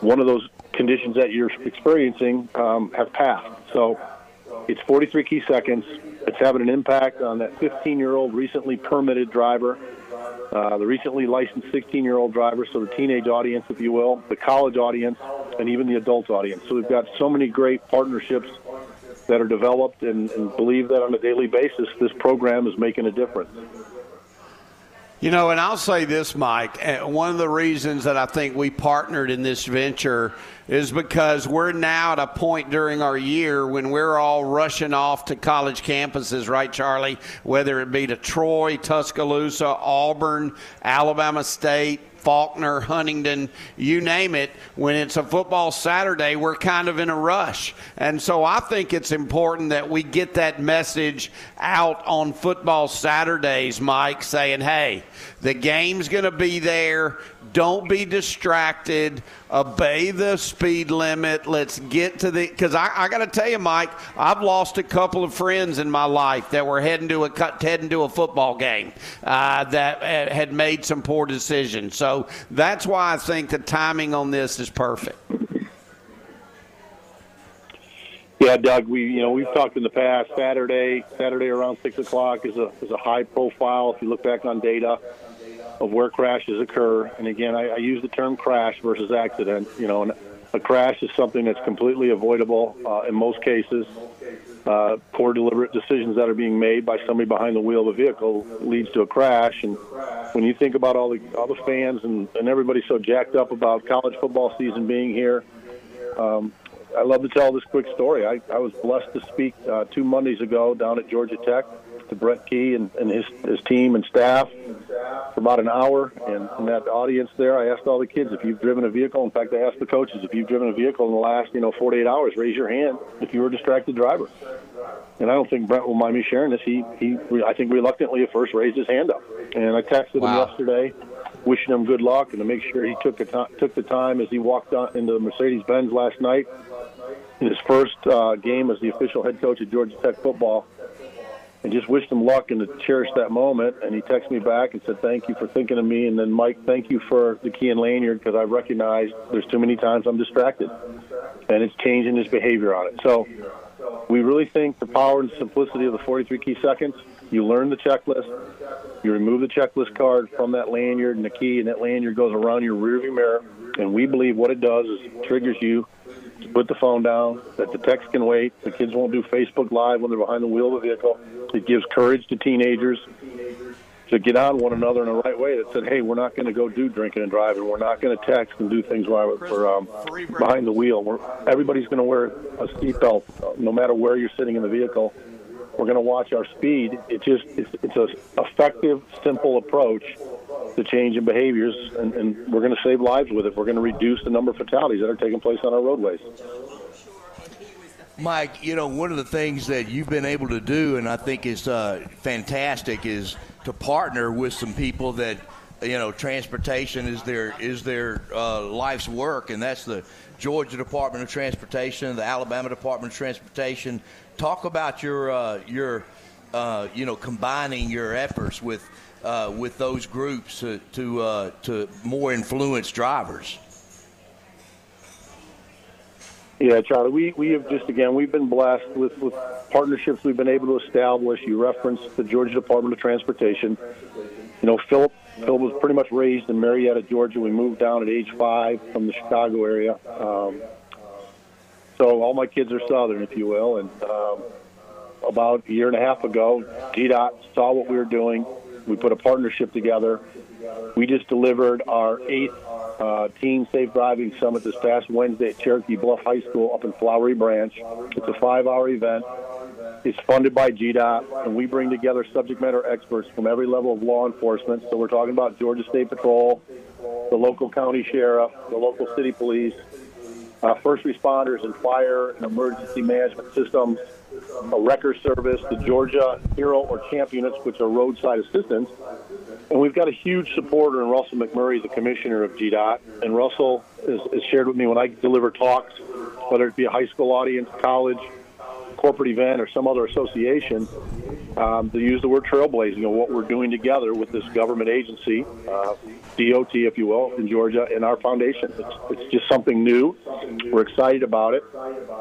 one of those conditions that you're experiencing um, have passed. So it's 43 key seconds. It's having an impact on that 15 year old recently permitted driver, uh, the recently licensed 16 year old driver, so the teenage audience, if you will, the college audience, and even the adult audience. So we've got so many great partnerships that are developed and, and believe that on a daily basis this program is making a difference. You know, and I'll say this, Mike. uh, One of the reasons that I think we partnered in this venture is because we're now at a point during our year when we're all rushing off to college campuses, right, Charlie? Whether it be to Troy, Tuscaloosa, Auburn, Alabama State, Faulkner, Huntingdon, you name it, when it's a football Saturday, we're kind of in a rush. And so I think it's important that we get that message out on football Saturdays, Mike, saying, hey, the game's going to be there. Don't be distracted. Obey the speed limit. Let's get to the. Because I, I got to tell you, Mike, I've lost a couple of friends in my life that were heading to a heading to a football game uh, that uh, had made some poor decisions. So that's why I think the timing on this is perfect. Yeah, Doug. We you know we've talked in the past. Saturday, Saturday around six o'clock is a is a high profile. If you look back on data of where crashes occur, and again, I, I use the term crash versus accident. You know, and a crash is something that's completely avoidable uh, in most cases. Uh, poor deliberate decisions that are being made by somebody behind the wheel of a vehicle leads to a crash. And when you think about all the all the fans and, and everybody so jacked up about college football season being here, um, I love to tell this quick story. I, I was blessed to speak uh, two Mondays ago down at Georgia Tech to Brent Key and, and his, his team and staff for about an hour. And in that audience there, I asked all the kids if you've driven a vehicle. In fact, I asked the coaches if you've driven a vehicle in the last, you know, 48 hours, raise your hand if you were a distracted driver. And I don't think Brent will mind me sharing this. He, he, I think reluctantly at first raised his hand up. And I texted Wow. him yesterday, wishing him good luck and to make sure he took the time, took the time as he walked on into the Mercedes Benz last night in his first uh, game as the official head coach of Georgia Tech football, and just wished him luck and to cherish that moment. And he texted me back and said, "Thank you for thinking of me." And then, Mike, thank you for the key and lanyard because I recognize there's too many times I'm distracted, and it's changing his behavior on it. So. We really think the power and simplicity of the 43 key seconds. You learn the checklist, you remove the checklist card from that lanyard and the key, and that lanyard goes around your rearview mirror. And we believe what it does is it triggers you put the phone down, that the text can wait, the kids won't do Facebook Live when they're behind the wheel of a vehicle. It gives courage to teenagers to get on one another in the right way that said, hey, we're not going to go do drinking and driving. We're not going to text and do things while we're um, behind the wheel. We're, everybody's going to wear a seatbelt uh, no matter where you're sitting in the vehicle. We're going to watch our speed. It just it's, it's a effective, simple approach to in behaviors, and, and we're going to save lives with it. We're going to reduce the number of fatalities that are taking place on our roadways. Mike, you know, one of the things that you've been able to do, and I think is uh, fantastic, is to partner with some people that, you know, transportation is their is their uh, life's work, and that's the Georgia Department of Transportation, the Alabama Department of Transportation. Talk about your uh, your, uh, you know, combining your efforts with uh, with those groups to to, uh, to more influence drivers. Yeah, Charlie, we, we have just, again, we've been blessed with, with partnerships we've been able to establish. You referenced the Georgia Department of Transportation. You know, Philip, Phil was pretty much raised in Marietta, Georgia. We moved down at age five from the Chicago area. Um, so all my kids are Southern, if you will. And um, about a year and a half ago, GDOT saw what we were doing. We put a partnership together. We just delivered our eighth uh, Teen Safe Driving Summit this past Wednesday at Cherokee Bluff High School up in Flowery Branch. It's a five-hour event. It's funded by GDOT, and we bring together subject matter experts from every level of law enforcement. So we're talking about Georgia State Patrol, the local county sheriff, the local city police, uh, first responders and fire and emergency management systems, a wrecker service, the Georgia Hero or Champ units, which are roadside assistance. And we've got a huge supporter in Russell McMurry, the commissioner of GDOT. And Russell has, has shared with me when I deliver talks, whether it be a high school audience, college, corporate event, or some other association, um, to use the word trailblazing and what we're doing together with this government agency, uh, DOT, if you will, in Georgia, and our foundation. It's, it's just something new. We're excited about it.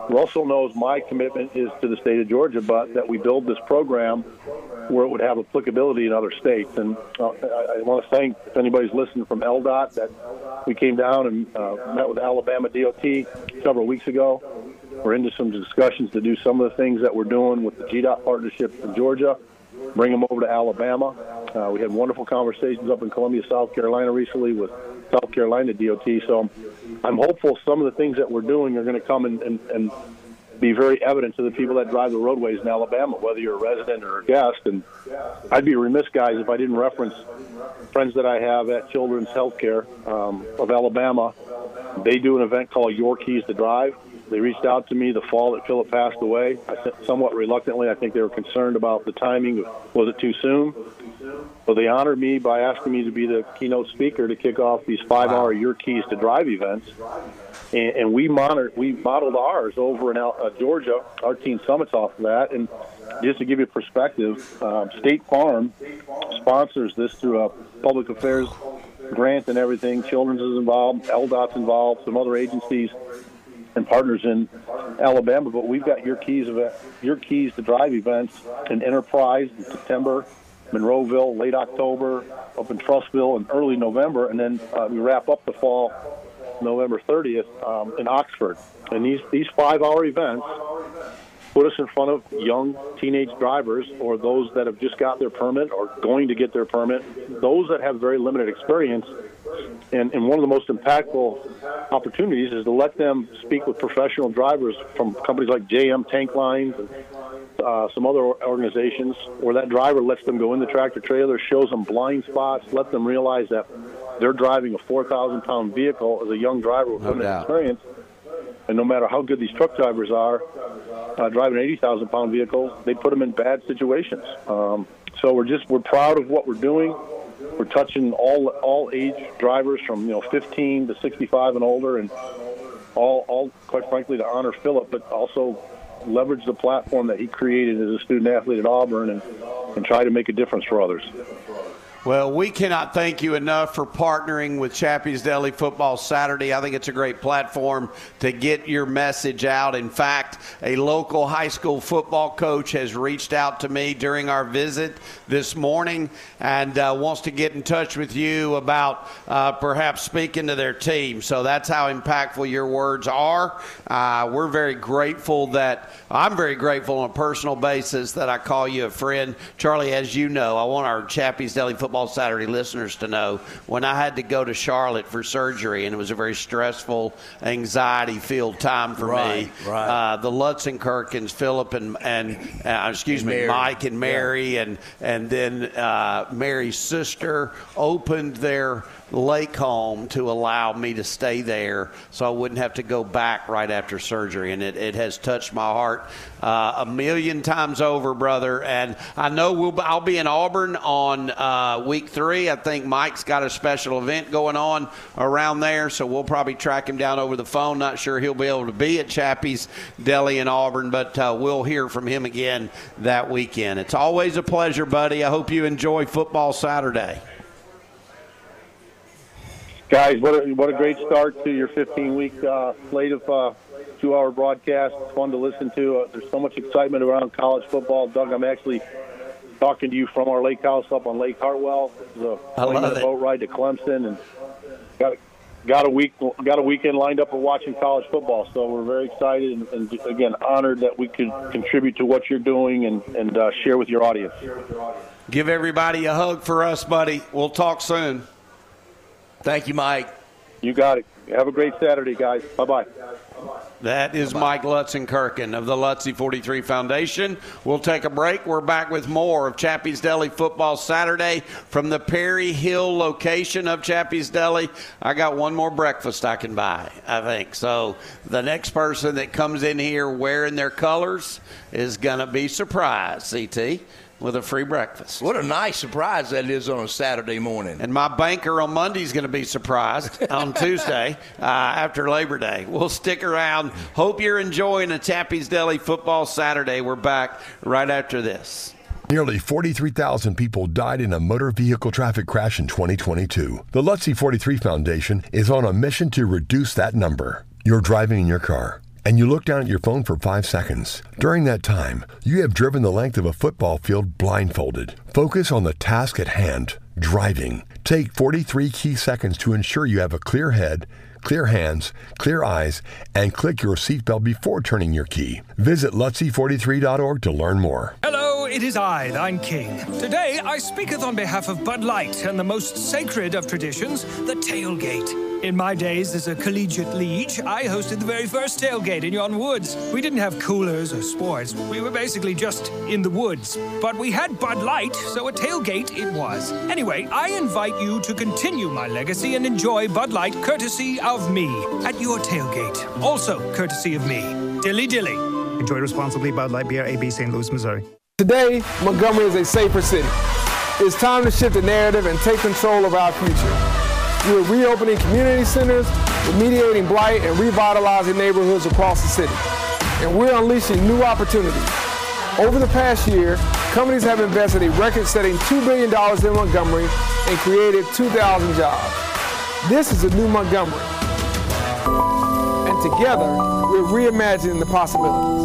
Russell knows my commitment is to the state of Georgia, but that we build this program where it would have applicability in other states. And uh, I, I want to thank if anybody's listening from ALDOT that we came down and uh, met with Alabama DOT several weeks ago. We're into some discussions to do some of the things that we're doing with the GDOT partnership in Georgia, bring them over to Alabama. Uh, we had wonderful conversations up in Columbia, South Carolina recently with South Carolina DOT. So I'm hopeful some of the things that we're doing are going to come and, and, and be very evident to the people that drive the roadways in Alabama, whether you're a resident or a guest. And I'd be remiss, guys, if I didn't reference friends that I have at Children's Healthcare um, of Alabama. They do an event called Your Keys to Drive. They reached out to me the fall that Philip passed away. I said somewhat reluctantly. I think they were concerned about the timing. Was it too soon? So they honored me by asking me to be the keynote speaker to kick off these five-hour Your Keys to Drive events. And, and we monitored, we modeled ours over in uh, Georgia. Our team summits off of that. And just to give you perspective, um, State Farm sponsors this through a public affairs grant and everything. Children's is involved, ALDOT's involved, some other agencies and partners in Alabama. But we've got your keys of your keys to drive events in Enterprise in September, Monroeville late October, up in Trussville in early November, and then uh, we wrap up the fall November 30th um, in Oxford. And these these five hour events put us in front of young teenage drivers or those that have just got their permit or going to get their permit, those that have very limited experience. And, and one of the most impactful opportunities is to let them speak with professional drivers from companies like JM Tank Lines and uh, some other organizations where that driver lets them go in the tractor trailer, shows them blind spots, let them realize that they're driving a 4,000 pound vehicle as a young driver with No limited doubt. experience. And no matter how good these truck drivers are, uh, driving an 80,000 pound vehicle, they put them in bad situations. Um, so we're just we're proud of what we're doing. We're touching all all age drivers from you know 15 to 65 and older, and all all quite frankly to honor Philip, but also leverage the platform that he created as a student athlete at Auburn and and try to make a difference for others. Well, we cannot thank you enough for partnering with Chappy's Deli Football Saturday. I think it's a great platform to get your message out. In fact, a local high school football coach has reached out to me during our visit this morning and uh, wants to get in touch with you about uh, perhaps speaking to their team. So that's how impactful your words are. Uh, we're very grateful that I'm very grateful on a personal basis that I call you a friend. Charlie, as you know, I want our Chappy's Deli Football Saturday listeners to know when I had to go to Charlotte for surgery, and it was a very stressful, anxiety filled time for Right, me. right. Uh, the Lutzenkirchens, Philip and, and uh, excuse me, Mary. Mike and Mary, and, and then uh, Mary's sister opened their lake home to allow me to stay there so I wouldn't have to go back right after surgery. And it, it has touched my heart uh, a million times over, brother. And I know we'll, I'll be in Auburn on uh, week three. I think Mike's got a special event going on around there, so we'll probably track him down over the phone. Not sure he'll be able to be at Chappy's Deli in Auburn, but uh, we'll hear from him again that weekend. It's always a pleasure, buddy. I hope you enjoy football Saturday. Guys, what a, what a great start to your 15 week uh, slate of uh, two hour broadcasts. It's fun to listen to. Uh, there's so much excitement around college football. Doug, I'm actually talking to you from our lake house up on Lake Hartwell. This is a I love it. boat ride to Clemson, and got got a week got a weekend lined up for watching college football. So we're very excited and, and again honored that we could contribute to what you're doing and and uh, share with your audience. Give everybody a hug for us, buddy. We'll talk soon. Thank you, Mike. You got it. Have a great Saturday, guys. Bye bye. That is Mike Lutzenkirchen of the Lutzie 43 Foundation. We'll take a break. We're back with more of Chappy's Deli Football Saturday from the Perry Hill location of Chappy's Deli. I got one more breakfast I can buy, I think. So the next person that comes in here wearing their colors is going to be surprised, CT with a free breakfast. What a nice surprise that is on a Saturday morning. And my banker on Monday is going to be surprised on Tuesday uh, after Labor Day. We'll stick around. Hope you're enjoying a Chappy's Deli football Saturday. We're back right after this. Nearly 43,000 people died in a motor vehicle traffic crash in 2022. The Lutzie 43 Foundation is on a mission to reduce that number. You're driving in your car and you look down at your phone for five seconds. During that time, you have driven the length of a football field blindfolded. Focus on the task at hand driving. Take 43 key seconds to ensure you have a clear head, clear hands, clear eyes, and click your seatbelt before turning your key. Visit Lutzie43.org to learn more. Hello, it is I, thine king. Today I speaketh on behalf of Bud Light and the most sacred of traditions, the tailgate. In my days as a collegiate liege, I hosted the very first tailgate in yon woods. We didn't have coolers or sports. We were basically just in the woods. But we had Bud Light, so a tailgate it was. Anyway, I invite you to continue my legacy and enjoy Bud Light courtesy of me at your tailgate. Also courtesy of me. Dilly dilly. Enjoy responsibly. Bud Light Beer, AB, St. Louis, Missouri. Today, Montgomery is a safer city. It's time to shift the narrative and take control of our future. We're reopening community centers, remediating blight, and revitalizing neighborhoods across the city. And we're unleashing new opportunities. Over the past year, companies have invested a record-setting $2 billion in Montgomery and created 2,000 jobs. This is a new Montgomery. And together, we're reimagining the possibilities.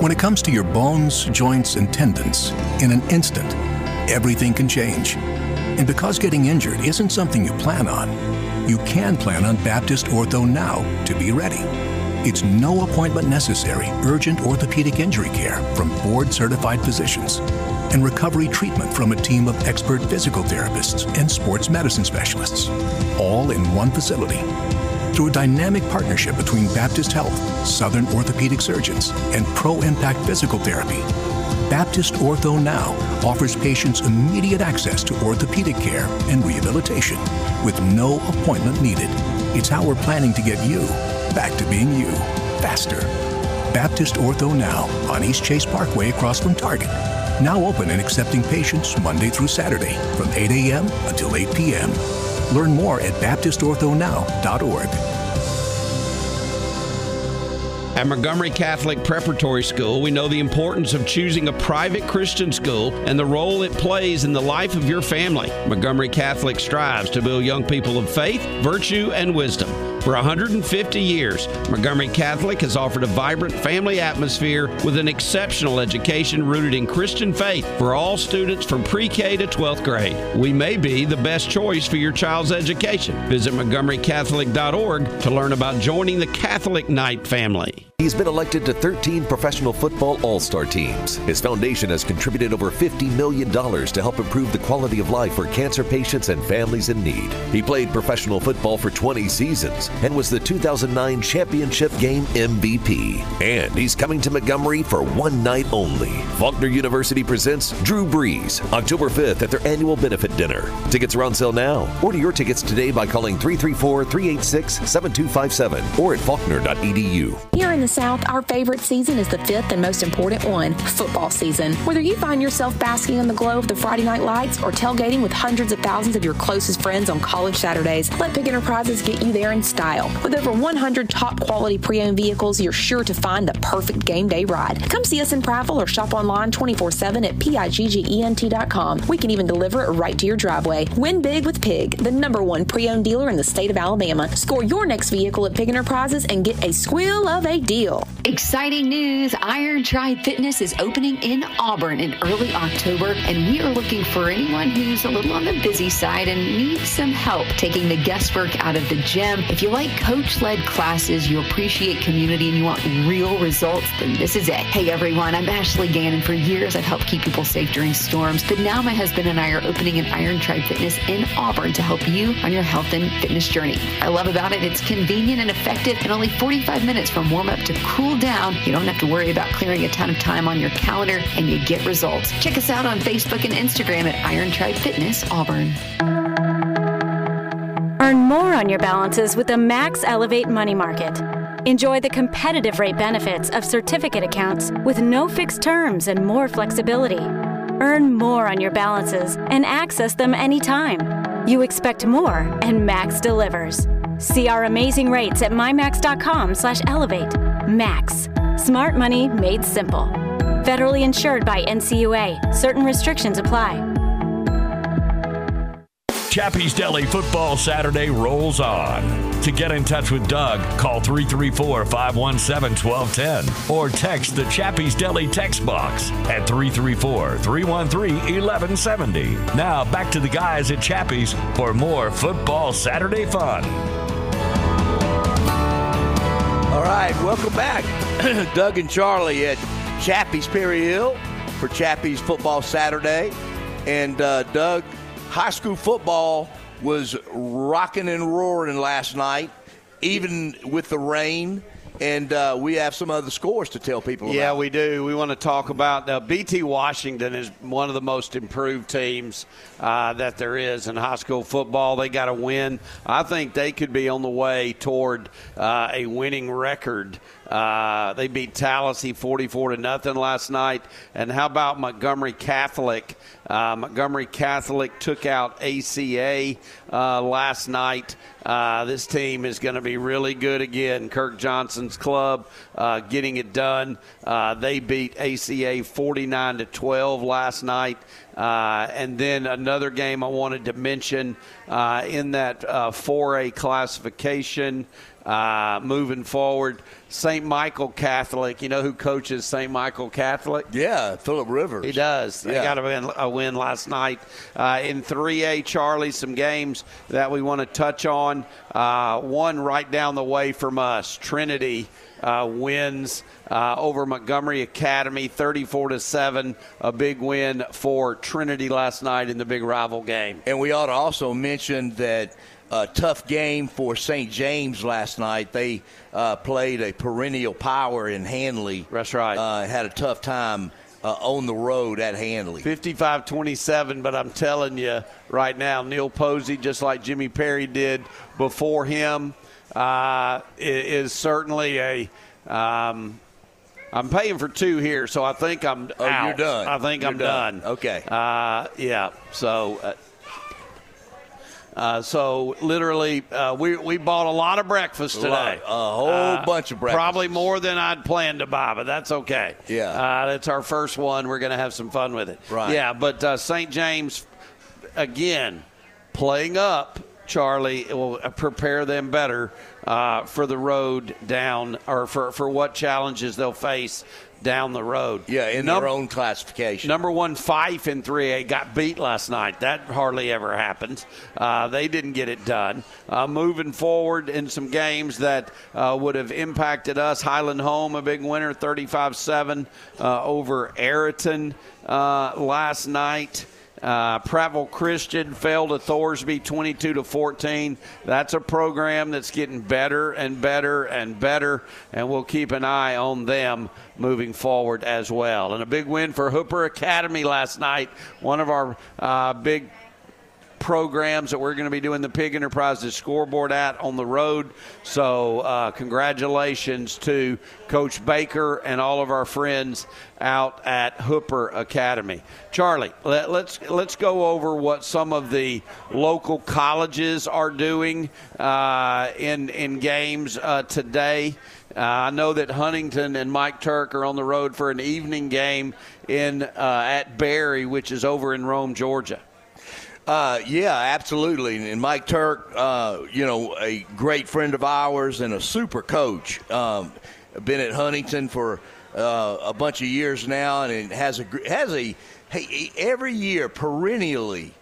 When it comes to your bones, joints, and tendons, in an instant, everything can change. And because getting injured isn't something you plan on, you can plan on Baptist Ortho Now to be ready. It's no appointment necessary urgent orthopedic injury care from board certified physicians and recovery treatment from a team of expert physical therapists and sports medicine specialists, all in one facility. Through a dynamic partnership between Baptist Health, Southern Orthopedic Surgeons, and Pro Impact Physical Therapy, Baptist Ortho Now offers patients immediate access to orthopedic care and rehabilitation with no appointment needed. It's how we're planning to get you back to being you faster. Baptist Ortho Now on East Chase Parkway across from Target. Now open and accepting patients Monday through Saturday from 8 a.m. until 8 p.m. Learn more at baptistorthonow.org. At Montgomery Catholic Preparatory School, we know the importance of choosing a private Christian school and the role it plays in the life of your family. Montgomery Catholic strives to build young people of faith, virtue, and wisdom. For 150 years, Montgomery Catholic has offered a vibrant family atmosphere with an exceptional education rooted in Christian faith for all students from pre K to 12th grade. We may be the best choice for your child's education. Visit MontgomeryCatholic.org to learn about joining the Catholic Knight family. He's been elected to 13 professional football all star teams. His foundation has contributed over $50 million to help improve the quality of life for cancer patients and families in need. He played professional football for 20 seasons and was the 2009 championship game MVP. And he's coming to Montgomery for one night only. Faulkner University presents Drew Brees October 5th at their annual benefit dinner. Tickets are on sale now. Order your tickets today by calling 334 386 7257 or at faulkner.edu. Here in the South, our favorite season is the fifth and most important one football season. Whether you find yourself basking in the glow of the Friday night lights or tailgating with hundreds of thousands of your closest friends on college Saturdays, let Pig Enterprises get you there in style. With over 100 top quality pre owned vehicles, you're sure to find the perfect game day ride. Come see us in Prattville or shop online 24 7 at PIGGENT.com. We can even deliver it right to your driveway. Win big with Pig, the number one pre owned dealer in the state of Alabama. Score your next vehicle at Pig Enterprises and get a squeal of a deal deal. Exciting news! Iron Tribe Fitness is opening in Auburn in early October, and we are looking for anyone who's a little on the busy side and needs some help taking the guesswork out of the gym. If you like coach led classes, you appreciate community, and you want real results, then this is it. Hey everyone, I'm Ashley Gannon. For years, I've helped keep people safe during storms, but now my husband and I are opening an Iron Tribe Fitness in Auburn to help you on your health and fitness journey. I love about it, it's convenient and effective, and only 45 minutes from warm up to cool down. You don't have to worry about clearing a ton of time on your calendar, and you get results. Check us out on Facebook and Instagram at Iron Tribe Fitness Auburn. Earn more on your balances with the Max Elevate Money Market. Enjoy the competitive rate benefits of certificate accounts with no fixed terms and more flexibility. Earn more on your balances and access them anytime. You expect more, and Max delivers. See our amazing rates at mymax.com/elevate. Max, smart money made simple. Federally insured by NCUA. Certain restrictions apply. Chappy's Deli Football Saturday rolls on. To get in touch with Doug, call 334 517 1210 or text the Chappy's Deli text box at 334 313 1170. Now back to the guys at Chappy's for more Football Saturday fun. All right, welcome back. Doug and Charlie at Chappy's Perry Hill for Chappy's Football Saturday. And uh, Doug, high school football was rocking and roaring last night, even with the rain. And uh, we have some other scores to tell people Yeah, about. we do. We want to talk about uh, BT Washington is one of the most improved teams uh, that there is in high school football. They got a win. I think they could be on the way toward uh, a winning record. Uh, they beat Tallahassee 44 to nothing last night. And how about Montgomery Catholic? Uh, Montgomery Catholic took out ACA uh, last night. Uh, this team is going to be really good again. Kirk Johnson's club uh, getting it done. They beat ACA 49 to 12 last night. Uh, and then another game I wanted to mention uh, in that uh, 4A classification uh, moving forward. St. Michael Catholic, you know who coaches St. Michael Catholic? Yeah, Philip Rivers. He does. They Yeah. got a win, a win last night. Uh, in 3A, Charlie, some games that we want to touch on. Uh, one right down the way from us, Trinity. Uh, wins uh, over Montgomery Academy, 34 to seven, a big win for Trinity last night in the big rival game. And we ought to also mention that a tough game for St. James last night. They uh, played a perennial power in Handley. That's right. Uh, had a tough time uh, on the road at Handley. 55 27, but I'm telling you right now, Neil Posey, just like Jimmy Perry did before him, uh, is certainly a. Um, I'm paying for two here, so I think I'm Oh, you're done. I think You're I'm done. done. Okay. Uh, yeah. So. Uh, so literally, uh, we we bought a lot of breakfast today. A whole Uh, bunch of breakfast. Probably more than I'd planned to buy, but that's okay. Yeah. uh, that's our first one. We're going to have some fun with it. Right. Yeah, but uh, St. James again playing up. Charlie it will prepare them better uh, for the road down, or for, for what challenges they'll face down the road. Yeah, in Num- their own classification. Number one, Fife in 3A got beat last night. That hardly ever happens. Uh, they didn't get it done. Uh, moving forward in some games that uh, would have impacted us, Highland Home, a big winner, 35 7 uh, over Ariton uh, last night. Uh, Prattville Christian fell to Thorsby 22 to 14. That's a program that's getting better and better and better, and we'll keep an eye on them moving forward as well. And a big win for Hooper Academy last night. One of our uh, big programs that we're going to be doing the Pig Enterprises scoreboard at on the road. So, uh, congratulations to Coach Baker and all of our friends out at Hooper Academy. Charlie, let, let's let's go over what some of the local colleges are doing uh, in in games uh, today. Uh, I know that Huntingdon and Mike Turk are on the road for an evening game in uh, at Berry, which is over in Rome, Georgia. Uh, yeah, absolutely. And Mike Turk, uh, you know, a great friend of ours and a super coach. Um, been at Huntingdon for uh, a bunch of years now, and has a has a hey every year perennially.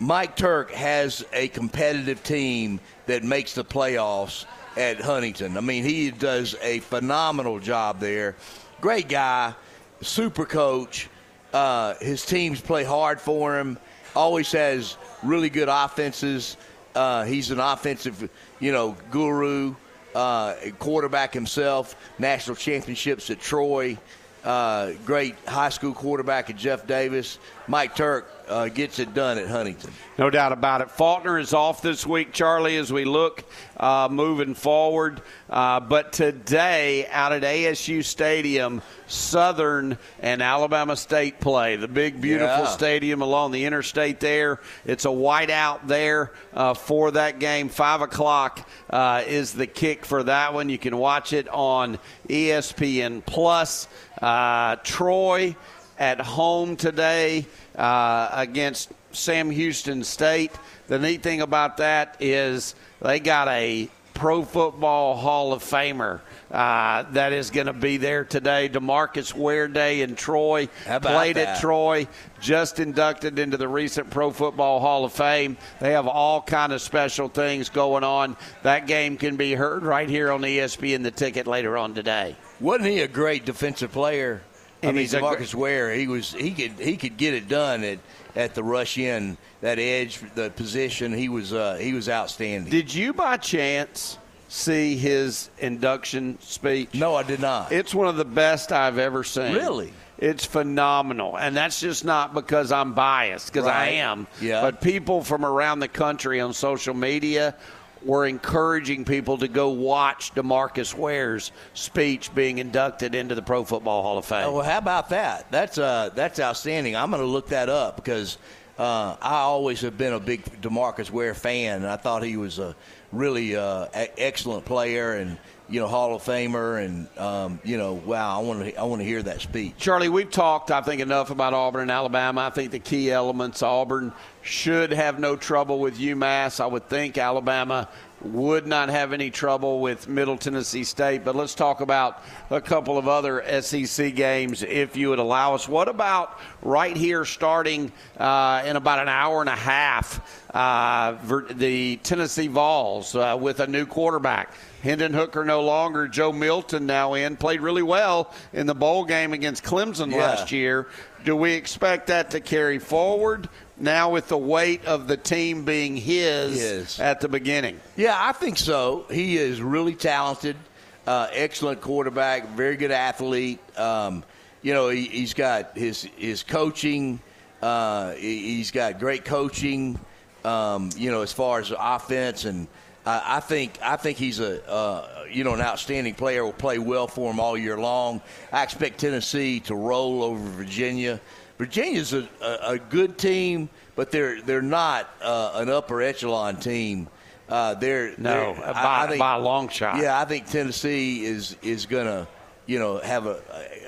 Mike Turk has a competitive team that makes the playoffs at Huntingdon. I mean, he does a phenomenal job there. Great guy, super coach. Uh, his teams play hard for him. Always has really good offenses. Uh, he's an offensive, you know, guru, uh, quarterback himself. National championships at Troy. Uh, great high school quarterback at Jeff Davis. Mike Turk uh, gets it done at Huntingdon. No doubt about it. Faulkner is off this week, Charlie, as we look uh, moving forward. Uh, but today, out at ASU Stadium, Southern and Alabama State play. The big, beautiful Yeah. stadium along the interstate there. It's a whiteout there uh, for that game. Five o'clock uh, is the kick for that one. You can watch it on ESPN Plus. Uh, Troy at home today uh, against Sam Houston State. The neat thing about that is they got a Pro Football Hall of Famer uh, that is going to be there today. DeMarcus Ware Day in Troy played that? at Troy, just inducted into the recent Pro Football Hall of Fame. They have all kind of special things going on. That game can be heard right here on ESPN The Ticket later on today. Wasn't he a great defensive player? I And mean, he's a Marcus Ware, he was he could he could get it done at, at the rush in that edge, the position. He was uh, he was outstanding. Did you by chance see his induction speech? No, I did not. It's one of the best I've ever seen. Really? It's phenomenal. And that's just not because I'm biased, because I am. Yeah. But people from around the country on social media were encouraging people to go watch DeMarcus Ware's speech being inducted into the Pro Football Hall of Fame. Oh, well, how about that? That's uh, that's outstanding. I'm going to look that up because uh, I always have been a big DeMarcus Ware fan, and I thought he was a really uh, excellent player and you know Hall of Famer, and um, you know, wow, I want to I want to hear that speech. Charlie, we've talked, I think, enough about Auburn and Alabama. I think the key elements Auburn should have no trouble with UMass. I would think Alabama would not have any trouble with Middle Tennessee State. But let's talk about a couple of other SEC games, if you would allow us. What about right here, starting uh, in about an hour and a half, uh, the Tennessee Vols uh, with a new quarterback? Hendon Hooker no longer. Joe Milton now in. Played really well in the bowl game against Clemson Yeah. last year. Do we expect that to carry forward now with the weight of the team being his His. at the beginning? Yeah, I think so. He is really talented, uh, excellent quarterback, very good athlete. Um, you know, he, he's got his his coaching. Uh, he, he's got great coaching. Um, you know, as far as offense, and uh, I think I think he's a uh, you know an outstanding player. Will play well for him all year long. I expect Tennessee to roll over Virginia. Virginia's a, a, a good team, but they're they're not uh, an upper echelon team. Uh, they're No, they're- by- by a long shot. Yeah, I think Tennessee is is gonna you know have a,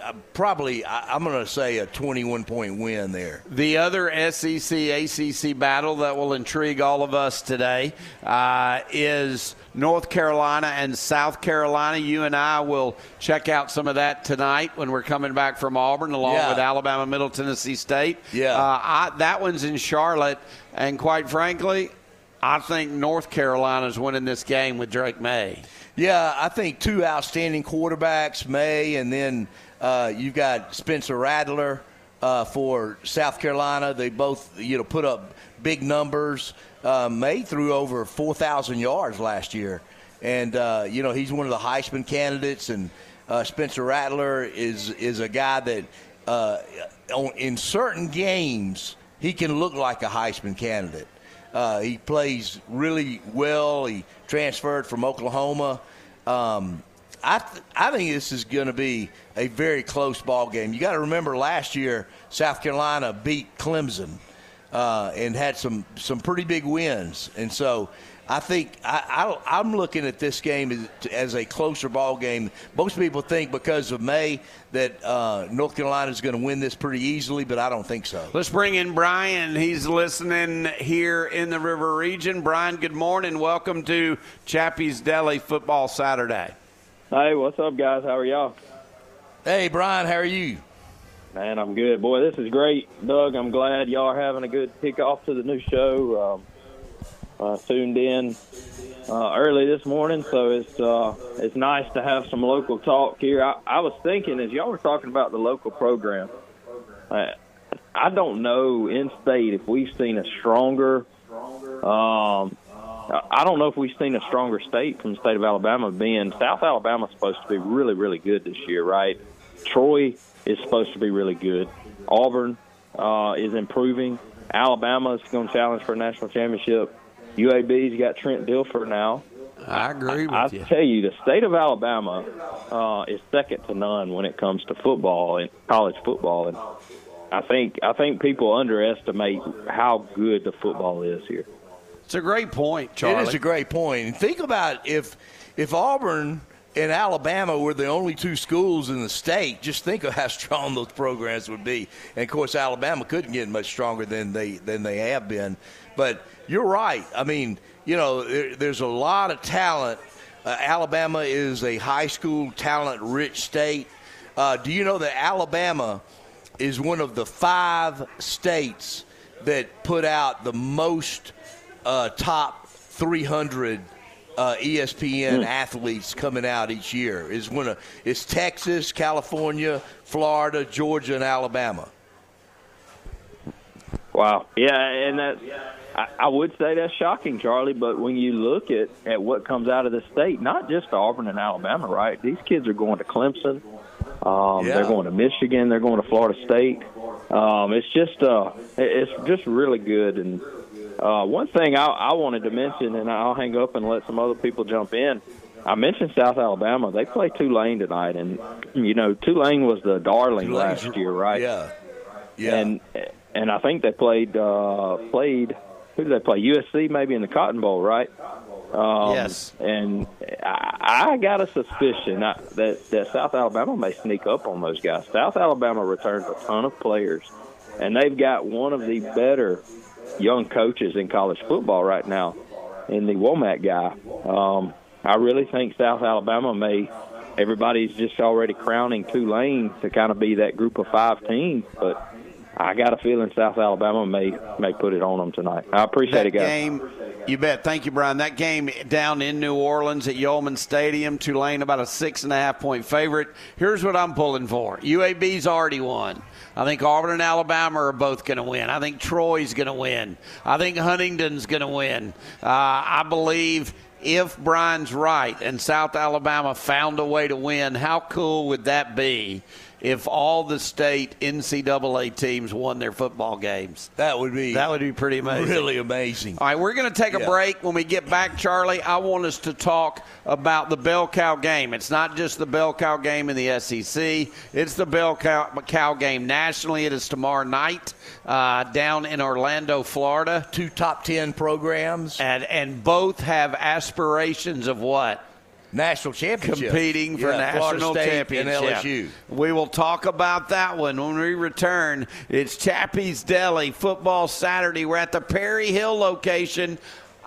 a, a probably I, I'm gonna say a 21 point win there. The other SEC ACC battle that will intrigue all of us today uh, is North Carolina and South Carolina. You and I will check out some of that tonight when we're coming back from Auburn, along Yeah. with Alabama, Middle Tennessee State. Yeah. uh, I, that one's in Charlotte, and quite frankly, I think North Carolina's winning this game with Drake Maye. Yeah, I think two outstanding quarterbacks, Maye, and then uh, you've got Spencer Rattler uh, for South Carolina. They both, you know, put up big numbers. Uh, Maye threw over 4,000 yards last year, and uh, you know he's one of the Heisman candidates. And uh, Spencer Rattler is is a guy that uh, in certain games he can look like a Heisman candidate. He plays really well. He transferred from Oklahoma. Um, I th- I think this is going to be a very close ball game. You got to remember last year South Carolina beat Clemson uh, and had some some pretty big wins, and so I think I, I I'm looking at this game as, as a closer ball game. Most people think because of Maye that uh, North Carolina is going to win this pretty easily, but I don't think so. Let's bring in Brian. He's listening here in the River Region. Brian, good morning. Welcome to Chappy's Deli Football Saturday. Hey, what's up, guys? How are y'all? Hey, Brian, how are you? Man, I'm good. Boy, this is great. Doug, I'm glad y'all are having a good kickoff to the new show. Um, uh, tuned in uh, early this morning, so it's uh, it's nice to have some local talk here. I, I was thinking as y'all were talking about the local program, I, I don't know in state if we've seen a stronger. Um, I don't know if we've seen a stronger state from the state of Alabama. Being South Alabama supposed to be really, really good this year, right? Troy is supposed to be really good. Auburn uh, is improving. Alabama is going to challenge for a national championship. UAB's got Trent Dilfer now. I agree with I, you. I tell you, the state of Alabama uh, is second to none when it comes to football and college football, and I think I think people underestimate how good the football is here. It's a great point, Charlie. It is a great point. And think about if if Auburn and Alabama were the only two schools in the state, just think of how strong those programs would be. And of course, Alabama couldn't get much stronger than they than they have been. But you're right. I mean, you know, there, there's a lot of talent. Uh, Alabama is a high school talent rich state. Uh, do you know that Alabama is one of the five states that put out the most uh, top 300 uh, ESPN Hmm. athletes coming out each year. Is one of it's Texas, California, Florida, Georgia, and Alabama. Wow. Yeah, and that I, I would say that's shocking, Charlie. But when you look at at what comes out of the state, not just Auburn and Alabama, right? These kids are going to Clemson. Um, Yeah. They're going to Michigan. They're going to Florida State. Um, it's just uh, it's just really good. And uh, one thing I, I wanted to mention, and I'll hang up and let some other people jump in. I mentioned South Alabama. They play Tulane tonight, and you know Tulane was the darling Tulane's- last year, right? Yeah. Yeah. And and I think they played uh, played who did they play? USC maybe in the Cotton Bowl, right? Um, Yes. And I, I got a suspicion that, that that South Alabama may sneak up on those guys. South Alabama returns a ton of players, and they've got one of the better young coaches in college football right now, in the Wommack guy. Um, I really think South Alabama may. Everybody's just already crowning Tulane to kind of be that group of five teams, but I got a feeling South Alabama may may put it on them tonight. I appreciate that it, guys. game, you bet. Thank you, Brian. That game down in New Orleans at Yulman Stadium, Tulane about a six and a half point favorite. Here's what I'm pulling for. UAB's already won. I think Auburn and Alabama are both going to win. I think Troy's going to win. I think Huntingdon's going to win. Uh, I believe if Brian's right and South Alabama found a way to win, how cool would that be? If all the state NCAA teams won their football games, that would be that would be pretty amazing. Really amazing. All right, we're going to take a Yeah. break. When we get back, Charlie, I want us to talk about the bell cow game. It's not just the bell cow game in the SEC; it's the bell cow, cow game nationally. It is tomorrow night uh, down in Orlando, Florida. Two top ten programs, and and both have aspirations of what? National championship. Competing for Yeah, national championship. and LSU. We will talk about that one when we return. It's Chappy's Deli Football Saturday. We're at the Perry Hill location.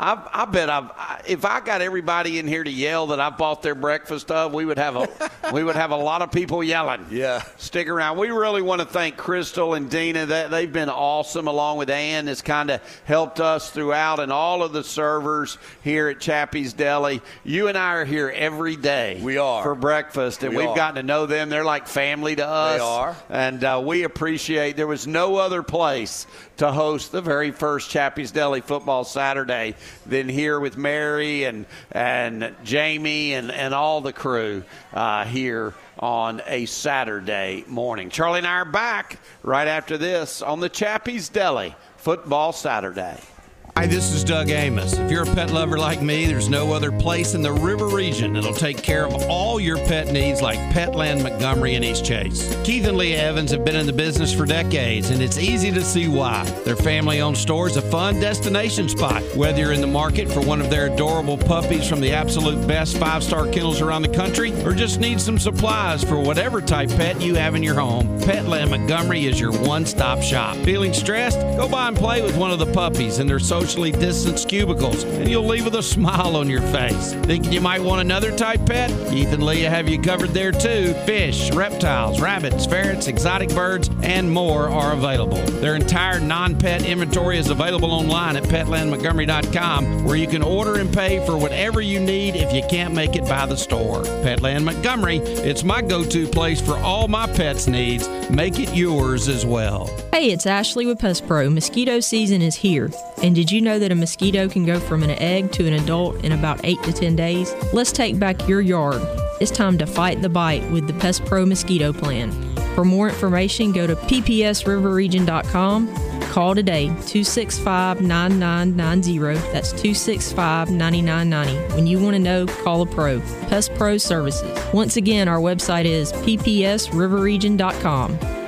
I, I bet I've, I, if I got everybody in here to yell that I bought their breakfast of, we would have a we would have a lot of people yelling. Yeah, stick around. We really want to thank Crystal and Dina. That they've been awesome, along with Ann, has kind of helped us throughout, and all of the servers here at Chappy's Deli. You and I are here every day. We are for breakfast, and We have gotten to know them. They're like family to us. They are. and uh, we appreciate. There was no other place to host the very first Chappy's Deli Football Saturday than here with Mary and and Jamie and and all the crew uh, here on a Saturday morning. Charlie and I are back right after this on the Chappy's Deli Football Saturday. Hi, this is Doug Amos. If you're a pet lover like me, there's no other place in the river region that'll take care of all your pet needs like Petland Montgomery and East Chase. Keith and Leah Evans have been in the business for decades, and it's easy to see why. Their family owned store is a fun destination spot. Whether you're in the market for one of their adorable puppies from the absolute best five star kennels around the country, or just need some supplies for whatever type pet you have in your home, Petland Montgomery is your one stop shop. Feeling stressed? Go by and play with one of the puppies in their social socially distanced cubicles, and you'll leave with a smile on your face. Thinking you might want another type pet? Keith and Leah have you covered there too. Fish, reptiles, rabbits, ferrets, exotic birds, and more are available. Their entire non pet inventory is available online at petlandmontgomery.com, where you can order and pay for whatever you need if you can't make it by the store. Petland Montgomery, it's my go to place for all my pets' needs. Make it yours as well. Hey, it's Ashley with Pest Pro. Mosquito season is here. And did you know that a mosquito can go from an egg to an adult in about 8 to 10 days? Let's take back your yard. It's time to fight the bite with the Pest Pro Mosquito Plan. For more information, go to ppsriverregion.com. Call today 265 9990. That's 265 9990. When you want to know, call a pro. Pest Pro Services. Once again, our website is ppsriverregion.com.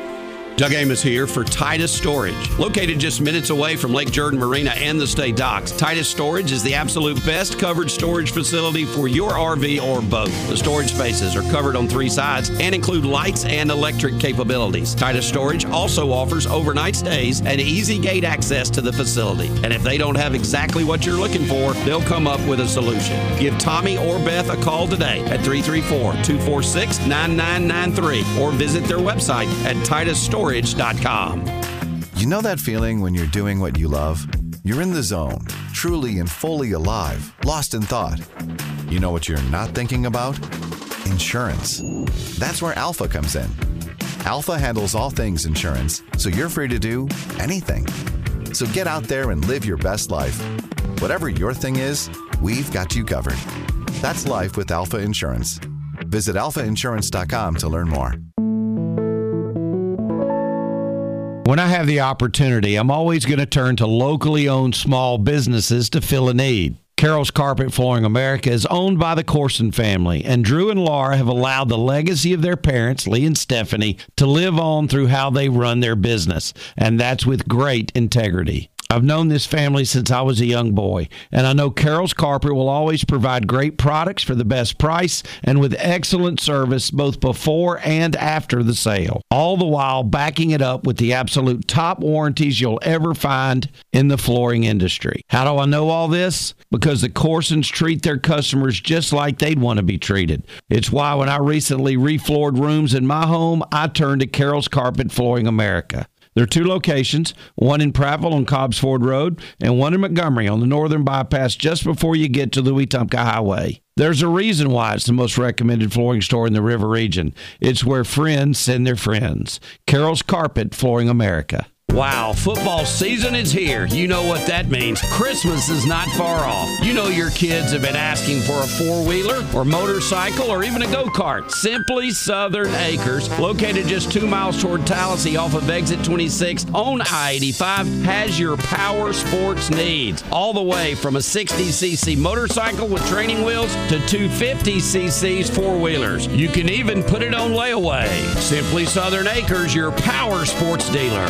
Doug Amos here for Titus Storage. Located just minutes away from Lake Jordan Marina and the state docks, Titus Storage is the absolute best covered storage facility for your RV or boat. The storage spaces are covered on three sides and include lights and electric capabilities. Titus Storage also offers overnight stays and easy gate access to the facility. And if they don't have exactly what you're looking for, they'll come up with a solution. Give Tommy or Beth a call today at 334 246 9993 or visit their website at titusstorage.com. You know that feeling when you're doing what you love? You're in the zone, truly and fully alive, lost in thought. You know what you're not thinking about? Insurance. That's where Alfa comes in. Alfa handles all things insurance, so you're free to do anything. So get out there and live your best life. Whatever your thing is, we've got you covered. That's life with Alfa Insurance. Visit alfainsurance.com to learn more. When I have the opportunity, I'm always going to turn to locally owned small businesses to fill a need. Carol's Carpet Flooring America is owned by the Corson family, and Drew and Laura have allowed the legacy of their parents, Lee and Stephanie, to live on through how they run their business, and that's with great integrity. I've known this family since I was a young boy, and I know Carol's Carpet will always provide great products for the best price and with excellent service both before and after the sale, all the while backing it up with the absolute top warranties you'll ever find in the flooring industry. How do I know all this? Because the Corsons treat their customers just like they'd want to be treated. It's why when I recently refloored rooms in my home, I turned to Carol's Carpet Flooring America. There are two locations, one in Prattville on Cobbs Ford Road and one in Montgomery on the northern bypass just before you get to the Wetumpka Highway. There's a reason why it's the most recommended flooring store in the river region. It's where friends send their friends. Carol's Carpet Flooring America. Wow, football season is here. You know what that means. Christmas is not far off. You know your kids have been asking for a four wheeler or motorcycle or even a go kart. Simply Southern Acres, located just two miles toward Tallahassee off of exit 26 on I 85, has your power sports needs. All the way from a 60cc motorcycle with training wheels to 250cc's four wheelers. You can even put it on layaway. Simply Southern Acres, your power sports dealer.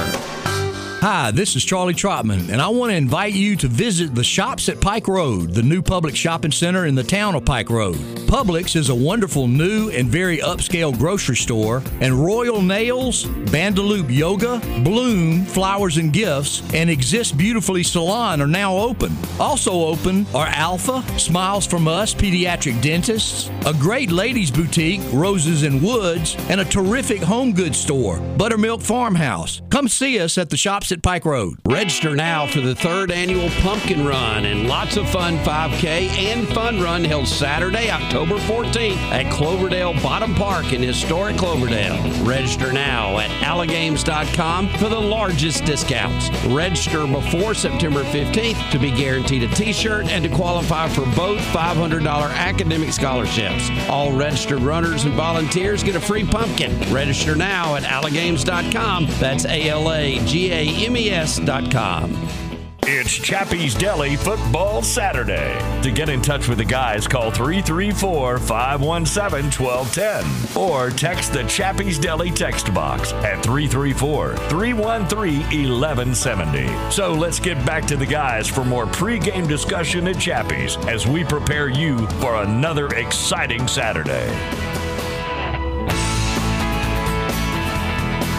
Hi, this is Charlie Trotman, and I want to invite you to visit the Shops at Pike Road, the new public shopping center in the town of Pike Road. Publix is a wonderful new and very upscale grocery store, and Royal Nails, Bandaloop Yoga, Bloom Flowers and Gifts, and Exist Beautifully Salon are now open. Also open are Alfa, Smiles from Us Pediatric Dentists, a great ladies boutique, Roses and Woods, and a terrific home goods store, Buttermilk Farmhouse. Come see us at the Shops at Pike Road. Register now for the third annual Pumpkin Run and lots of fun 5K and fun run held Saturday, October 14th at Cloverdale Bottom Park in historic Cloverdale. Register now at alagames.com for the largest discounts. Register before September 15th to be guaranteed a t-shirt and to qualify for both $500 academic scholarships. All registered runners and volunteers get a free pumpkin. Register now at alagames.com. That's A-L-A-G-A mes.com. It's Chappy's Deli Football Saturday. To get in touch with the guys, call 334 517 1210 or text the Chappy's Deli text box at 334 313 1170. So let's get back to the guys for more pregame discussion at Chappy's as we prepare you for another exciting Saturday.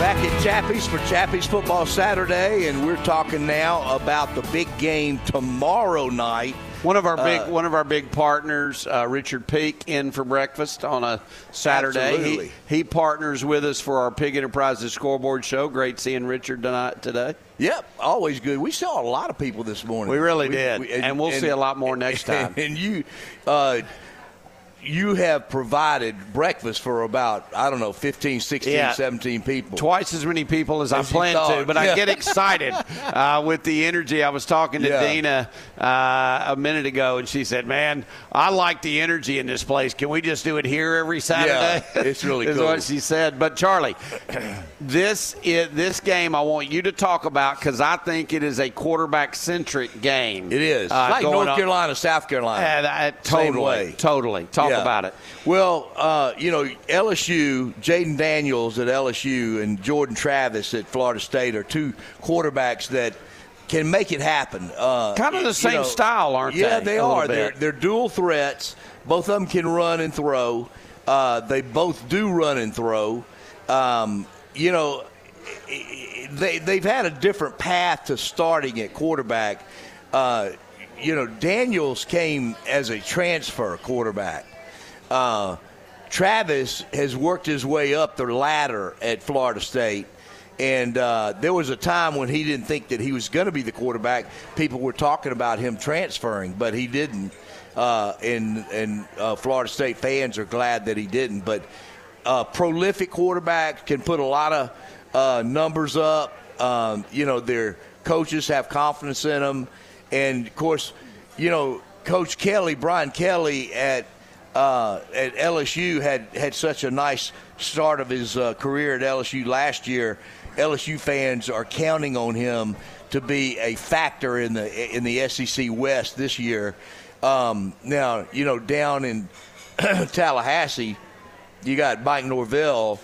Back at Chappy's for Chappy's Football Saturday, and we're talking now about the big game tomorrow night. One of our big Uh, one of our big partners, uh, Richard Peak, in for breakfast on a Saturday. Absolutely. He, he partners with us for our Pig Enterprises scoreboard show. Great seeing Richard tonight today. Yep, always good. We saw a lot of people this morning. We really did. And we'll see a lot more next time. And you, uh, you have provided breakfast for about I don't know 15, 16, Yeah. 17 people. Twice as many people as, I As you plan to, but I get excited uh, with the energy. I was talking to Yeah. Dina uh, a minute ago, and she said, "Man, I like the energy in this place. Can we just do it here every Saturday?" Yeah, it's really is cool. what she said. But Charlie, this is, this game I want you to talk about because I think it is a quarterback centric game. It is uh, like North Carolina, South Carolina. Uh, uh, totally, totally. Talk Yeah. about it. Well, uh, you know, LSU, Jayden Daniels at LSU and Jordan Travis at Florida State are two quarterbacks that can make it happen. Uh, Kind of the you same know, style, aren't yeah, they? they are. They're, they're dual threats. Both of them can run and throw. Uh, they both do run and throw. Um, you know, they they've had a different path to starting at quarterback. Uh, you know, Daniels came as a transfer quarterback. Uh, Travis has worked his way up the ladder at Florida State. And uh, there was a time when he didn't think that he was going to be the quarterback. People were talking about him transferring, but he didn't. Uh, and and uh, Florida State fans are glad that he didn't. But uh, prolific quarterback can put a lot of uh, numbers up. Um, you know, their coaches have confidence in them, and of course, you know, Coach Kelly, Brian Kelly at uh, at LSU had had such a nice start of his uh, career at LSU last year. LSU fans are counting on him to be a factor in the in the SEC West this year. Um, now, you know, down in Tallahassee, you got Mike Norvell.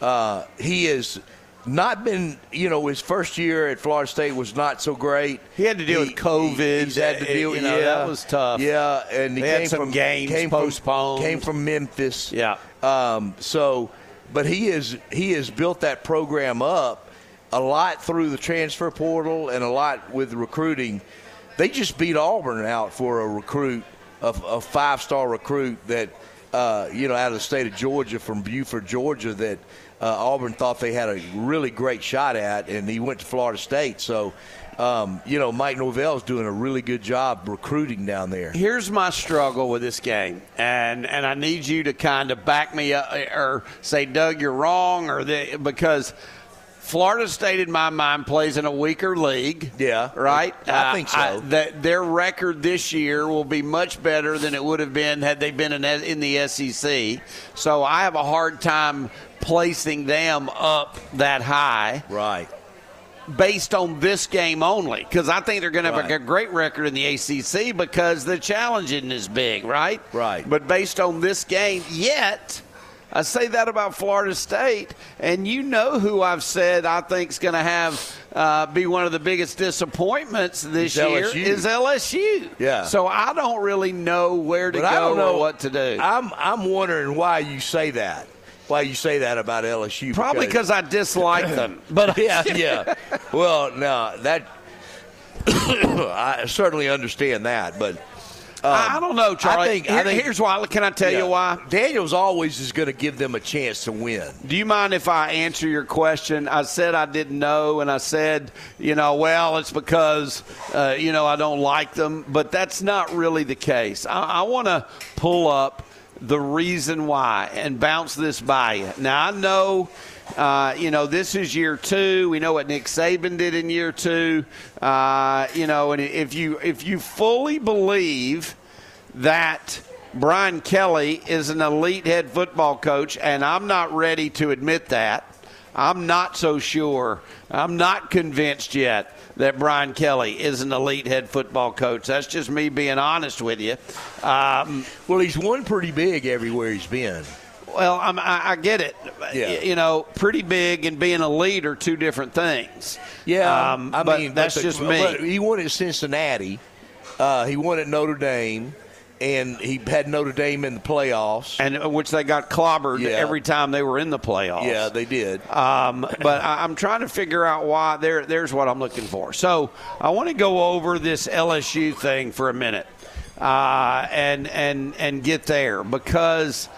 Uh, he has not been, you know, his first year at Florida State was not so great. He had to deal with COVID. He's had to deal, You know, yeah, that was tough. Yeah, and he They had came some from games came postponed. From, came from Memphis. Yeah. Um, so, but he is he has built that program up a lot through the transfer portal and a lot with recruiting. They just beat Auburn out for a recruit, a, a five star recruit that uh, you know out of the state of Georgia from Buford, Georgia that. Uh, Auburn thought they had a really great shot at, and he went to Florida State. So, um, you know, Mike Norvell's doing a really good job recruiting down there. Here's my struggle with this game, and and I need you to kind of back me up or say, Doug, you're wrong, or the, because Florida State, in my mind, plays in a weaker league. Yeah, right. I think so. that their record this year will be much better than it would have been had they been in, in the SEC. So I have a hard time placing them up that high. Right. Based on this game only, because I think they're going to have Right. a great record in the ACC because the challenge isn't as big, right? Right. But based on this game, yet I say that about Florida State, and you know who I've said I think is going to have uh, be one of the biggest disappointments this year is LSU. Yeah. So I don't really know where to But go I don't know or what to do. I'm I'm wondering why you say that. Why you say that about LSU? Probably because I dislike them. But yeah, yeah. Well, no, that I certainly understand that, but. um, I don't know, Charlie. I think, I think here's why. Can I tell yeah, you why? Daniels always is going to give them a chance to win. Do you mind if I answer your question? I said I didn't know, and I said, you know, well, it's because, uh, you know, I don't like them, but that's not really the case. I, I want to pull up the reason why and bounce this by you. Now, I know. Uh, you know, this is year two. We know what Nick Saban did in year two. Uh, you know, and if you if you fully believe that Brian Kelly is an elite head football coach, and I'm not ready to admit that. I'm not so sure. I'm not convinced yet that Brian Kelly is an elite head football coach. That's just me being honest with you. Um, well, he's won pretty big everywhere he's been. Well, I'm, I, I get it. Yeah. You know, pretty big and being a lead are two different things. Yeah, Um, I mean, that's the- just me. but he won at Cincinnati. Uh, he won at Notre Dame. And he had Notre Dame in the playoffs, and uh, which they got clobbered Yeah. every time they were in the playoffs. Yeah, they did. Um, but I, I'm trying to figure out why. There, there's what I'm looking for. So I want to go over this LSU thing for a minute, uh, and and and get there because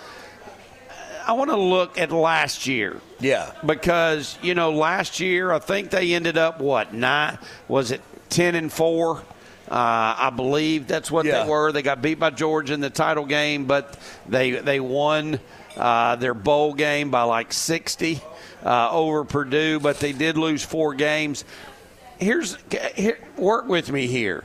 I want to look at last year. Yeah. Because you know, last year I think they ended up what nine? Was it ten and four? Uh, I believe that's what Yeah. they were. They got beat by Georgia in the title game, but they they won uh, their bowl game by like sixty uh, over Purdue. But they did lose four games. Here's here, work with me here.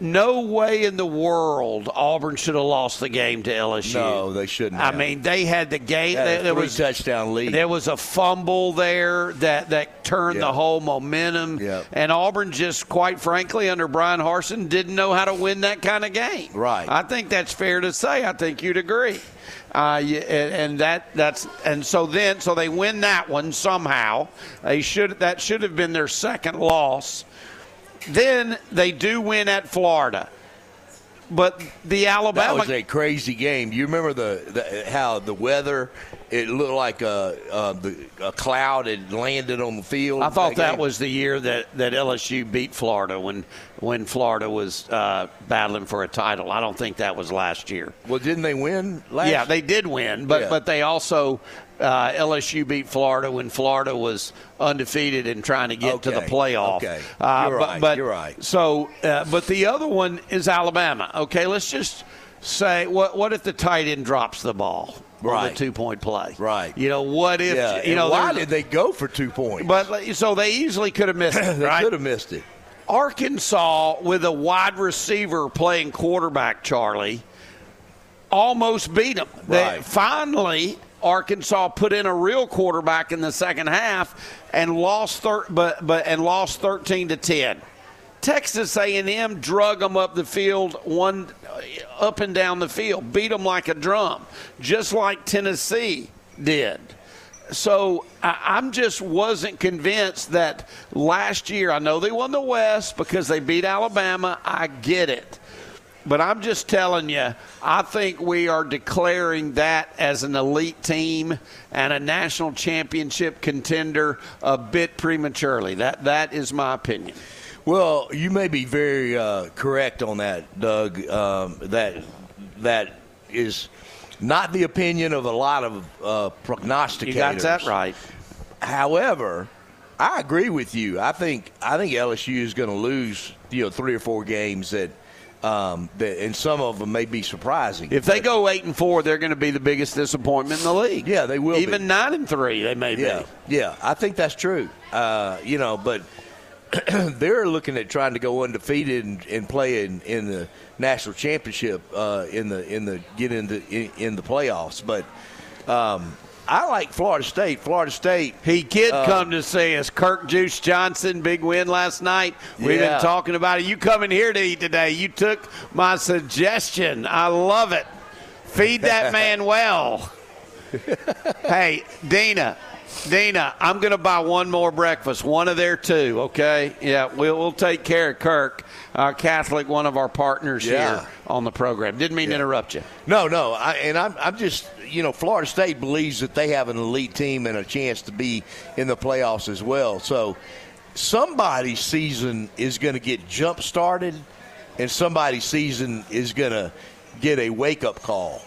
No way in the world Auburn should have lost the game to LSU. No, they shouldn't I have. mean, they had the game. Had there, was touchdown lead. There was a fumble there that that turned the whole momentum. Yeah. And Auburn just, quite frankly, under Bryan Harsin, didn't know how to win that kind of game. Right. I think that's fair to say. I think you'd agree. Uh, and, and that that's and so then so they win that one somehow. They should that should have been their second loss. Then they do win at Florida. But the Alabama That was a crazy game. You remember the, the how the weather? It looked like a, a, the, a cloud had landed on the field. I thought that game. was the year that, that LSU beat Florida when when Florida was uh, battling for a title. I don't think that was last year. Well, didn't they win last? yeah, they did win, but Yeah. but they also uh, LSU beat Florida when Florida was undefeated and trying to get to the Okay, playoff. okay. Uh, You're but, right, but- you're right. So, uh, but the other one is Alabama. Okay, let's just say what what if the tight end drops the ball? On Right. the two point play. Right. You know, what if, Yeah, you and know, why did they go for two points? But so they easily could have missed it. they right? could have missed it. Arkansas with a wide receiver playing quarterback, Charlie, almost beat them. They, finally, Arkansas put in a real quarterback in the second half and lost thir- but but and lost 13 to 10. Texas A&M drug them up the field, one uh, up and down the field, beat them like a drum, just like Tennessee did. So I, I'm just wasn't convinced that last year. I know they won the West because they beat Alabama. I get it. But I'm just telling you, I think we are declaring that as an elite team and a national championship contender a bit prematurely. That that is my opinion. Well, you may be very uh, correct on that, Doug. Um, that that is not the opinion of a lot of uh, prognosticators. You got that right. However, I agree with you. I think I think LSU is going to lose you know three or four games that. Um, that, and some of them may be surprising. If they go eight and four, they're going to be the biggest disappointment in the league. Yeah, they will. Even be. nine and three, they may Yeah, be. yeah, I think that's true. Uh, you know, but they're looking at trying to go undefeated and, and play in, in the national championship uh, in the in the get into in, in the playoffs. But um, I like Florida State. Florida State. He did Uh, come to see us. Kirk Juice Johnson, big win last night. We've Yeah. been talking about it. You coming here to eat today? You took my suggestion. I love it. Feed that man well. hey, Dina. Dina, I'm going to buy one more breakfast, one of their two, okay? Yeah, we'll, we'll take care of Kirk, our Catholic, one of our partners Yeah. here on the program. Didn't mean to interrupt you. No, no, I, and I'm, I'm just, you know, Florida State believes that they have an elite team and a chance to be in the playoffs as well. So somebody's season is going to get jump started, and somebody's season is going to get a wake up call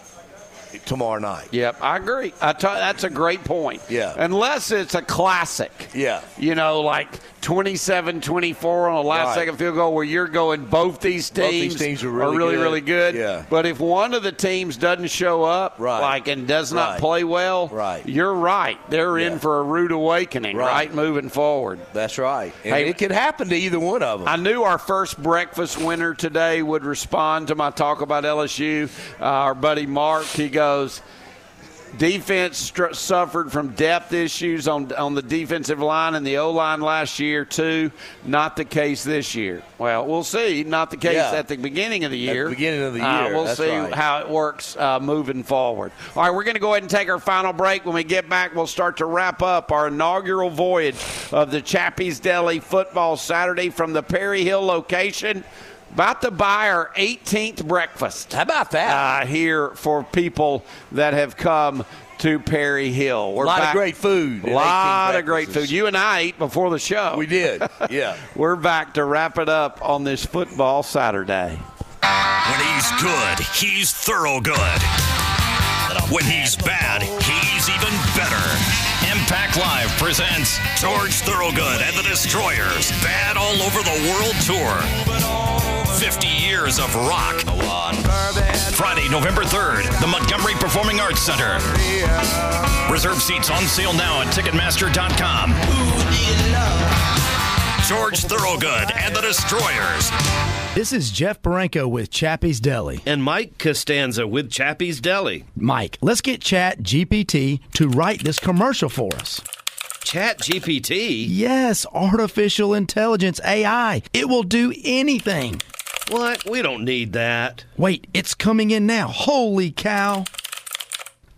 tomorrow night. Yep, I agree. I t- that's a great point. Yeah. Unless it's a classic. Yeah. You know, like 27 24 on a last Right. second field goal where you're going, both these Both teams, these teams are really really, good. really good. Yeah. But if one of the teams doesn't show up, Right. like, and does not Right. play well, Right. you're right. They're Yeah. in for a rude awakening, Right. right? Moving forward. That's right. And Hey- it could happen to either one of them. I knew our first breakfast winner today would respond to my talk about LSU. Uh, our buddy Mark, he goes, defense str- suffered from depth issues on on the defensive line and the O line last year too. Not the case this year. Well, we'll see. Not the case Yeah. at the beginning of the At the year. beginning of the Uh, year, we'll that's see right. how it works uh, moving forward. All right, we're going to go ahead and take our final break. When we get back, we'll start to wrap up our inaugural voyage of the Chappy's Deli Football Saturday from the Perry Hill location. About to buy our 18th breakfast. How about that? Uh, here for people that have come to Perry Hill. We're a lot back, of great food. A lot of great food. You and I ate before the show. We did. Yeah. We're back to wrap it up on this football Saturday. When he's good, he's thorough good. When he's bad, he's even better. Impact Live presents George Thorogood and the Destroyers, Bad All Over the World Tour. 50 years of rock. Friday, November 3rd, the Montgomery Performing Arts Center. Reserve seats on sale now at Ticketmaster.com. George Thorogood and the Destroyers. This is Jeff Barranco with Chappy's Deli. And Mike Castanza with Chappy's Deli. Mike, let's get Chat GPT to write this commercial for us. Chat GPT? Yes, artificial intelligence, AI. It will do anything. What? We don't need that. Wait, it's coming in now. Holy cow.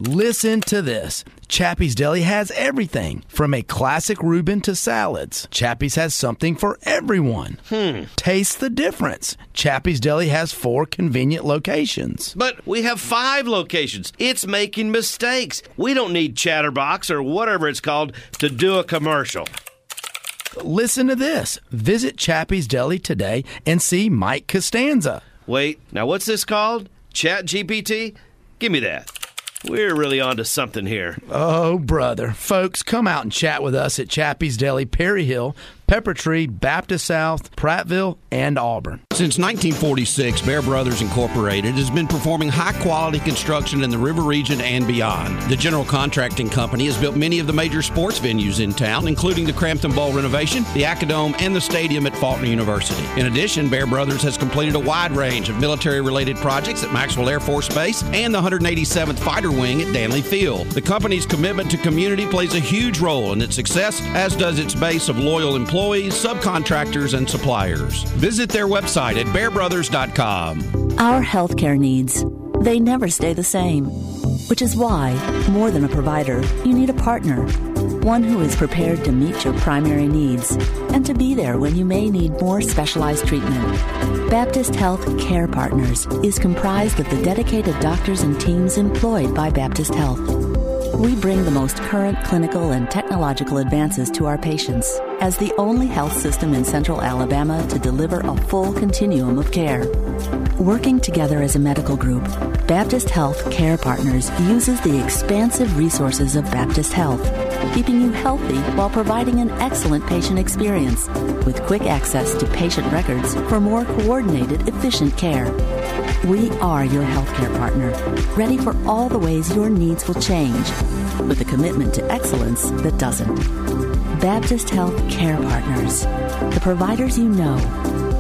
Listen to this. Chappy's Deli has everything from a classic Reuben to salads. Chappy's has something for everyone. Hmm. Taste the difference. Chappy's Deli has four convenient locations. But we have five locations. It's making mistakes. We don't need Chatterbox or whatever it's called to do a commercial. Listen to this. Visit Chappy's Deli today and see Mike Castanza. Wait, now what's this called? Chat GPT? Give me that. We're really onto something here. Oh, brother. Folks, come out and chat with us at Chappy's Deli, Perry Hill, Pepper Tree, Baptist South, Prattville, and Auburn. Since 1946, Bear Brothers Incorporated has been performing high quality construction in the river region and beyond. The general contracting company has built many of the major sports venues in town, including the Cramton Bowl renovation, the Acadome, and the stadium at Faulkner University. In addition, Bear Brothers has completed a wide range of military related projects at Maxwell Air Force Base and the 187th Fighter Wing at Dannelly Field. The company's commitment to community plays a huge role in its success, as does its base of loyal employees employees, subcontractors, and suppliers. Visit their website at bearbrothers.com. Our healthcare needs, they never stay the same. Which is why, more than a provider, you need a partner. One who is prepared to meet your primary needs and to be there when you may need more specialized treatment. Baptist Health Care Partners is comprised of the dedicated doctors and teams employed by Baptist Health. We bring the most current clinical and technological advances to our patients as the only health system in central Alabama to deliver a full continuum of care. Working together as a medical group, Baptist Health Care Partners uses the expansive resources of Baptist Health, keeping you healthy while providing an excellent patient experience with quick access to patient records for more coordinated, efficient care. We are your healthcare partner, ready for all the ways your needs will change, with a commitment to excellence that doesn't. Baptist Health Care Partners, the providers you know,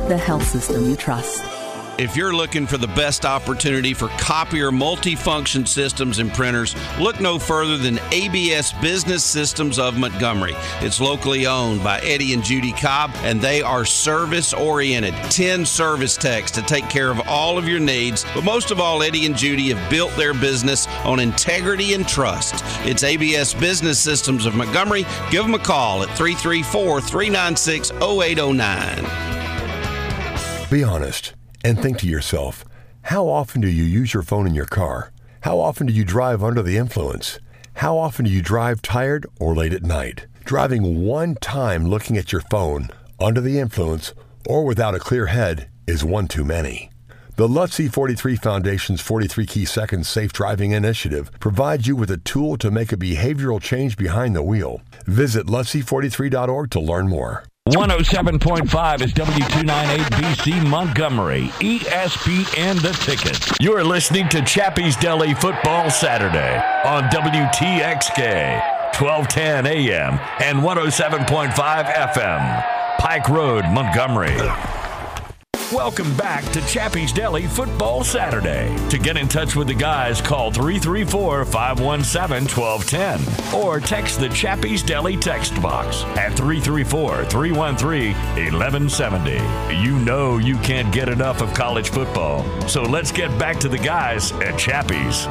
the health system you trust. If you're looking for the best opportunity for copier multifunction systems and printers, look no further than ABS Business Systems of Montgomery. It's locally owned by Eddie and Judy Cobb, and they are service oriented. 10 service techs to take care of all of your needs. But most of all, Eddie and Judy have built their business on integrity and trust. It's ABS Business Systems of Montgomery. Give them a call at 334 396 0809. Be honest and think to yourself, how often do you use your phone in your car? How often do you drive under the influence? How often do you drive tired or late at night? Driving one time looking at your phone under the influence or without a clear head is one too many. The Lutzie 43 Foundation's 43 Key Seconds Safe Driving Initiative provides you with a tool to make a behavioral change behind the wheel. Visit Lutzie43.org to learn more. 107.5 is W298BC Montgomery, ESPN The Ticket. You're listening to Chappy's Deli Football Saturday on WTXK, 1210 AM and 107.5 FM, Pike Road, Montgomery. Welcome back to Chappy's Deli Football Saturday. To get in touch with the guys, call 334 517 1210 or text the Chappy's Deli text box at 334 313 1170. You know you can't get enough of college football, so let's get back to the guys at Chappy's.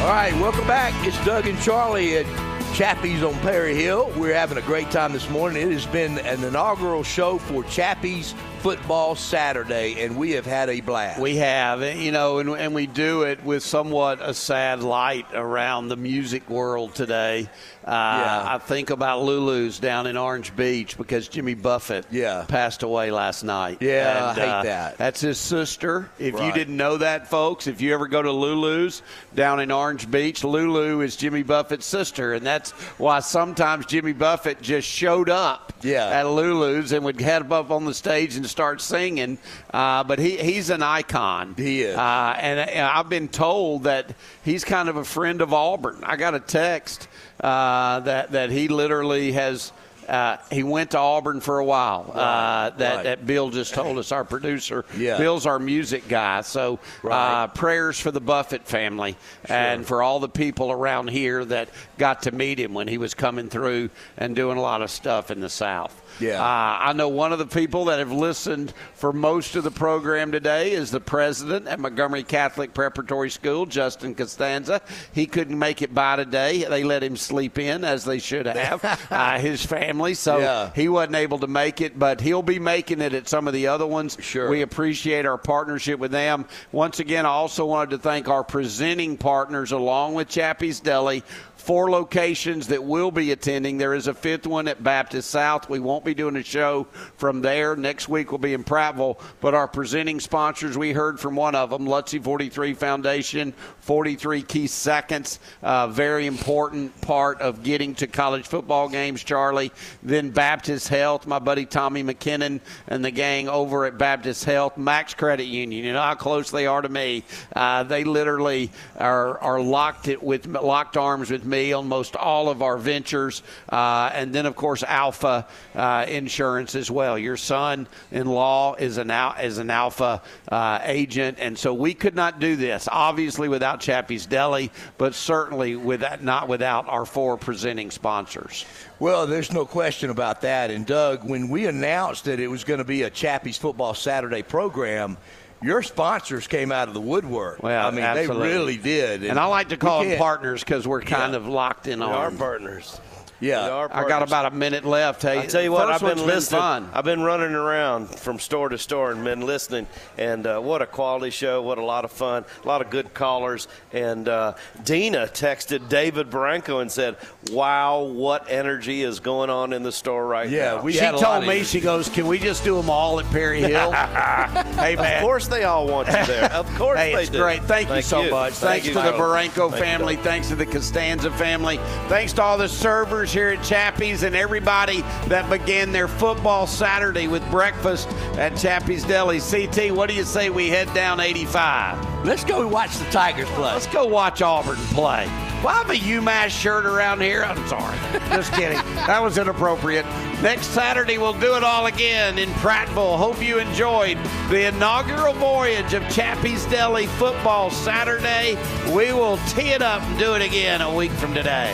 All right, welcome back. It's Doug and Charlie at Chappy's on Perry Hill. We're having a great time this morning. It has been an inaugural show for Chappy's Football Saturday, and we have had a blast. We have, you know, and, and we do it with somewhat a sad light around the music world today. Uh, Yeah. I think about Lulu's down in Orange Beach because Jimmy Buffett Yeah. passed away last night. Yeah, And, I hate uh, that. That's his sister. If you didn't know that, folks, if you ever go to Lulu's down in Orange Beach, Lulu is Jimmy Buffett's sister, and that's why sometimes Jimmy Buffett just showed up Yeah. at Lulu's and would head up on the stage and start singing. Uh, but he, he's an icon. He is. Uh, and, and I've been told that he's kind of a friend of Auburn. I got a text uh, that that he literally has. Uh, he went to Auburn for a while. uh, that, right. that Bill just told us, our producer. Yeah. Bill's our music guy. So Right. uh, prayers for the Buffett family and for all the people around here that got to meet him when he was coming through and doing a lot of stuff in the South. Yeah. Uh, I know one of the people that have listened for most of the program today is the president at Montgomery Catholic Preparatory School, Justin Castanza. He couldn't make it by today. They let him sleep in, as they should have, uh, his family. So Yeah. he wasn't able to make it, but he'll be making it at some of the other ones. Sure. We appreciate our partnership with them. Once again, I also wanted to thank our presenting partners along with Chappy's Deli. Four locations that we'll be attending. There is a fifth one at Baptist South. We won't be doing a show from there. Next week we'll be in Prattville. But our presenting sponsors, we heard from one of them, Lutzie 43 Foundation, 43 Key Seconds, uh, very important part of getting to college football games, Charlie. Then Baptist Health, my buddy Tommy McKinnon and the gang over at Baptist Health, Max Credit Union. You know how close they are to me. Uh, they literally are, are locked it with locked arms with me on most all of our ventures, uh, and then of course Alfa uh, Insurance as well. Your son-in-law is an is an Alfa uh, agent, and so we could not do this obviously without Chappy's Deli, but certainly with not without our four presenting sponsors. Well, there's no question about that. And Doug, when we announced that it was going to be a Chappy's Football Saturday program, your sponsors came out of the woodwork. Well, I mean, absolutely. they really did. And, I like to call them partners because we're kind Yeah. of locked in We on. are partners. Yeah. I got about a minute left. Hey, I tell you what, I've been listening. fun. I've been running around from store to store and been listening. And uh, what a quality show! What a lot of fun! A lot of good callers. And uh, Dina texted David Barranco and said, "Wow, what energy is going on in the store right Yeah, now?" we she had a lot told me, she goes, "Can we just do them all at Perry Hill?" hey man, Of course, they all want you there. Of course, Hey, they it's do. great. Thank, you so much. Thank Thanks you, to the Joe. Barranco Thank family. Thanks to the Castanza family. Thanks to all the servers here at Chappy's and everybody that began their football Saturday with breakfast at Chappy's Deli. CT, what do you say we head down 85? Let's go watch the Tigers play. Let's go watch Auburn play. Well, I have a UMass shirt around here. I'm sorry. Just kidding. That was inappropriate. Next Saturday, we'll do it all again in Prattville. Hope you enjoyed the inaugural voyage of Chappy's Deli Football Saturday. We will tee it up and do it again a week from today.